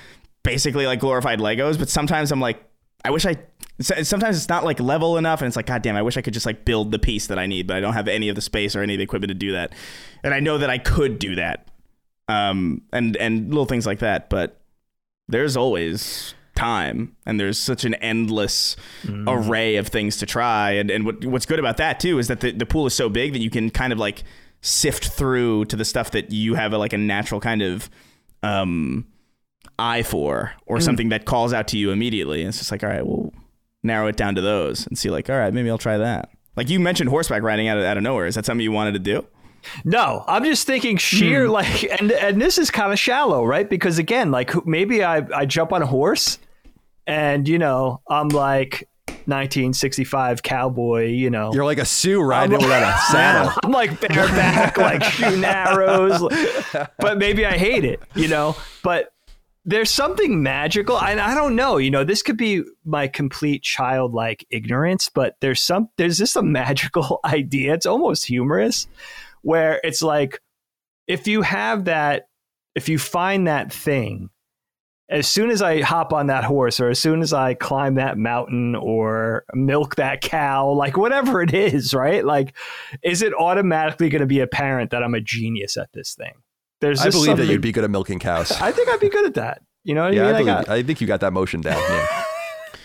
basically like glorified Legos. But sometimes I'm like. I wish I. Sometimes it's not like level enough, and it's like, God damn! I wish I could just like build the piece that I need, but I don't have any of the space or any of the equipment to do that. And I know that I could do that, um, and and little things like that. But there's always time, and there's such an endless array of things to try. And and what what's good about that too is that the the pool is so big that you can kind of like sift through to the stuff that you have a, like a natural kind of um eye for or something that calls out to you immediately. And it's just like, all right, well, narrow it down to those and see like, all right, maybe I'll try that. Like you mentioned horseback riding out of, out of nowhere. Is that something you wanted to do? No, I'm just thinking sheer hmm. like, and and this is kind of shallow, right? Because again, like maybe I I jump on a horse, and you know I'm like, 1965 cowboy, you know. You're like a Sioux riding it without a saddle. I'm like bareback, like shooting arrows. But maybe I hate it, you know. But there's something magical, and I don't know. You know, this could be my complete childlike ignorance, but there's some there's just a magical idea. It's almost humorous, where it's like if you have that, if you find that thing as soon as I hop on that horse or as soon as I climb that mountain or milk that cow, like whatever it is, right? Like, is it automatically going to be apparent that I'm a genius at this thing? There's I believe that you'd be good at milking cows. I think I'd be good at that. You know what yeah, I mean? I, believe, I, I, think you got that motion down. Yeah.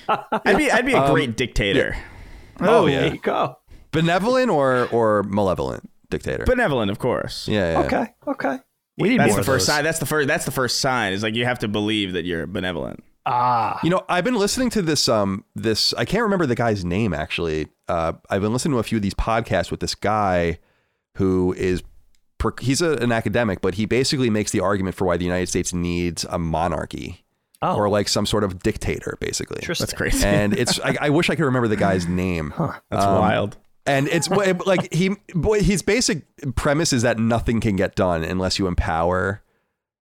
I'd be I'd be a um, great dictator. Yeah. Oh, oh, yeah. There you go. Benevolent or or malevolent dictator? Benevolent, of course. Yeah. yeah. Okay. Okay. We need that's more the first sign. That's the first. That's the first sign. Is like you have to believe that you're benevolent. Ah, you know, I've been listening to this. Um, this I can't remember the guy's name actually. Uh, I've been listening to a few of these podcasts with this guy who is he's a, an academic, but he basically makes the argument for why the United States needs a monarchy. Oh. Or like some sort of dictator, basically. That's crazy. And it's I, I, wish I could remember the guy's name. Huh, that's um, wild and it's like he his basic premise is that nothing can get done unless you empower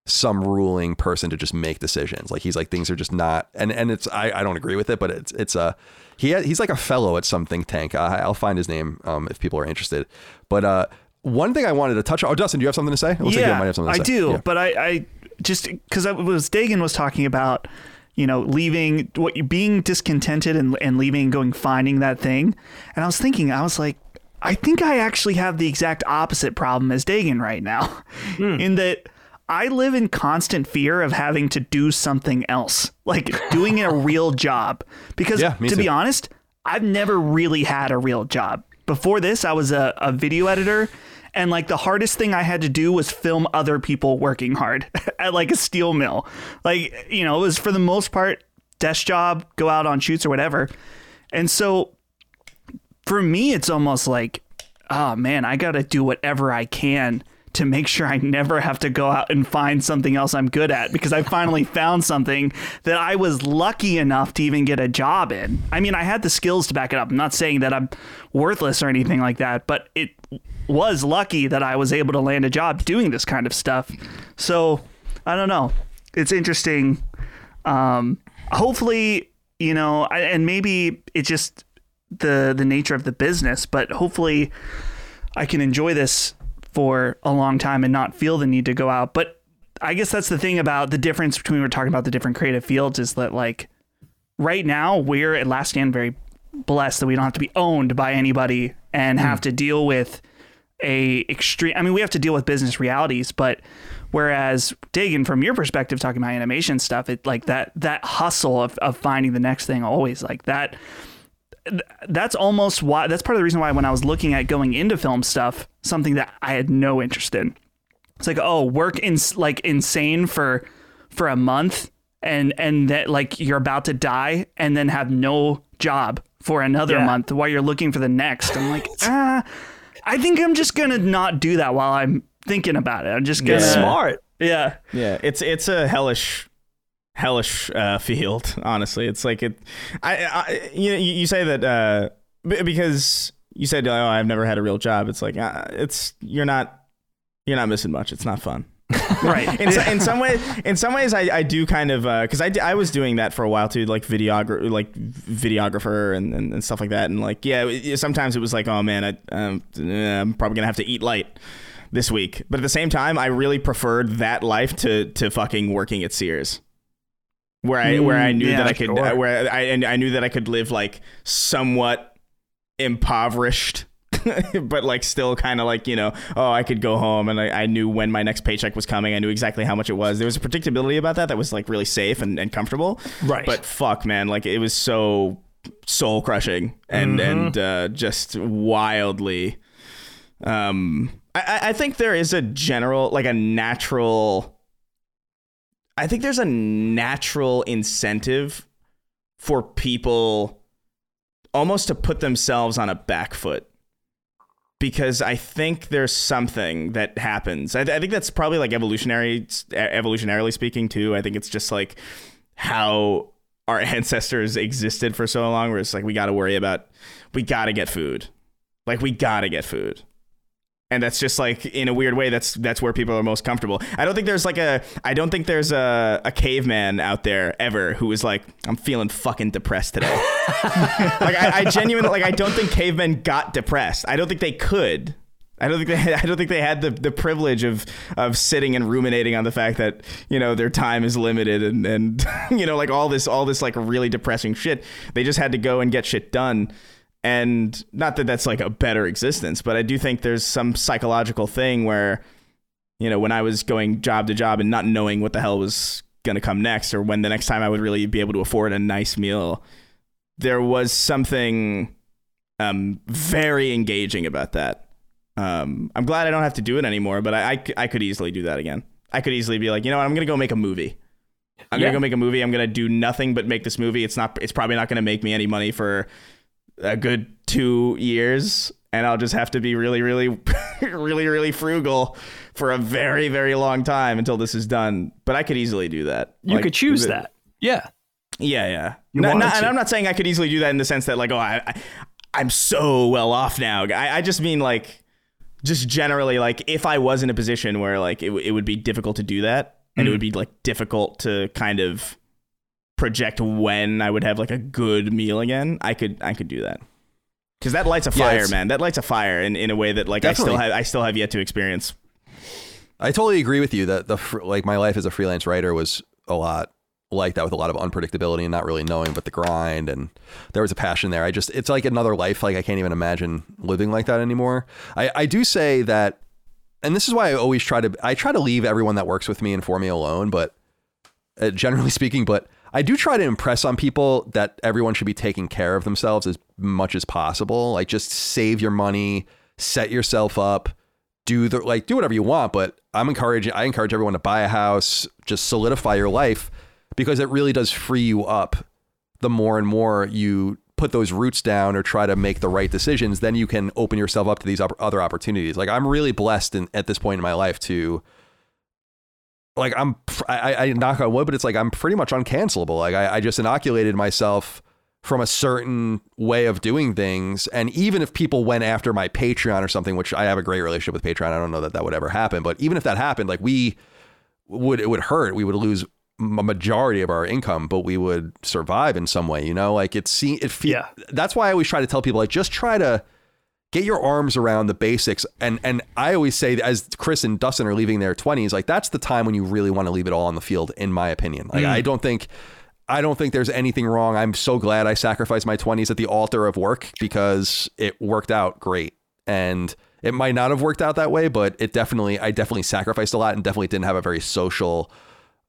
some ruling person to just make decisions. Like he's like things are just not and and it's i, I don't agree with it but it's it's a he he's like a fellow at some think tank. I, will find his name um, if people are interested. But uh one thing i wanted to touch on oh dustin do you have something to say? Yeah, i do yeah. but i i just because was dagan was talking about you know, leaving what you being discontented and, and leaving, going finding that thing. And I was thinking, I was like, I think I actually have the exact opposite problem as Dagan right now, mm. in that I live in constant fear of having to do something else, like doing a real job. Because yeah, to too. be honest, I've never really had a real job. Before this, I was a, a video editor and like the hardest thing I had to do was film other people working hard at like a steel mill. Like, you know, it was for the most part desk job, go out on shoots or whatever. And so for me, it's almost like, oh man, I got to do whatever I can to make sure I never have to go out and find something else I'm good at because I finally found something that I was lucky enough to even get a job in. I mean, I had the skills to back it up. I'm not saying that I'm worthless or anything like that, but it was lucky that I was able to land a job doing this kind of stuff. So I don't know. It's interesting. Um, hopefully, you know, I, and maybe it's just the the nature of the business, but hopefully, I can enjoy this for a long time and not feel the need to go out. But I guess that's the thing about the difference between we're talking about the different creative fields is that like right now we're at Last Stand very blessed that we don't have to be owned by anybody and have mm. to deal with a extreme. I mean, we have to deal with business realities, but whereas Dagan, from your perspective, talking about animation stuff, it like that that hustle of of finding the next thing always like that. That's almost why. That's part of the reason why when I was looking at going into film stuff, something that I had no interest in. It's like, oh, work in like insane for for a month, and and that like you're about to die, and then have no job for another yeah. month while you're looking for the next. I'm like, ah I think I'm just gonna not do that while I'm thinking about it. I'm just gonna yeah. smart. Yeah, yeah. It's it's a hellish hellish uh, field. Honestly, it's like it. I, I you you say that uh, because you said oh I've never had a real job. It's like uh, it's you're not you're not missing much. It's not fun. right. In, in, some ways, in some ways, I, I do kind of because uh, I, I was doing that for a while too, like videographer, like videographer and, and, and, stuff like that. And like, yeah, sometimes it was like, oh man, I, um, I'm probably gonna have to eat light this week. But at the same time, I really preferred that life to to fucking working at Sears. Where I mm, where I knew yeah, that I could sure. where I and I knew that I could live like somewhat impoverished but like still kind of like you know oh i could go home and I, I, knew when my next paycheck was coming. I knew exactly how much it was. There was a predictability about that that was like really safe and, and comfortable. Right. But fuck man like it was so soul crushing and mm-hmm. and uh, just wildly um I, I think there is a general like a natural i think there's a natural incentive for people almost to put themselves on a back foot because I think there's something that happens. I, th- I, think that's probably like evolutionary, evolutionarily speaking too. I think it's just like how our ancestors existed for so long where it's like we got to worry about we got to get food like we got to get food and that's just like in a weird way that's that's where people are most comfortable i don't think there's like a i don't think there's a, a caveman out there ever who is like i'm feeling fucking depressed today like I, I genuinely like i don't think cavemen got depressed i don't think they could I don't think they had, I don't think they had the, the privilege of of sitting and ruminating on the fact that you know their time is limited and and you know like all this all this like really depressing shit. They just had to go and get shit done. And not that that's like a better existence, but I do think there's some psychological thing where you know when I was going job to job and not knowing what the hell was going to come next or when the next time I would really be able to afford a nice meal, there was something um, very engaging about that um, I'm glad I don't have to do it anymore, but I, I, I, could easily do that again. I could easily be like, you know what, I'm gonna go make a movie. I'm yeah. gonna go make a movie. I'm gonna do nothing but make this movie. It's not. It's probably not gonna make me any money for a good two years, and I'll just have to be really, really, really, really frugal for a very, very long time until this is done. But I could easily do that. You like, could choose that. Yeah. Yeah, yeah. No, not, and I'm not saying I could easily do that in the sense that like, oh, I, I am so well off now. I, I just mean like just generally like if I was in a position where like it, it would be difficult to do that and mm. it would be like difficult to kind of project when I would have like a good meal again, I could I could do that. Cuz that lights a fire, yeah, man. That lights a fire in, in a way that like definitely. I still have I still have yet to experience. I totally agree with you that the like my life as a freelance writer was a lot like that with a lot of unpredictability and not really knowing but the grind and there was a passion there. I just it's like another life. Like I can't even imagine living like that anymore. I, I do say that and this is why I always try to I try to leave everyone that works with me and for me alone, but uh, generally speaking, but I do try to impress on people that everyone should be taking care of themselves as much as possible. Like just save your money, set yourself up, do the like do whatever you want, but I'm encouraging I encourage everyone to buy a house, just solidify your life because it really does free you up the more and more you put those roots down or try to make the right decisions then you can open yourself up to these other opportunities like i'm really blessed in, at this point in my life to like i'm I, I knock on wood but it's like i'm pretty much uncancelable. Like I, I just inoculated myself from a certain way of doing things. And even if people went after my patreon or something which i have a great relationship with patreon i don't know that that would ever happen but even if that happened like we would it would hurt. We would lose a majority of our income, but we would survive in some way, you know, like it's see it fe- yeah. that's why I always try to tell people like just try to get your arms around the basics and and I always say as Chris and Dustin are leaving their 20s, like that's the time when you really want to leave it all on the field in my opinion. Like mm. I don't think I don't think there's anything wrong. I'm so glad I sacrificed my 20s at the altar of work because it worked out great. And it might not have worked out that way, but it definitely I definitely sacrificed a lot and definitely didn't have a very social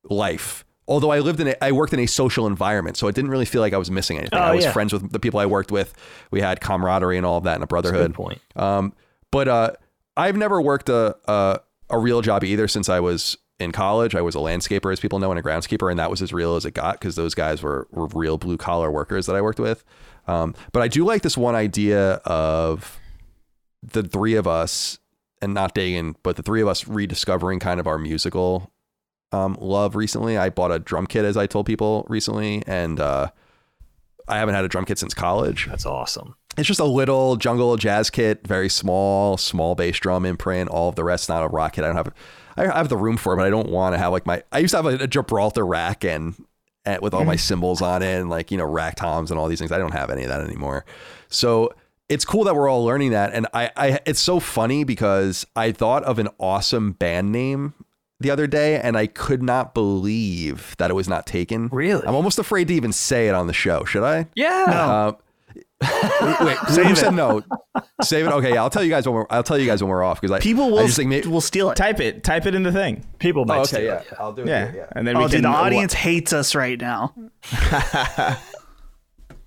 life. Although I lived in a, I worked in a social environment, so it didn't really feel like I was missing anything. Oh, I was yeah. friends with the people I worked with. We had camaraderie and all of that, and a brotherhood. A point. Um, but uh, I've never worked a, a a real job either since I was in college. I was a landscaper, as people know, and a groundskeeper, and that was as real as it got because those guys were were real blue collar workers that I worked with. Um, but I do like this one idea of the three of us, and not Dagan, but the three of us rediscovering kind of our musical um, love recently. I bought a drum kit, as I told people recently, and uh, I haven't had a drum kit since college. That's awesome. It's just a little jungle jazz kit, very small, small bass drum imprint. All of the rest, not a rock kit. I don't have. I have the room for it, but I don't want to have like my. I used to have a, a Gibraltar rack and, and with all my cymbals on it, and like you know rack toms and all these things. I don't have any of that anymore. So it's cool that we're all learning that, and I, I it's so funny because I thought of an awesome band name the other day and I could not believe that it was not taken. Really? I'm almost afraid to even say it on the show. Should I? Yeah. Uh, wait, Save you said no. Save it. Okay, yeah, I'll tell you guys when we're. I'll tell you guys when we're off because people will. I just think maybe, will steal it. Type it. Type it in the thing. People might. Oh, okay, yeah. It, yeah. I'll do it. Yeah. yeah. And then oh, we can. Dude, the audience hates us right now.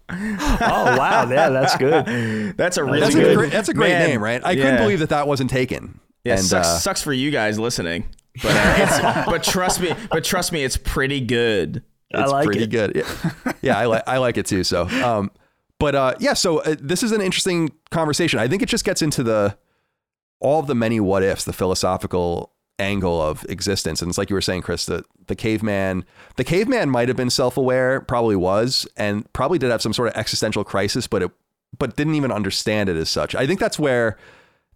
oh wow! Yeah, that's good. That's a really that's good. A great, that's a great Man, name, right? I yeah. couldn't believe that that wasn't taken. Yeah, and, sucks, uh, sucks for you guys listening. But uh, but trust me, but trust me, it's pretty good. It's like pretty it. good. Yeah, yeah I like I like it too. So, um, but uh, yeah, so uh, this is an interesting conversation. I think it just gets into the all of the many what ifs, the philosophical angle of existence. And it's like you were saying, Chris, that the caveman, the caveman might have been self-aware, probably was, and probably did have some sort of existential crisis, but it, but didn't even understand it as such. I think that's where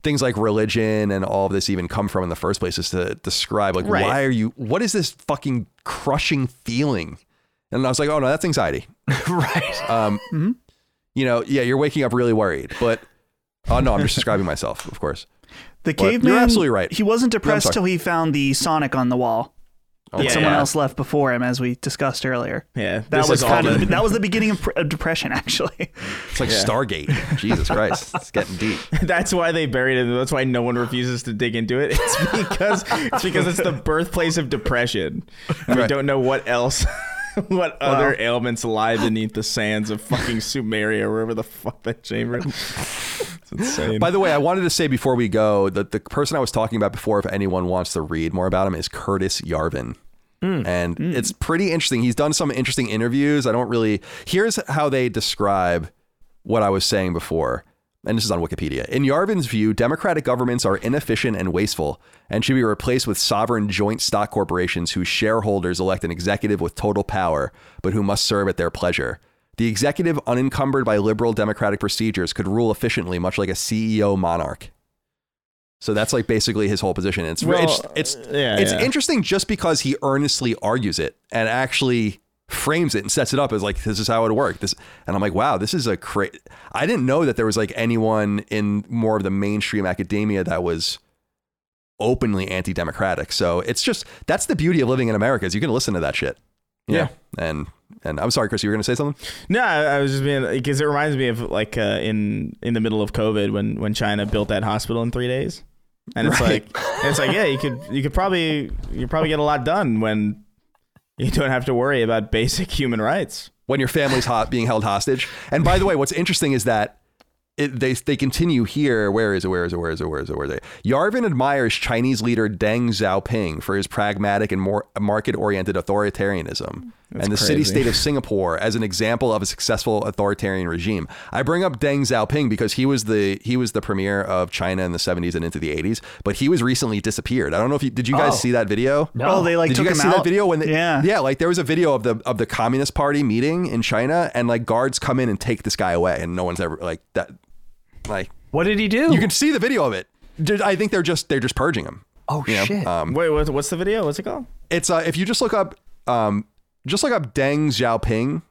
things like religion and all of this even come from in the first place is to describe like Right. why are you what is this fucking crushing feeling and i was like oh no that's anxiety right. um you know yeah you're waking up really worried but oh no i'm just describing myself of course The But you're caveman. absolutely right. He wasn't depressed sorry. till he found the Sonic on the wall Oh, that Yeah, someone yeah. else left before him, as we discussed earlier. Yeah, That was kind of the- that was the beginning of, of depression, actually. it's like Yeah. stargate jesus christ it's getting deep That's why they buried it. That's why no one refuses to dig into it. It's because it's because it's the birthplace of depression, and we don't know what else, what other uh, ailments lie beneath the sands of fucking Sumeria, or wherever the fuck that chamber. is. It's insane. by the way i wanted to say before we go that the person i was talking about before if anyone wants to read more about him is curtis yarvin hmm. and hmm. it's pretty interesting. He's done some interesting interviews. I don't really. Here's how they describe what I was saying before. And this is on Wikipedia. In Yarvin's view, democratic governments are inefficient and wasteful and should be replaced with sovereign joint stock corporations whose shareholders elect an executive with total power, but who must serve at their pleasure. The executive, unencumbered by liberal democratic procedures, could rule efficiently, much like a CEO monarch. So that's like basically his whole position. It's Well, it's it's, yeah, it's yeah. interesting just because he earnestly argues it and actually frames it and sets it up as like this is how it would work. This and I'm like, wow, this is a cra I didn't know that there was like anyone in more of the mainstream academia that was openly anti-democratic. So it's just that's the beauty of living in America is you can listen to that shit. You Yeah. And and I'm sorry, Chris, you were gonna say something? No, I I was just being because it reminds me of like uh, in in the middle of COVID when when China built that hospital in three days, and it's Right. like it's like yeah, you could you could probably you probably get a lot done when you don't have to worry about basic human rights. when your family's hot being held hostage. And by the way, what's interesting is that it, they they continue here. Where is it? Where is it? Where is it? Where is it? Where is it? Yarvin admires Chinese leader Deng Xiaoping for his pragmatic and more market-oriented authoritarianism, and the city-state of Singapore as an example of a successful authoritarian regime. I bring up Deng Xiaoping because he was the he was the premier of China in the 70s and into the 80s, but he was recently disappeared. I don't know if you did you guys Oh. see that video? No. Oh, they like Did you guys him see out. that video when they, yeah, yeah, like there was a video of the of the Communist Party meeting in China, and like guards come in and take this guy away, and no one's ever like that. Like What did he do? you can see the video of it. Just- I think they're just they're just purging him. oh You know? shit. Um, Wait, what's the video? What's it called? it's uh, if you just look up um, just look up Deng Xiaoping,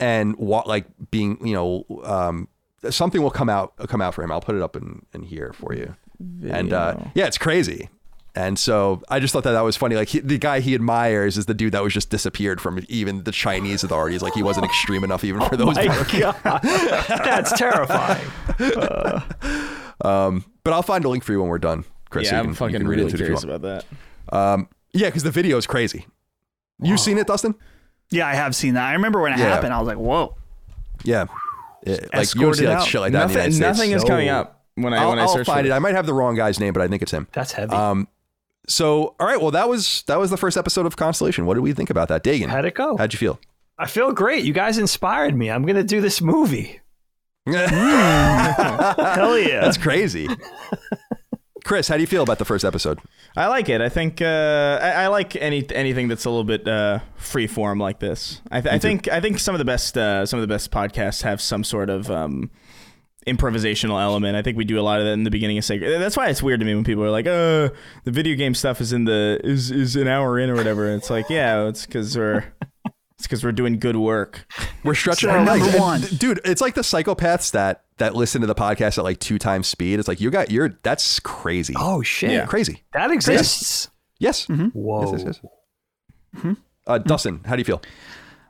and what like being you know um, something will come out come out for him. I'll put it up in in here for you. And uh, yeah, it's crazy. And so I just thought that that was funny. Like he, the guy he admires is the dude that was just disappeared from even the Chinese authorities. Like he wasn't extreme enough even for those. My God. That's terrifying. Um, but I'll find a link for you when we're done, Chris. yeah, you I'm can- fucking really it if you curious about that. Um, yeah, because the video is crazy. You've seen it, Dustin? yeah, I have seen that. I remember when it Yeah. happened. I was like, "Whoa!" Yeah. It- like you don't see escorted like out. shit like that in the nothing United States. nothing is So- coming up when I I'll, when I I'll search find for it. I might have the wrong guy's name, but I think it's him. That's heavy. Um, so all right, well that was that was the first episode of Constellation. What did we think about that, Dagan? How'd it go? How'd you feel? I feel great. You guys inspired me. I'm gonna do this movie. Hell yeah! That's crazy. Chris, how do you feel about the first episode? I like it. I think uh, I, I like any anything that's a little bit uh, free form like this. I, th- I think I think some of the best uh, some of the best podcasts have some sort of um, improvisational element. I think we do a lot of that in the beginning of Sacred. That's why it's weird to me when people are like, "Uh, the video game stuff is in the is is an hour in or whatever." It's like, yeah, it's because we're it's because we're doing good work. We're stretching our number legs. And, one. dude. It's like the psychopaths that that listen to the podcast at like two times speed. It's like you got you're that's crazy. Oh shit. Yeah. crazy. That exists. Yes. Whoa. Yes, yes, yes. Uh, Dustin, how do you feel?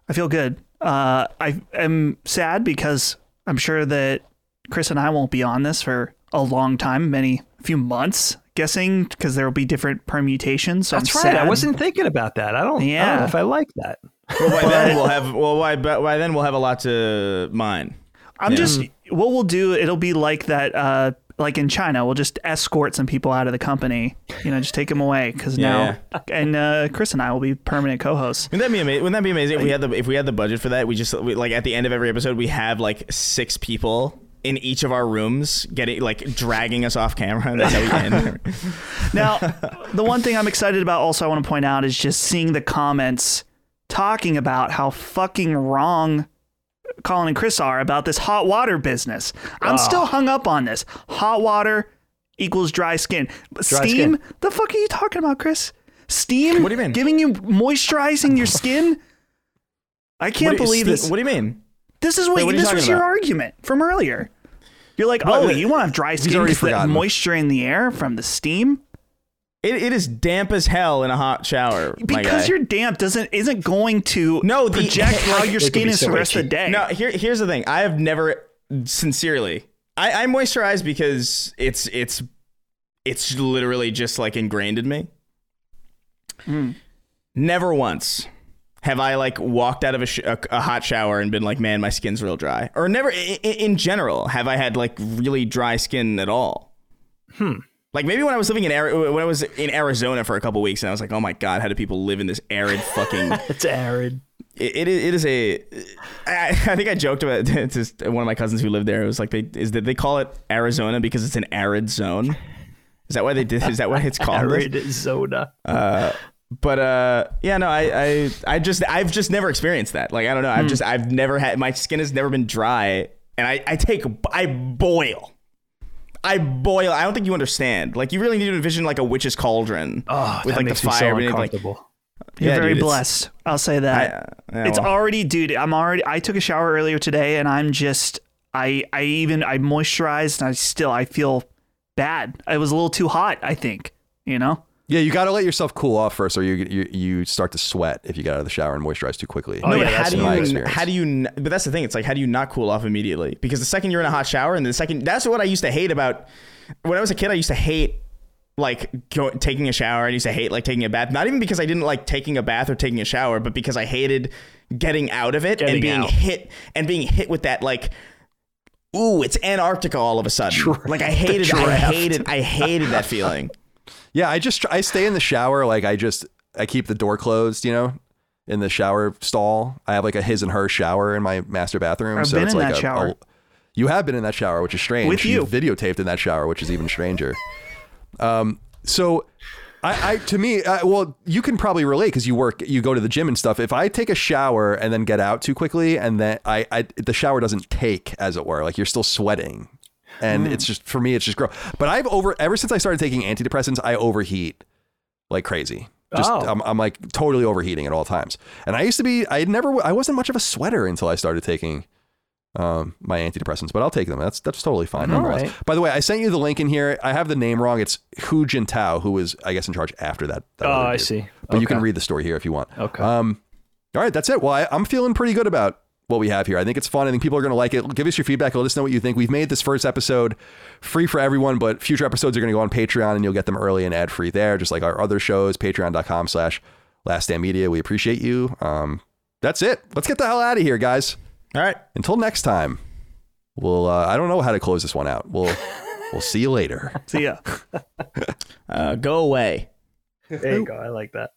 I feel good. Uh, I am sad because I'm sure that Chris and I won't be on this for a long time, many few months, guessing because there will be different permutations. So That's I'm right. I wasn't thinking about that. I don't, I don't know if I like that. Well, by then we'll have well, by, by then we'll have a lot to mine. I'm Yeah. just what we'll do. It'll be like that. Uh, like in China, we'll just escort some people out of the company. You know, just take them away because Yeah, now, and uh, Chris and I will be permanent co-hosts. Wouldn't that be amazing? Wouldn't that be amazing if we had the if we had the budget for that? We just we, like at the end of every episode we have like six people in each of our rooms, getting like dragging us off camera. That's how we end. Now, the one thing I'm excited about also I want to point out is just seeing the comments talking about how fucking wrong Colin and Chris are about this hot water business. I'm still hung up on this. Hot water equals dry skin. Steam? skin. The fuck are you talking about, Chris? Steam? What do you mean? Giving you moisturizing your skin? I can't you- believe Steve, this. What do you mean? This is what, Wait, what this was your about? argument from earlier. You're like, oh, you want to have dry skin because moisture in the air from the steam? It, it is damp as hell in a hot shower. Because guy. you're damp doesn't isn't going to No, the- project how your skin be is so the rest of the day. No, here, here's the thing. I have never, sincerely, I, I moisturize because it's it's it's literally just like ingrained in me. Never once have I like walked out of a, sh- a, a hot shower and been like, man, my skin's real dry. Or never, in, in general, have I had like really dry skin at all. Hmm. Like maybe when I was living in Ari- when I was in Arizona for a couple weeks and I was like, oh my god, how do people live in this arid fucking It's arid. it, it, is- it is a I, I think I joked about it to one of my cousins who lived there. It was like they is that they call it Arizona because it's an arid zone. Is that why they did? Is that why it's called? Arizona. But uh, yeah, no, I, I I just I've just never experienced that. Like I don't know. I've just I've never had my skin has never been dry, and I I take I boil. I boil. I don't think you understand. Like you really need to envision like a witch's cauldron Oh, with that like makes the me so fire. and, like, uncomfortable. You're yeah, very dude, blessed. I'll say that. I- uh, it's well. already, dude. I'm already. I took a shower earlier today, and I'm just. I I even I moisturized, and I still I feel bad. It was a little too hot. I think. You know. Yeah, you got to let yourself cool off first, or you, you you start to sweat if you get out of the shower and moisturize too quickly. Oh, No, yeah, but how that's do my you experience. how do you but that's the thing it's like how do you not cool off immediately because the second you're in a hot shower and the second that's what I used to hate about when I was a kid I used to hate like go, taking a shower I used to hate like taking a bath not even because I didn't like taking a bath or taking a shower but because I hated getting out of it Getting and being out. hit and being hit with that like ooh it's Antarctica all of a sudden like I hated I hated I hated that feeling Yeah, I just I stay in the shower like I just I keep the door closed, you know, in the shower stall. I have like a his and her shower in my master bathroom. I've so been it's in like that a- shower. a- you have been in that shower, which is strange. With you. videotaped in that shower, which is even stranger. um, so. I, I to me, I, well, you can probably relate because you work, you go to the gym and stuff. If I take a shower and then get out too quickly, and then I, I the shower doesn't take, as it were, like you're still sweating, and Hmm. it's just for me, it's just gross. But I've over ever since I started taking antidepressants, I overheat like crazy. Just Oh. I'm, I'm like totally overheating at all times. And I used to be I never I wasn't much of a sweater until I started taking um, my antidepressants, but I'll take them. That's that's totally fine. All right. By the way, I sent you the link in here. I have the name wrong. It's Hu Jintao, who was I guess in charge after that. that Oh, I see. But you can read the story here if you want. Okay. Um, all right, that's it. Well, I, I'm feeling pretty good about what we have here. I think it's fun. I think people are going to like it. Give us your feedback. Let us know what you think. We've made this first episode free for everyone, but future episodes are going to go on Patreon and you'll get them early and ad free there, just like our other shows, patreon.com slash last stand media. We appreciate you. Um, that's it. Let's get the hell out of here, guys. all right Until next time, we'll, uh, I don't know how to close this one out. We'll, we'll see you later. See ya. uh, go away There you go. I like that.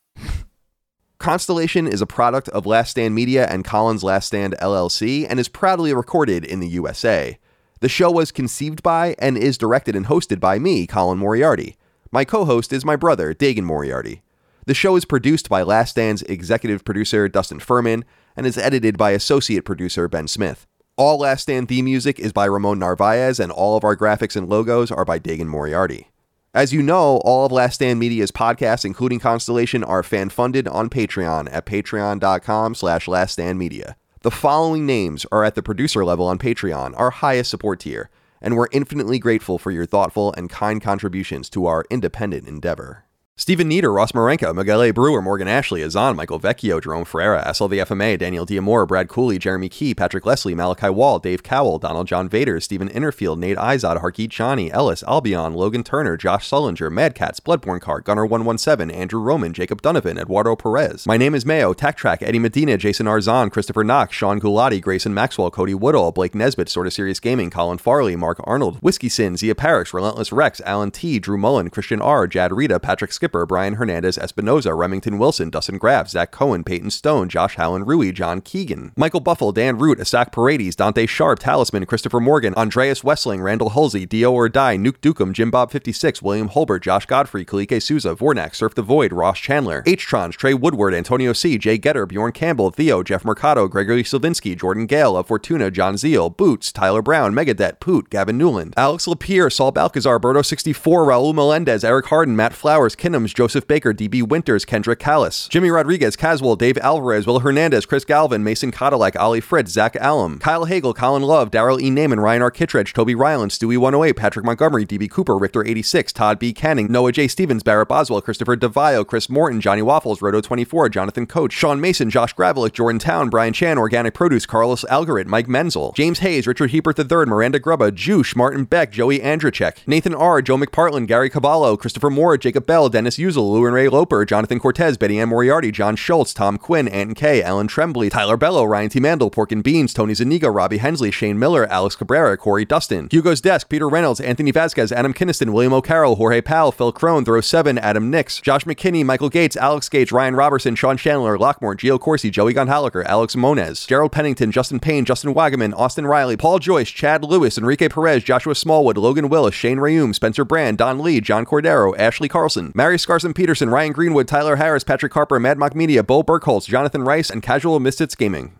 Constellation is a product of Last Stand Media and Colin's Last Stand LLC and is proudly recorded in the USA. The show was conceived by and is directed and hosted by me, Colin Moriarty. My co host is my brother, Dagan Moriarty. The show is produced by Last Stand's executive producer, Dustin Furman, and is edited by associate producer, Ben Smith. All Last Stand theme music is by Ramon Narvaez, and all of our graphics and logos are by Dagan Moriarty. As you know, all of Last Stand Media's podcasts, including Constellation, are fan-funded on Patreon at patreon.com slash laststandmedia. The following names are at the producer level on Patreon, our highest support tier, and we're infinitely grateful for your thoughtful and kind contributions to our independent endeavor. Stephen Nieder, Ross Marenka, Miguel. Brewer, Morgan Ashley, Azan, Michael Vecchio, Jerome Ferreira, SLVFMA, Daniel Diamore, Brad Cooley, Jeremy Key, Patrick Leslie, Malachi Wall, Dave Cowell, Donald John Vader, Stephen Innerfield, Nate Izod, Harkeet Johnny, Ellis, Albion, Logan Turner, Josh Sullinger, Mad Cats, Bloodborne Card, Gunner117, Andrew Roman, Jacob Donovan, Eduardo Perez. My name is Mayo, Tech Track, Eddie Medina, Jason Arzon, Christopher Knox, Sean Gulati, Grayson Maxwell, Cody Woodall, Blake Nesbitt, Sorta Serious Gaming, Colin Farley, Mark Arnold, Whiskey Sin, Zia Parrish, Relentless Rex, Alan T, Drew Mullen, Christian R, Jad Rita, Patrick Skipper, Brian Hernandez, Espinoza, Remington Wilson, Dustin Graff, Zach Cohen, Peyton Stone, Josh Hallen Rui, John Keegan, Michael Buffle, Dan Root, Asak Paredes, Dante Sharp, Talisman, Christopher Morgan, Andreas Wessling, Randall Hulsey, Dio or Die, Nuke Dukem, Jim Bob 56, William Holbert, Josh Godfrey, Kalike Souza, Vornak, Surf the Void, Ross Chandler, H-Trons, Trey Woodward, Antonio C, Jay Getter, Bjorn Campbell, Theo, Jeff Mercado, Gregory Silvinsky, Jordan Gale, of Fortuna, John Zeal, Boots, Tyler Brown, Megadet, Poot, Gavin Newland, Alex Lapierre, Saul Balcazar, Berto 64, Raul Melendez, Eric Harden, Matt Flowers, Kinnums, Joseph Baker, DB Winters, Kendrick Callis, Jimmy Rodriguez, Caswell, Dave Alvarez, Will Hernandez, Chris Galvin, Mason Cadillac, Ali Fritz, Zach Allum, Kyle Hagel, Colin Love, Daryl E. Naiman, Ryan R. Kittredge, Toby Ryland, Stewie 108, Patrick Montgomery, DB Cooper, Richter 86, Todd B. Canning, Noah J. Stevens, Barrett Boswell, Christopher DeVio, Chris Morton, Johnny Waffles, Roto 24, Jonathan Coach, Sean Mason, Josh Gravelick, Jordan Town, Brian Chan, Organic Produce, Carlos Algarit, Mike Menzel, James Hayes, Richard Hebert III, Miranda Grubba, Juice, Martin Beck, Joey Andrzejczyk, Nathan R., Joe McPartland, Gary Caballo, Christopher Moore, Jacob Bell, Dennis Uzel, Lou and Ray Loper, Jonathan Cortez, Betty Ann Moriarty, John Schultz, Tom Quinn, Anton K, Ellen Trembley, Tyler Bello, Ryan T. Mandel, Pork and Beans, Tony Zaniga, Robbie Hensley, Shane Miller, Alex Cabrera, Corey Dustin, Hugo's Desk, Peter Reynolds, Anthony Vasquez, Adam Kinniston, William O'Carroll, Jorge Powell, Phil Crone, Throw 7, Adam Nix, Josh McKinney, Michael Gates, Alex Gates, Ryan Robertson, Sean Chandler, Lockmore, Gio Corsi, Joey Gonhalaker, Alex Moniz, Gerald Pennington, Justin Payne, Justin Wagaman, Austin Riley, Paul Joyce, Chad Lewis, Enrique Perez, Joshua Smallwood, Logan Willis, Shane Rayum, Spencer Brand, Don Lee, John Cordero, Ashley Carlson, Mary Scarson Peterson, Ryan Greenwood, Tyler Harris, Patrick Harper, Mad Mock Media, Bo Burkholz, Jonathan Rice, and Casual Misfits Gaming.